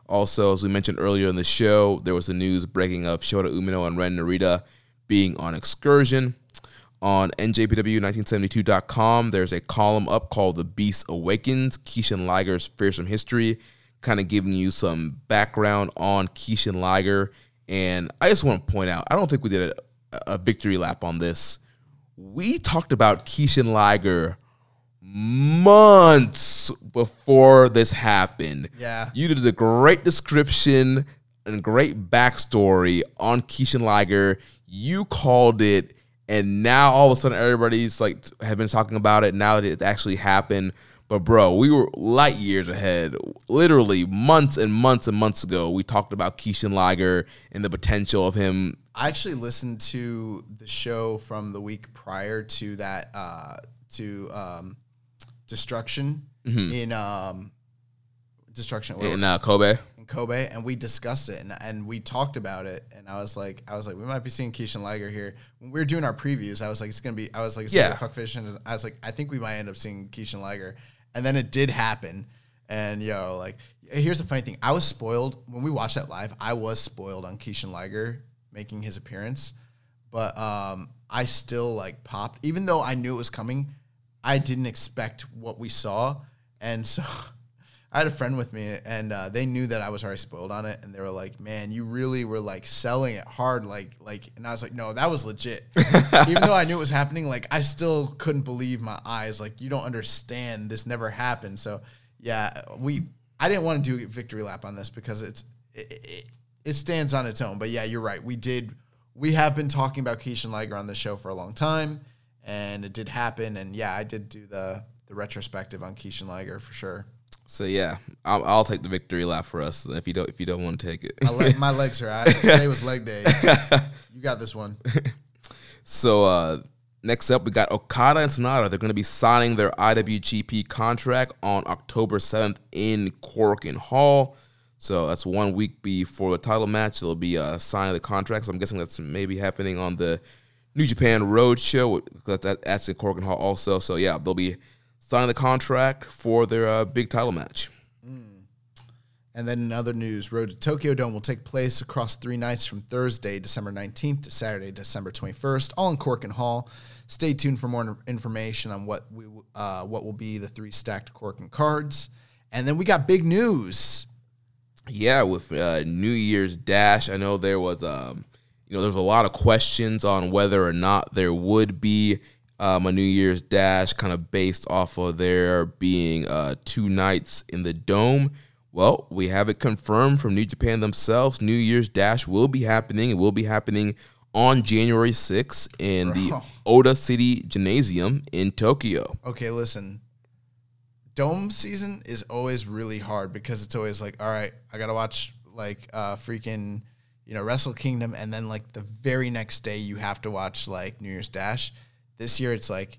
Also, as we mentioned earlier in the show, there was the news breaking of Shota Umino and Ren Narita being on excursion. On NJPW1972.com, there's a column up called The Beast Awakens, Kishin Liger's fearsome history, kind of giving you some background on Kishin Liger. And I just want to point out, I don't think we did a, a victory lap on this. We talked about Kishin Liger months before this happened. Yeah. You did a great description and great backstory on Kishin Liger. You called it, and now all of a sudden everybody's like have been talking about it. Now that it actually happened. But bro, we were light years ahead. Literally months and months and months ago, we talked about Kishin Liger and the potential of him. I actually listened to the show from the week prior to that uh, to um, Destruction in um, Destruction In uh, Kobe, in Kobe, and we discussed it and, and we talked about it. And I was like, I was like, we might be seeing Kishin Liger here. When we were doing our previews, I was like, it's gonna be. I was like, it's Yeah. yeah, fuck fish. And I was like, I think we might end up seeing Kishin Liger. And then it did happen. And yo, like, here's the funny thing: I was spoiled when we watched that live. I was spoiled on Kishin Liger making his appearance, but um, I still like popped, even though I knew it was coming. I didn't expect what we saw, and so I had a friend with me, and uh, they knew that I was already spoiled on it, and they were like, "Man, you really were like selling it hard, like like." And I was like, "No, that was legit." Even though I knew it was happening, like I still couldn't believe my eyes. Like you don't understand, this never happened. So yeah, we. I didn't want to do a victory lap on this because it's it, it, it stands on its own. But yeah, you're right. We did. We have been talking about Kishin Liger on the show for a long time, and it did happen. And yeah, I did do the the retrospective on Kishin Liger for sure. So yeah, I'll, I'll take the victory lap for us if you don't if you don't want to take it. My, leg, my legs are out. Today was leg day. You got this one. So uh, next up, we got Okada and Sanada. They're going to be signing their IWGP contract on October seventh in Korakuen Hall. So that's one week before the title match. They'll be uh, signing the contract. So I'm guessing that's maybe happening on the New Japan Road Show. That's that's in Korakuen Hall also. So yeah, they'll be signing the contract for their uh, big title match. And then in other news, Road to Tokyo Dome will take place across three nights from Thursday, December 19th to Saturday, December 21st, all in Korakuen Hall. Stay tuned for more information on what we uh, what will be the three stacked Korakuen cards. And then we got big news. Yeah, with uh, New Year's Dash, I know there was um, you know, there was a lot of questions on whether or not there would be um, a New Year's Dash, kind of based off of there being uh, two nights in the dome. Well, we have it confirmed from New Japan themselves. New Year's Dash will be happening. It will be happening on January 6th in the Bro. Ota City Gymnasium in Tokyo. Okay, listen. Dome season is always really hard because it's always like, all right, I gotta watch like uh freaking you know Wrestle Kingdom, and then like the very next day you have to watch like New Year's Dash. This year it's like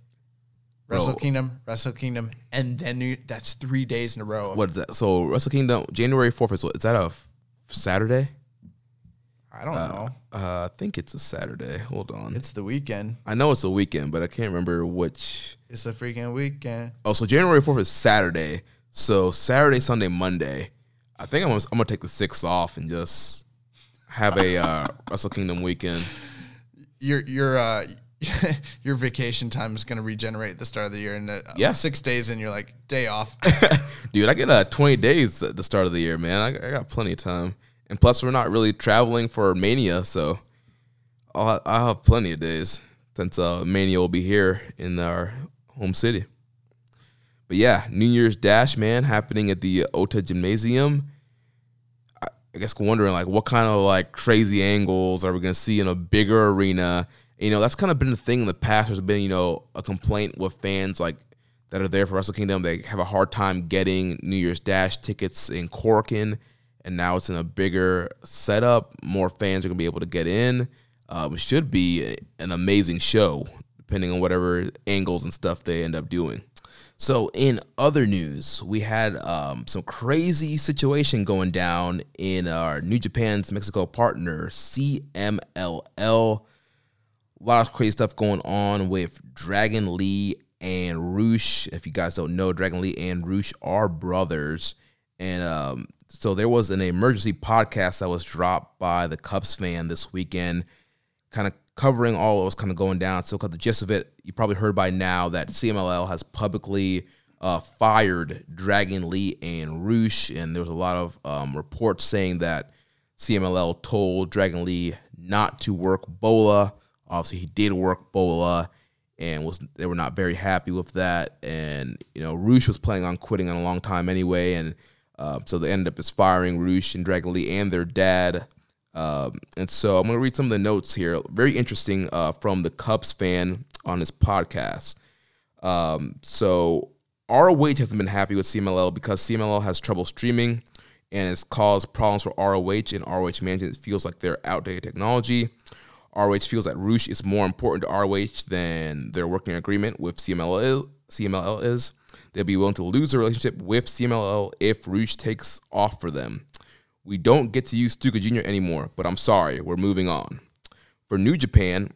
Wrestle Bro. Kingdom, Wrestle Kingdom, and then New, that's three days in a row. What is that? So Wrestle Kingdom, January 4th is, what, is that a f- Saturday? I don't know. Uh, I think it's a Saturday. Hold on. It's the weekend. I know it's a weekend, but I can't remember which. It's a freaking weekend. Oh, so January 4th is Saturday. So Saturday, Sunday, Monday. I think I'm gonna, I'm gonna take the sixth off and just have a uh, Wrestle Kingdom weekend. Your your uh your vacation time is gonna regenerate at the start of the year, and uh, Yeah. six days, and you're like day off. Dude, I get uh, 20 days at the start of the year, man. I, I got plenty of time. And plus, we're not really traveling for Mania, so I'll, I'll have plenty of days since uh, Mania will be here in our home city. But yeah, New Year's Dash, man, happening at the Ota Gymnasium. I, I guess wondering like what kind of like crazy angles are we gonna see in a bigger arena? You know, that's kind of been the thing in the past. There's been you know a complaint with fans like that are there for Wrestle Kingdom. They have a hard time getting New Year's Dash tickets in Korakuen, and now it's in a bigger setup. More fans are gonna be able to get in. Um, it should be an amazing show, depending on whatever angles and stuff they end up doing. So, in other news, we had um, some crazy situation going down in our New Japan's Mexico partner, CMLL. Lot of crazy stuff going on with Dragon Lee and Rush. If you guys don't know, Dragon Lee and Rush are brothers. And um, so there was an emergency podcast that was dropped by the Cubs fan this weekend, kind of covering all what was kind of going down. So, the gist of it, you probably heard by now that CMLL has publicly uh, fired Dragon Lee and Rush, and there was a lot of um, reports saying that CMLL told Dragon Lee not to work Bola. Obviously, he did work Bola, and was they were not very happy with that. And you know, Rush was planning on quitting in a long time anyway, and uh, so they ended up just firing Rush and Dragon Lee and their dad. Um, and so I'm going to read some of the notes here. Very interesting uh, from the Cubs fan on his podcast. Um, so ROH hasn't been happy with CMLL because CMLL has trouble streaming and it's caused problems for ROH and ROH management feels like they're outdated technology. ROH feels that Rush is more important to ROH than their working agreement with CMLL. CMLL is. They'll be willing to lose their relationship with CMLL if Rush takes off for them. We don't get to use Stuka Jr. anymore, but I'm sorry, we're moving on. For New Japan,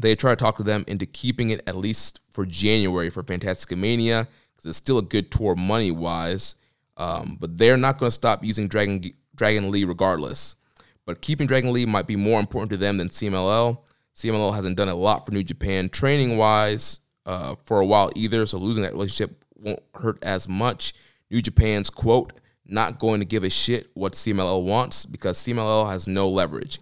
they try to talk to them into keeping it at least for January for Fantastica Mania because it's still a good tour money wise. Um, but they're not going to stop using Dragon Dragon Lee regardless. But keeping Dragon Lee might be more important to them than CMLL. CMLL hasn't done a lot for New Japan training wise uh, for a while either, so losing that relationship won't hurt as much. New Japan's quote, not going to give a shit what CMLL wants because CMLL has no leverage.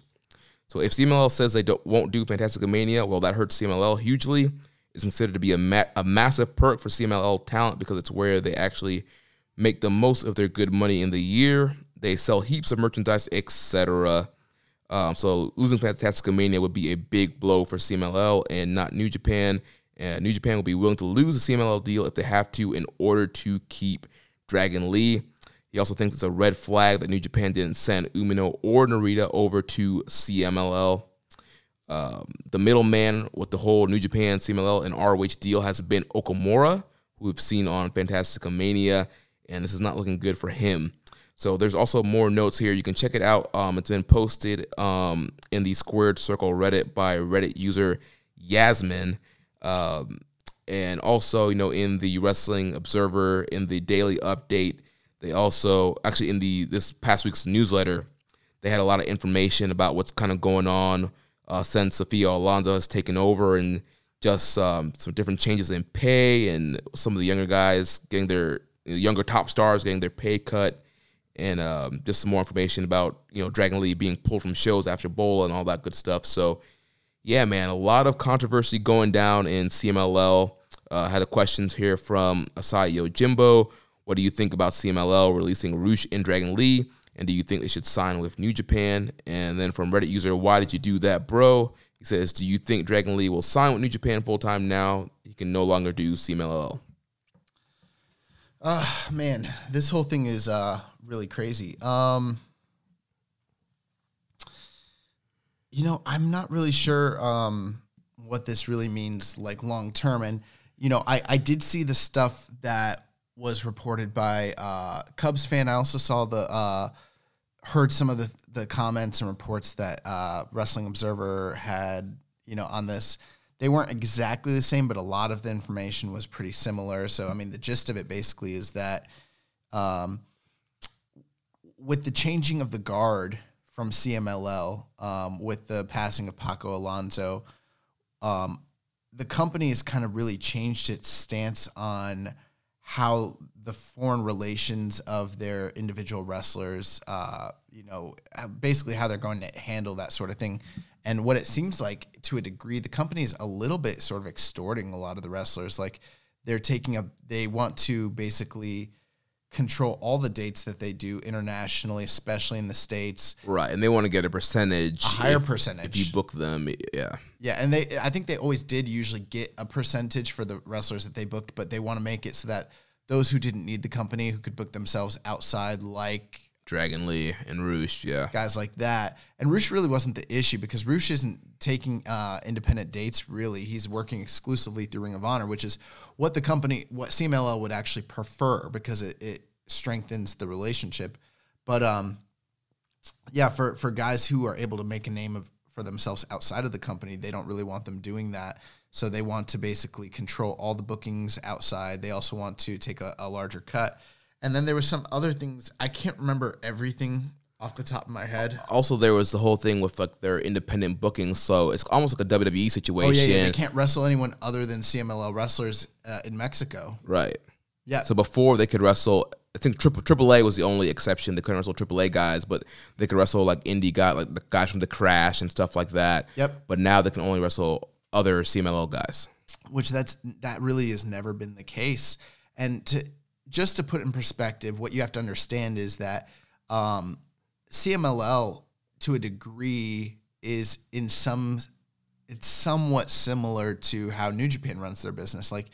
So if CMLL says they won't do Fantastic Mania, well, that hurts CMLL hugely. It's considered to be a, ma- a massive perk for CMLL talent because it's where they actually make the most of their good money in the year. They sell heaps of merchandise, etc. Um, so losing Fantastica Mania would be a big blow for CMLL and not New Japan. And New Japan will be willing to lose the CMLL deal if they have to in order to keep Dragon Lee. He also thinks it's a red flag that New Japan didn't send Umino or Narita over to CMLL. Um, the middleman with the whole New Japan, CMLL, and ROH deal has been Okamura, who we've seen on Fantastica Mania, and this is not looking good for him. So there's also more notes here. You can check it out. Um, it's been posted um, in the Squared Circle Reddit by Reddit user Yasmin. Um, and also, you know, in the Wrestling Observer, in the daily update, they also actually in the this past week's newsletter, they had a lot of information about what's kind of going on uh, since Sophia Alonso has taken over and just um, some different changes in pay and some of the younger guys getting their younger top stars getting their pay cut and um, just some more information about you know Dragon Lee being pulled from shows after Bowl and all that good stuff. So yeah, man, a lot of controversy going down in CMLL. Uh, had a questions here from Asai Yojimbo. What do you think about CMLL releasing Rush and Dragon Lee? And do you think they should sign with New Japan? And then from Reddit user, why did you do that, bro? He says, Do you think Dragon Lee will sign with New Japan full time now? He can no longer do CMLL. Uh man, this whole thing is uh really crazy. Um you know, I'm not really sure um what this really means like long term and you know, I I did see the stuff that was reported by uh Cubs fan. I also saw the uh heard some of the the comments and reports that uh Wrestling Observer had, you know, on this they weren't exactly the same, but a lot of the information was pretty similar. So, I mean, the gist of it basically is that um, with the changing of the guard from CMLL, um, with the passing of Paco Alonso, um, the company has kind of really changed its stance on how the foreign relations of their individual wrestlers, uh, you know, basically how they're going to handle that sort of thing. And what it seems like to a degree, the company is a little bit sort of extorting a lot of the wrestlers. Like they're taking a, they want to basically control all the dates that they do internationally, especially in the states. Right, and they want to get a percentage, a higher if, percentage if you book them. Yeah, yeah, and they, I think they always did usually get a percentage for the wrestlers that they booked, but they want to make it so that those who didn't need the company, who could book themselves outside, like Dragon Lee and Rush, yeah, guys like that. And Rush really wasn't the issue because Rush isn't taking uh, independent dates. Really, he's working exclusively through Ring of Honor, which is what the company, what CMLL would actually prefer because it, it strengthens the relationship. But um, yeah, for for guys who are able to make a name of for themselves outside of the company, they don't really want them doing that. So they want to basically control all the bookings outside. They also want to take a, a larger cut. And then there was some other things. I can't remember everything off the top of my head. Also, there was the whole thing with like their independent bookings, so it's almost like a WWE situation. Oh yeah, yeah. they can't wrestle anyone other than CMLL wrestlers uh, in Mexico. Right. Yeah. So before they could wrestle, I think Triple AAA was the only exception. They couldn't wrestle AAA guys, but they could wrestle like indie guys, like the guys from the Crash and stuff like that. Yep. But now they can only wrestle other CMLL guys. Which that's that really has never been the case. And to just to put in perspective, what you have to understand is that um, CMLL, to a degree, is in some it's somewhat similar to how New Japan runs their business. Like,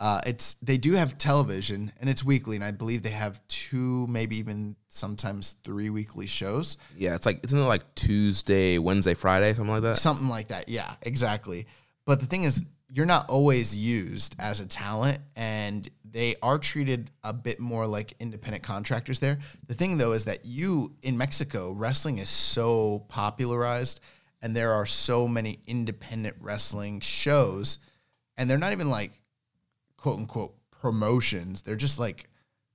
uh, it's they do have television and it's weekly, and I believe they have two, maybe even sometimes three weekly shows. Yeah, it's like isn't it like Tuesday, Wednesday, Friday, something like that? Something like that. Yeah, exactly. But the thing is, you're not always used as a talent, and they are treated a bit more like independent contractors there. The thing though is that you in Mexico, wrestling is so popularized and there are so many independent wrestling shows and they're not even like quote unquote promotions. They're just like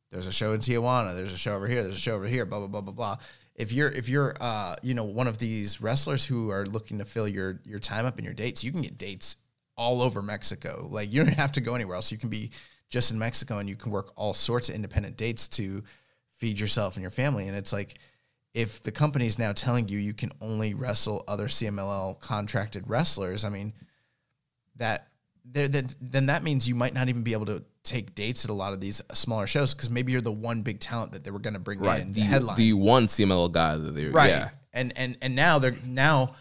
there's a show in Tijuana, there's a show over here, there's a show over here, blah blah blah blah blah. If you're if you're uh you know one of these wrestlers who are looking to fill your your time up in your dates, you can get dates all over Mexico. Like you don't have to go anywhere else. You can be just in Mexico, and you can work all sorts of independent dates to feed yourself and your family. And it's like if the company is now telling you you can only wrestle other CMLL contracted wrestlers, I mean that there then, then that means you might not even be able to take dates at a lot of these smaller shows because maybe you're the one big talent that they were going to bring in the, the, headline the one CML guy that they're right yeah. and and and now they're now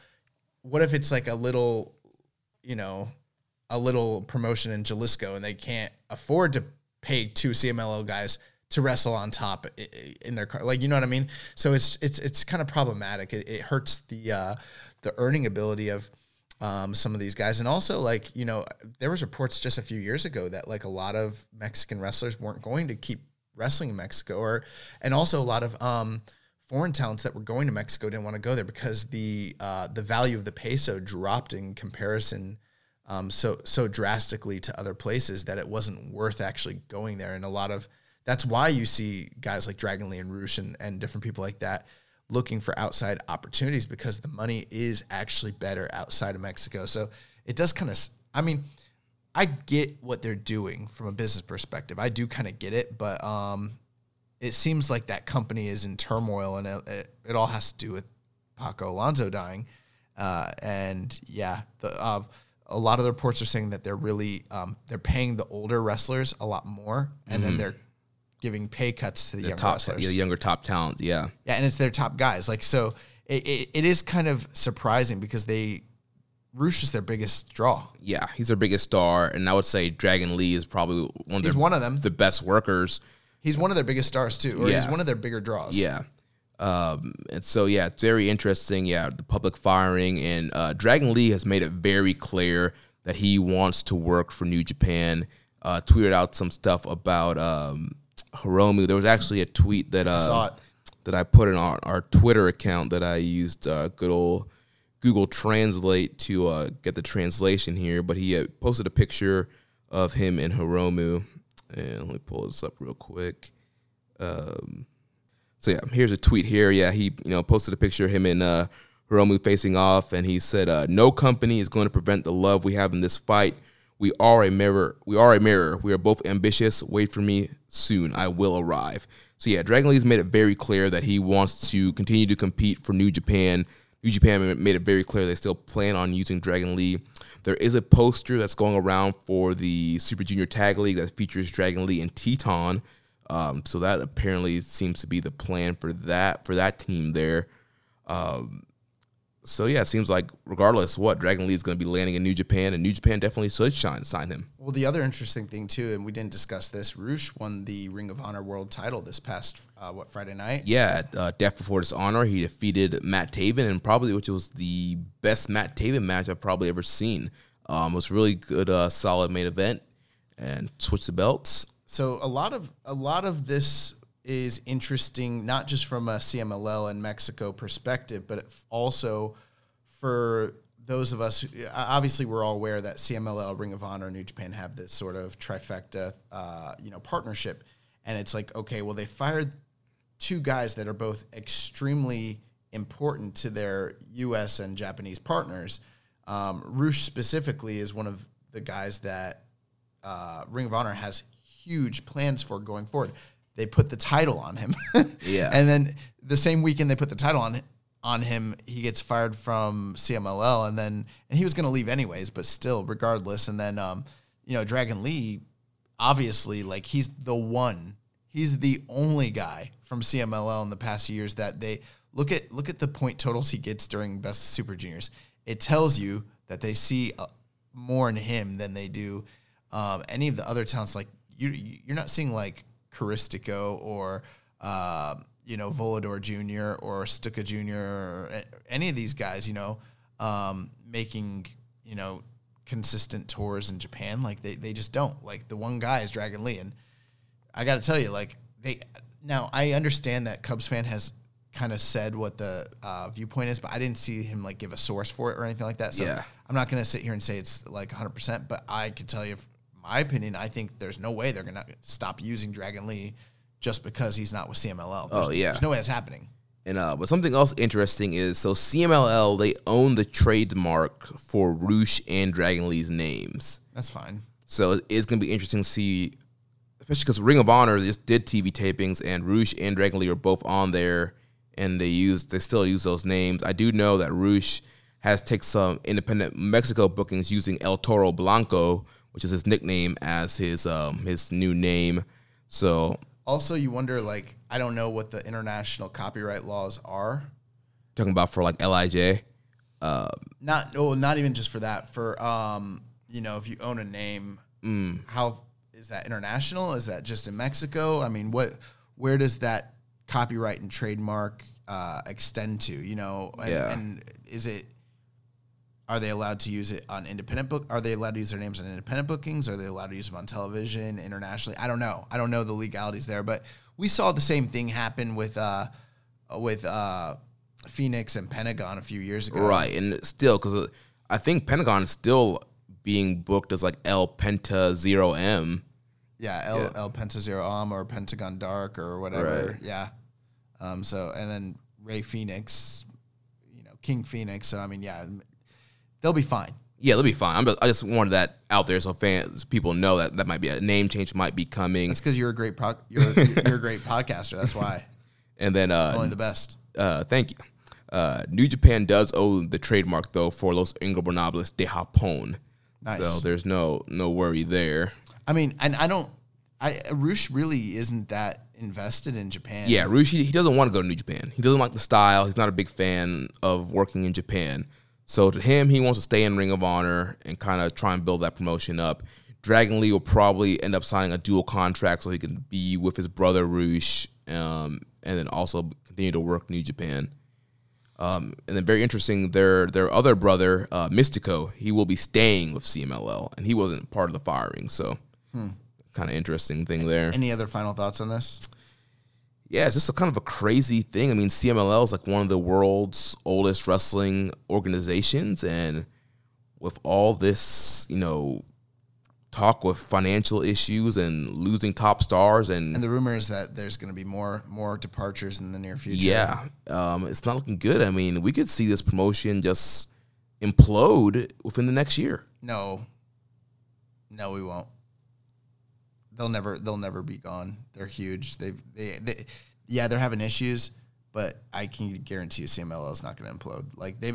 what if it's like a little you know a little promotion in Jalisco and they can't afford to pay two CMLL guys to wrestle on top in their car. Like you know what I mean? So it's it's it's kind of problematic. It, it hurts the uh the earning ability of um, some of these guys. And also like you know there was reports just a few years ago that like a lot of Mexican wrestlers weren't going to keep wrestling in Mexico or and also a lot of um foreign talents that were going to Mexico didn't want to go there because the uh, the value of the peso dropped in comparison um, so so drastically to other places that it wasn't worth actually going there. And a lot of that's why you see guys like Dragon Lee and Rush and, and different people like that looking for outside opportunities because the money is actually better outside of Mexico. So it does kind of. I mean, I get what they're doing from a business perspective. I do kind of get it, but um, it seems like that company is in turmoil, and it, it, it all has to do with Paco Alonso dying. Uh, and yeah, the uh, a lot of the reports are saying that they're really um, they're paying the older wrestlers a lot more, and then they're giving pay cuts to the, The younger top, wrestlers. yeah, the younger top talent, yeah. Yeah, and it's their top guys. Like so, it, it, it is kind of surprising because they Rush is their biggest draw. Yeah, he's their biggest star, and I would say Dragon Lee is probably one of He's their, one of them. the best workers. He's one of their biggest stars too, or he's one of their bigger draws. Yeah. Um, and so yeah, it's very interesting. Yeah, the public firing and uh, Dragon Lee has made it very clear that he wants to work for New Japan. Uh, tweeted out some stuff about um, Hiromu. There was actually a tweet that uh, it. that I put in our, our Twitter account that I used uh, good old Google Translate to uh, get the translation here. But he uh, posted a picture of him and Hiromu. And let me pull this up real quick. Um, so yeah, here's a tweet here. Yeah, he you know posted a picture of him and uh, Hiromu facing off, and he said, uh, "No company is going to prevent the love we have in this fight. We are a mirror. We are a mirror. We are both ambitious. Wait for me soon. I will arrive." So yeah, Dragon Lee's made it very clear that he wants to continue to compete for New Japan. New Japan made it very clear they still plan on using Dragon Lee. There is a poster that's going around for the Super Junior Tag League that features Dragon Lee and Titán. Um, so that apparently seems to be the plan for that for that team there. Um, so yeah, it seems like regardless what, Dragon Lee is going to be landing in New Japan, and New Japan definitely should shine sign him. Well, the other interesting thing too, and we didn't discuss this, Rush won the Ring of Honor World Title this past uh, what Friday night. Yeah, at, uh, Death Before Dishonor, he defeated Matt Taven, and probably which was the best Matt Taven match I've probably ever seen. Um, it was really good, uh, solid main event, and switched the belts. So a lot of a lot of this is interesting, not just from a CMLL and Mexico perspective, but also for those of us. Obviously, we're all aware that CMLL, Ring of Honor, New Japan have this sort of trifecta, uh, you know, partnership, and it's like, okay, well, they fired two guys that are both extremely important to their U.S. and Japanese partners. Um, Rush specifically is one of the guys that uh, Ring of Honor has huge plans for going forward. They put the title on him, Yeah. and then the same weekend they put the title on on him, he gets fired from CMLL, and then and he was going to leave anyways, but still, regardless. And then, um, you know, Dragon Lee, obviously, like he's the one, he's the only guy from CMLL in the past years that they look at look at the point totals he gets during Best Super Juniors. It tells you that they see uh, more in him than they do um, any of the other talents. Like you, you're not seeing like Caristico or uh, you know Volador Jr. or Stuka Jr. or any of these guys. You know, um, making you know consistent tours in Japan. Like they they just don't. Like the one guy is Dragon Lee, and I got to tell you, like they now I understand that Cubs fan has kind of said what the uh, viewpoint is, but I didn't see him like give a source for it or anything like that. So Yeah. I'm not going to sit here and say it's like 100, percent but I could tell you, my opinion, I think there's no way they're going to stop using Dragon Lee just because he's not with CMLL. There's, Oh, yeah. there's no way that's happening. And uh, but something else interesting is so CMLL they own the trademark for Rush and Dragon Lee's names. That's fine. So it's to be interesting to see especially because Ring of Honor just did TV tapings, and Rush and Dragon Lee are both on there, and they use they still use those names. I do know that Rush has taken some independent Mexico bookings using El Toro Blanco, which is his nickname as his um, his new name. So Also, you wonder like I don't know what the international copyright laws are. talking about for like LIJ. Not oh, not even just for that. For um, you know, if you own a name, Mm. how is that international? Is that just in Mexico? I mean, what where does that copyright and trademark uh, extend to? You know, and, Yeah. and is it are they allowed to use it on independent book? Are they allowed to use their names on independent bookings? Are they allowed to use them on television internationally? I don't know. I don't know the legalities there, but we saw the same thing happen with uh, with uh, Phoenix and Pentagon a few years ago. Right, and still, because I think Pentagon is still being booked as like El Penta Zero M. Yeah, El, Yeah. El Penta Zero M or Pentagon Dark or whatever. Right. Yeah. Um. So and then Rey Fénix, you know, King Phoenix. So I mean, yeah, they'll be fine. Yeah, they'll be fine. I'm just, I just wanted that out there so fans, people know that that might be a name change might be coming. That's because you're a great pro- you're you're a great podcaster. That's why. And then, uh, Only the best. uh, thank you. Uh, New Japan does own the trademark though for Los Ingobernables de Japón. Nice. So there's no no worry there. I mean, and I don't. I Rush really isn't that invested in Japan. Yeah, Rushi he doesn't want to go to New Japan. He doesn't like the style. He's not a big fan of working in Japan. So to him, he wants to stay in Ring of Honor and kind of try and build that promotion up. Dragon Lee will probably end up signing a dual contract so he can be with his brother Rush, um, and then also continue to work New Japan. Um, and then very interesting, their their other brother uh, Místico, he will be staying with CMLL, and he wasn't part of the firing. So kind of interesting thing there. Any other final thoughts on this? Yeah, it's just a kind of a crazy thing. I mean, CMLL is like one of the world's oldest wrestling organizations, and with all this, you know, talk with financial issues and losing top stars, and, And the rumor is that there's going to be more more departures in the near future. yeah, um, it's not looking good. I mean, we could see this promotion just implode within the next year. No. No, we won't. They'll never they'll never be gone. They're huge. They've they, they yeah, they're having issues, but I can guarantee you CMLL is not going to implode. Like they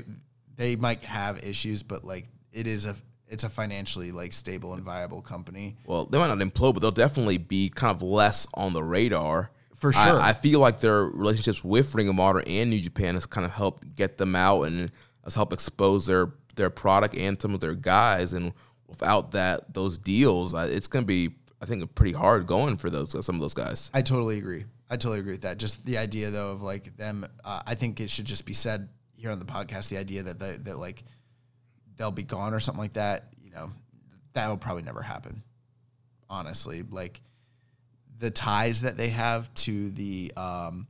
they might have issues, but like it is a it's a financially like stable and viable company. Well, they might not implode, but they'll definitely be kind of less on the radar. For sure. I, feel like their relationships with Ring of Honor and New Japan has kind of helped get them out and has helped expose their their product and some of their guys. And without that, those deals, it's going to be, I think, pretty hard going for those some of those guys. I totally agree. I totally agree with that. Just the idea though of like them. Uh, I think it should just be said here on the podcast. The idea that they, that like they'll be gone or something like that. You know, that will probably never happen. Honestly, like the ties that they have to the um,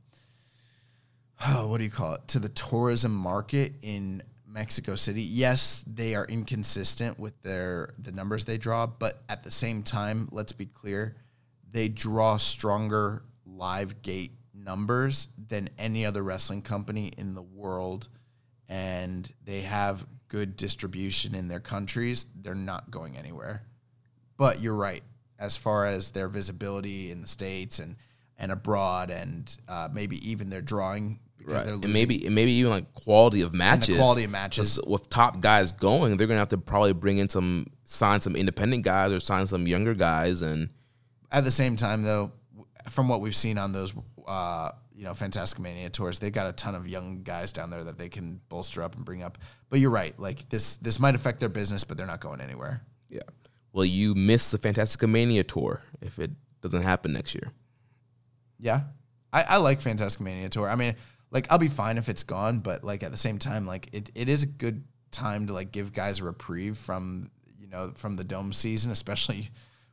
oh, what do you call it? To the tourism market in Mexico City. Yes, they are inconsistent with their the numbers they draw, but at the same time, let's be clear, they draw stronger live gate numbers than any other wrestling company in the world and they have good distribution in their countries. They're not going anywhere. But you're right as far as their visibility in the states and and abroad and uh, maybe even their drawing because they're losing. And maybe and maybe even like quality of matches. quality of matches. With top guys going, they're gonna have to probably bring in some sign some independent guys or sign some younger guys and At the same time, though, from what we've seen on those, uh, you know, Fantastica Mania tours, they've got a ton of young guys down there that they can bolster up and bring up. But you're right, like this, this might affect their business, but they're not going anywhere. yeah. Well, you miss the Fantastica Mania tour if it doesn't happen next year. Yeah, I, I like Fantastica Mania tour. I mean, like I'll be fine if it's gone, but like at the same time, like it, it is a good time to like give guys a reprieve from you know from the dome season, especially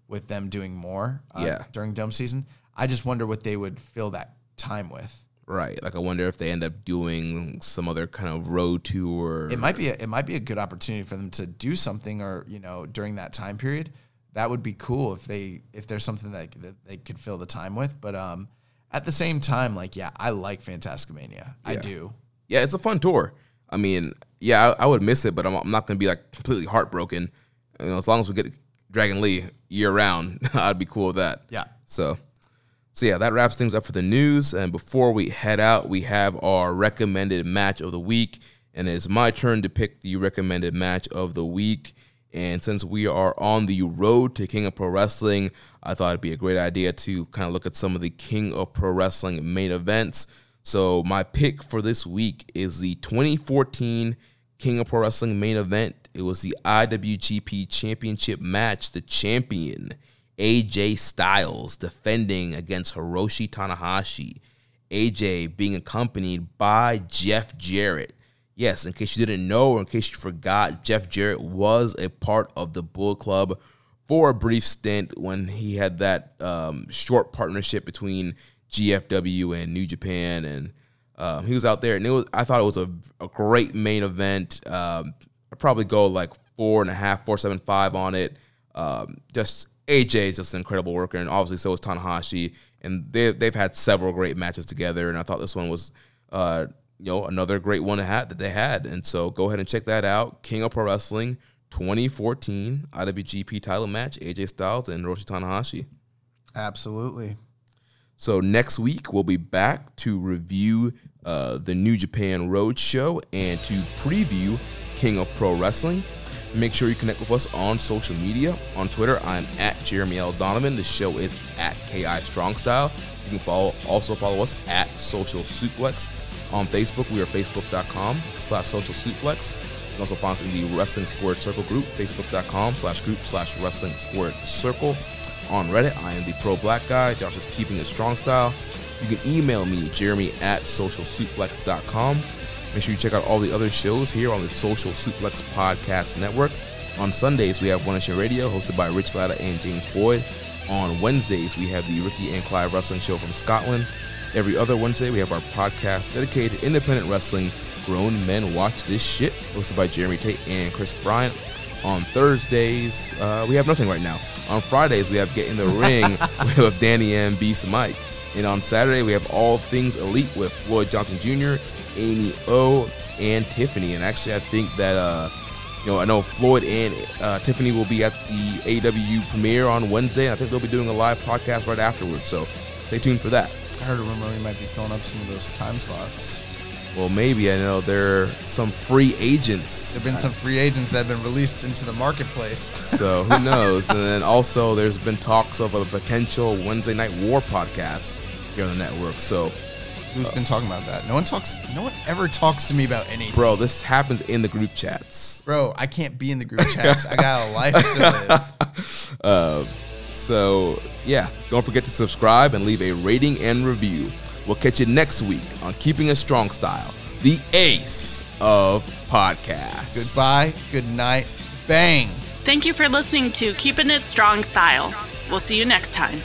with them doing more uh, Yeah. during dome season. I just wonder what they would fill that time with. Right. Like I wonder if they end up doing some other kind of road tour. It might be a, it might be a good opportunity for them to do something or you know during that time period. That would be cool if they if there's something that, that they could fill the time with. But um, at the same time, like yeah, I like FantasticaMania. I do. yeah, it's a fun tour. I mean, yeah, I, I would miss it, but I'm, I'm not going to be like completely heartbroken. You know, as long as we get Dragon Lee year round, I'd be cool with that. Yeah. So, so yeah, that wraps things up for the news. And before we head out, we have our recommended match of the week, and it's my turn to pick the recommended match of the week. And since we are on the road to King of Pro Wrestling, I thought it'd be a great idea to kind of look at some of the King of Pro Wrestling main events. So my pick for this week is the 2014 King of Pro Wrestling main event. It was the IWGP Championship match. The champion AJ Styles defending against Hiroshi Tanahashi. AJ being accompanied by Jeff Jarrett. Yes, in case you didn't know or in case you forgot, Jeff Jarrett was a part of the Bullet Club for a brief stint when he had that um, short partnership between GFW and New Japan, and um, he was out there, and it was. I thought it was a, a great main event. Um, I'd probably go like four and a half, four seven five on it. Um, just AJ is just an incredible worker, and obviously so is Tanahashi, and they they've had several great matches together, and I thought this one was. Uh, you know, another great one that that they had. And so go ahead and check that out. King of Pro Wrestling 2014 IWGP title match, AJ Styles and Roshi Tanahashi. Absolutely. So next week we'll be back to review uh, the New Japan Road Show and to preview King of Pro Wrestling. Make sure you connect with us on social media. On Twitter, I'm at Jeremy L. Donovan. The show is at KI Strong Style. You can follow also follow us at Social Suplex. On Facebook, we are facebook.com slash social suplex. Can also find us in the Wrestling Squared Circle group, facebook.com slash group slash wrestling squared circle. On Reddit, I am the pro black guy. Josh is keeping it strong style. You can email me, jeremy at socialsuplex.com. Make sure you check out all the other shows here on the Social Suplex Podcast Network. On Sundays, we have One Nation Radio, hosted by Rich Latta and James Boyd. On Wednesdays, we have the Ricky and Clyde Wrestling Show from Scotland. Every other Wednesday, we have our podcast dedicated to independent wrestling. Grown Men Watch This Shit, hosted by Jeremy Tate and Chris Bryant. On Thursdays, uh, we have nothing right now. On Fridays, we have Get in the Ring with Danny and Beast Mike. And on Saturday, we have All Things Elite with Floyd Johnson Jr., Amy O, and Tiffany. And actually, I think that, uh, you know, I know Floyd and uh, Tiffany will be at the AEW premiere on Wednesday. And I think they'll be doing a live podcast right afterwards. So stay tuned for that. I heard a rumor we might be filling up some of those time slots. Well, maybe I know there are some free agents. There have been some free agents that have been released into the marketplace. So who knows? and then also, there's been talks of a potential Wednesday Night War podcast here on the network. So, Who's been talking about that? No one talks. No one ever talks to me about anything. bro, this happens in the group chats. Bro, I can't be in the group chats. I got a life to live. Uh, so, yeah, don't forget to subscribe and leave a rating and review. We'll catch you next week on Keeping a Strong Style, the ace of podcasts. Goodbye. Good night. Bang. Thank you for listening to Keeping It Strong Style. We'll see you next time.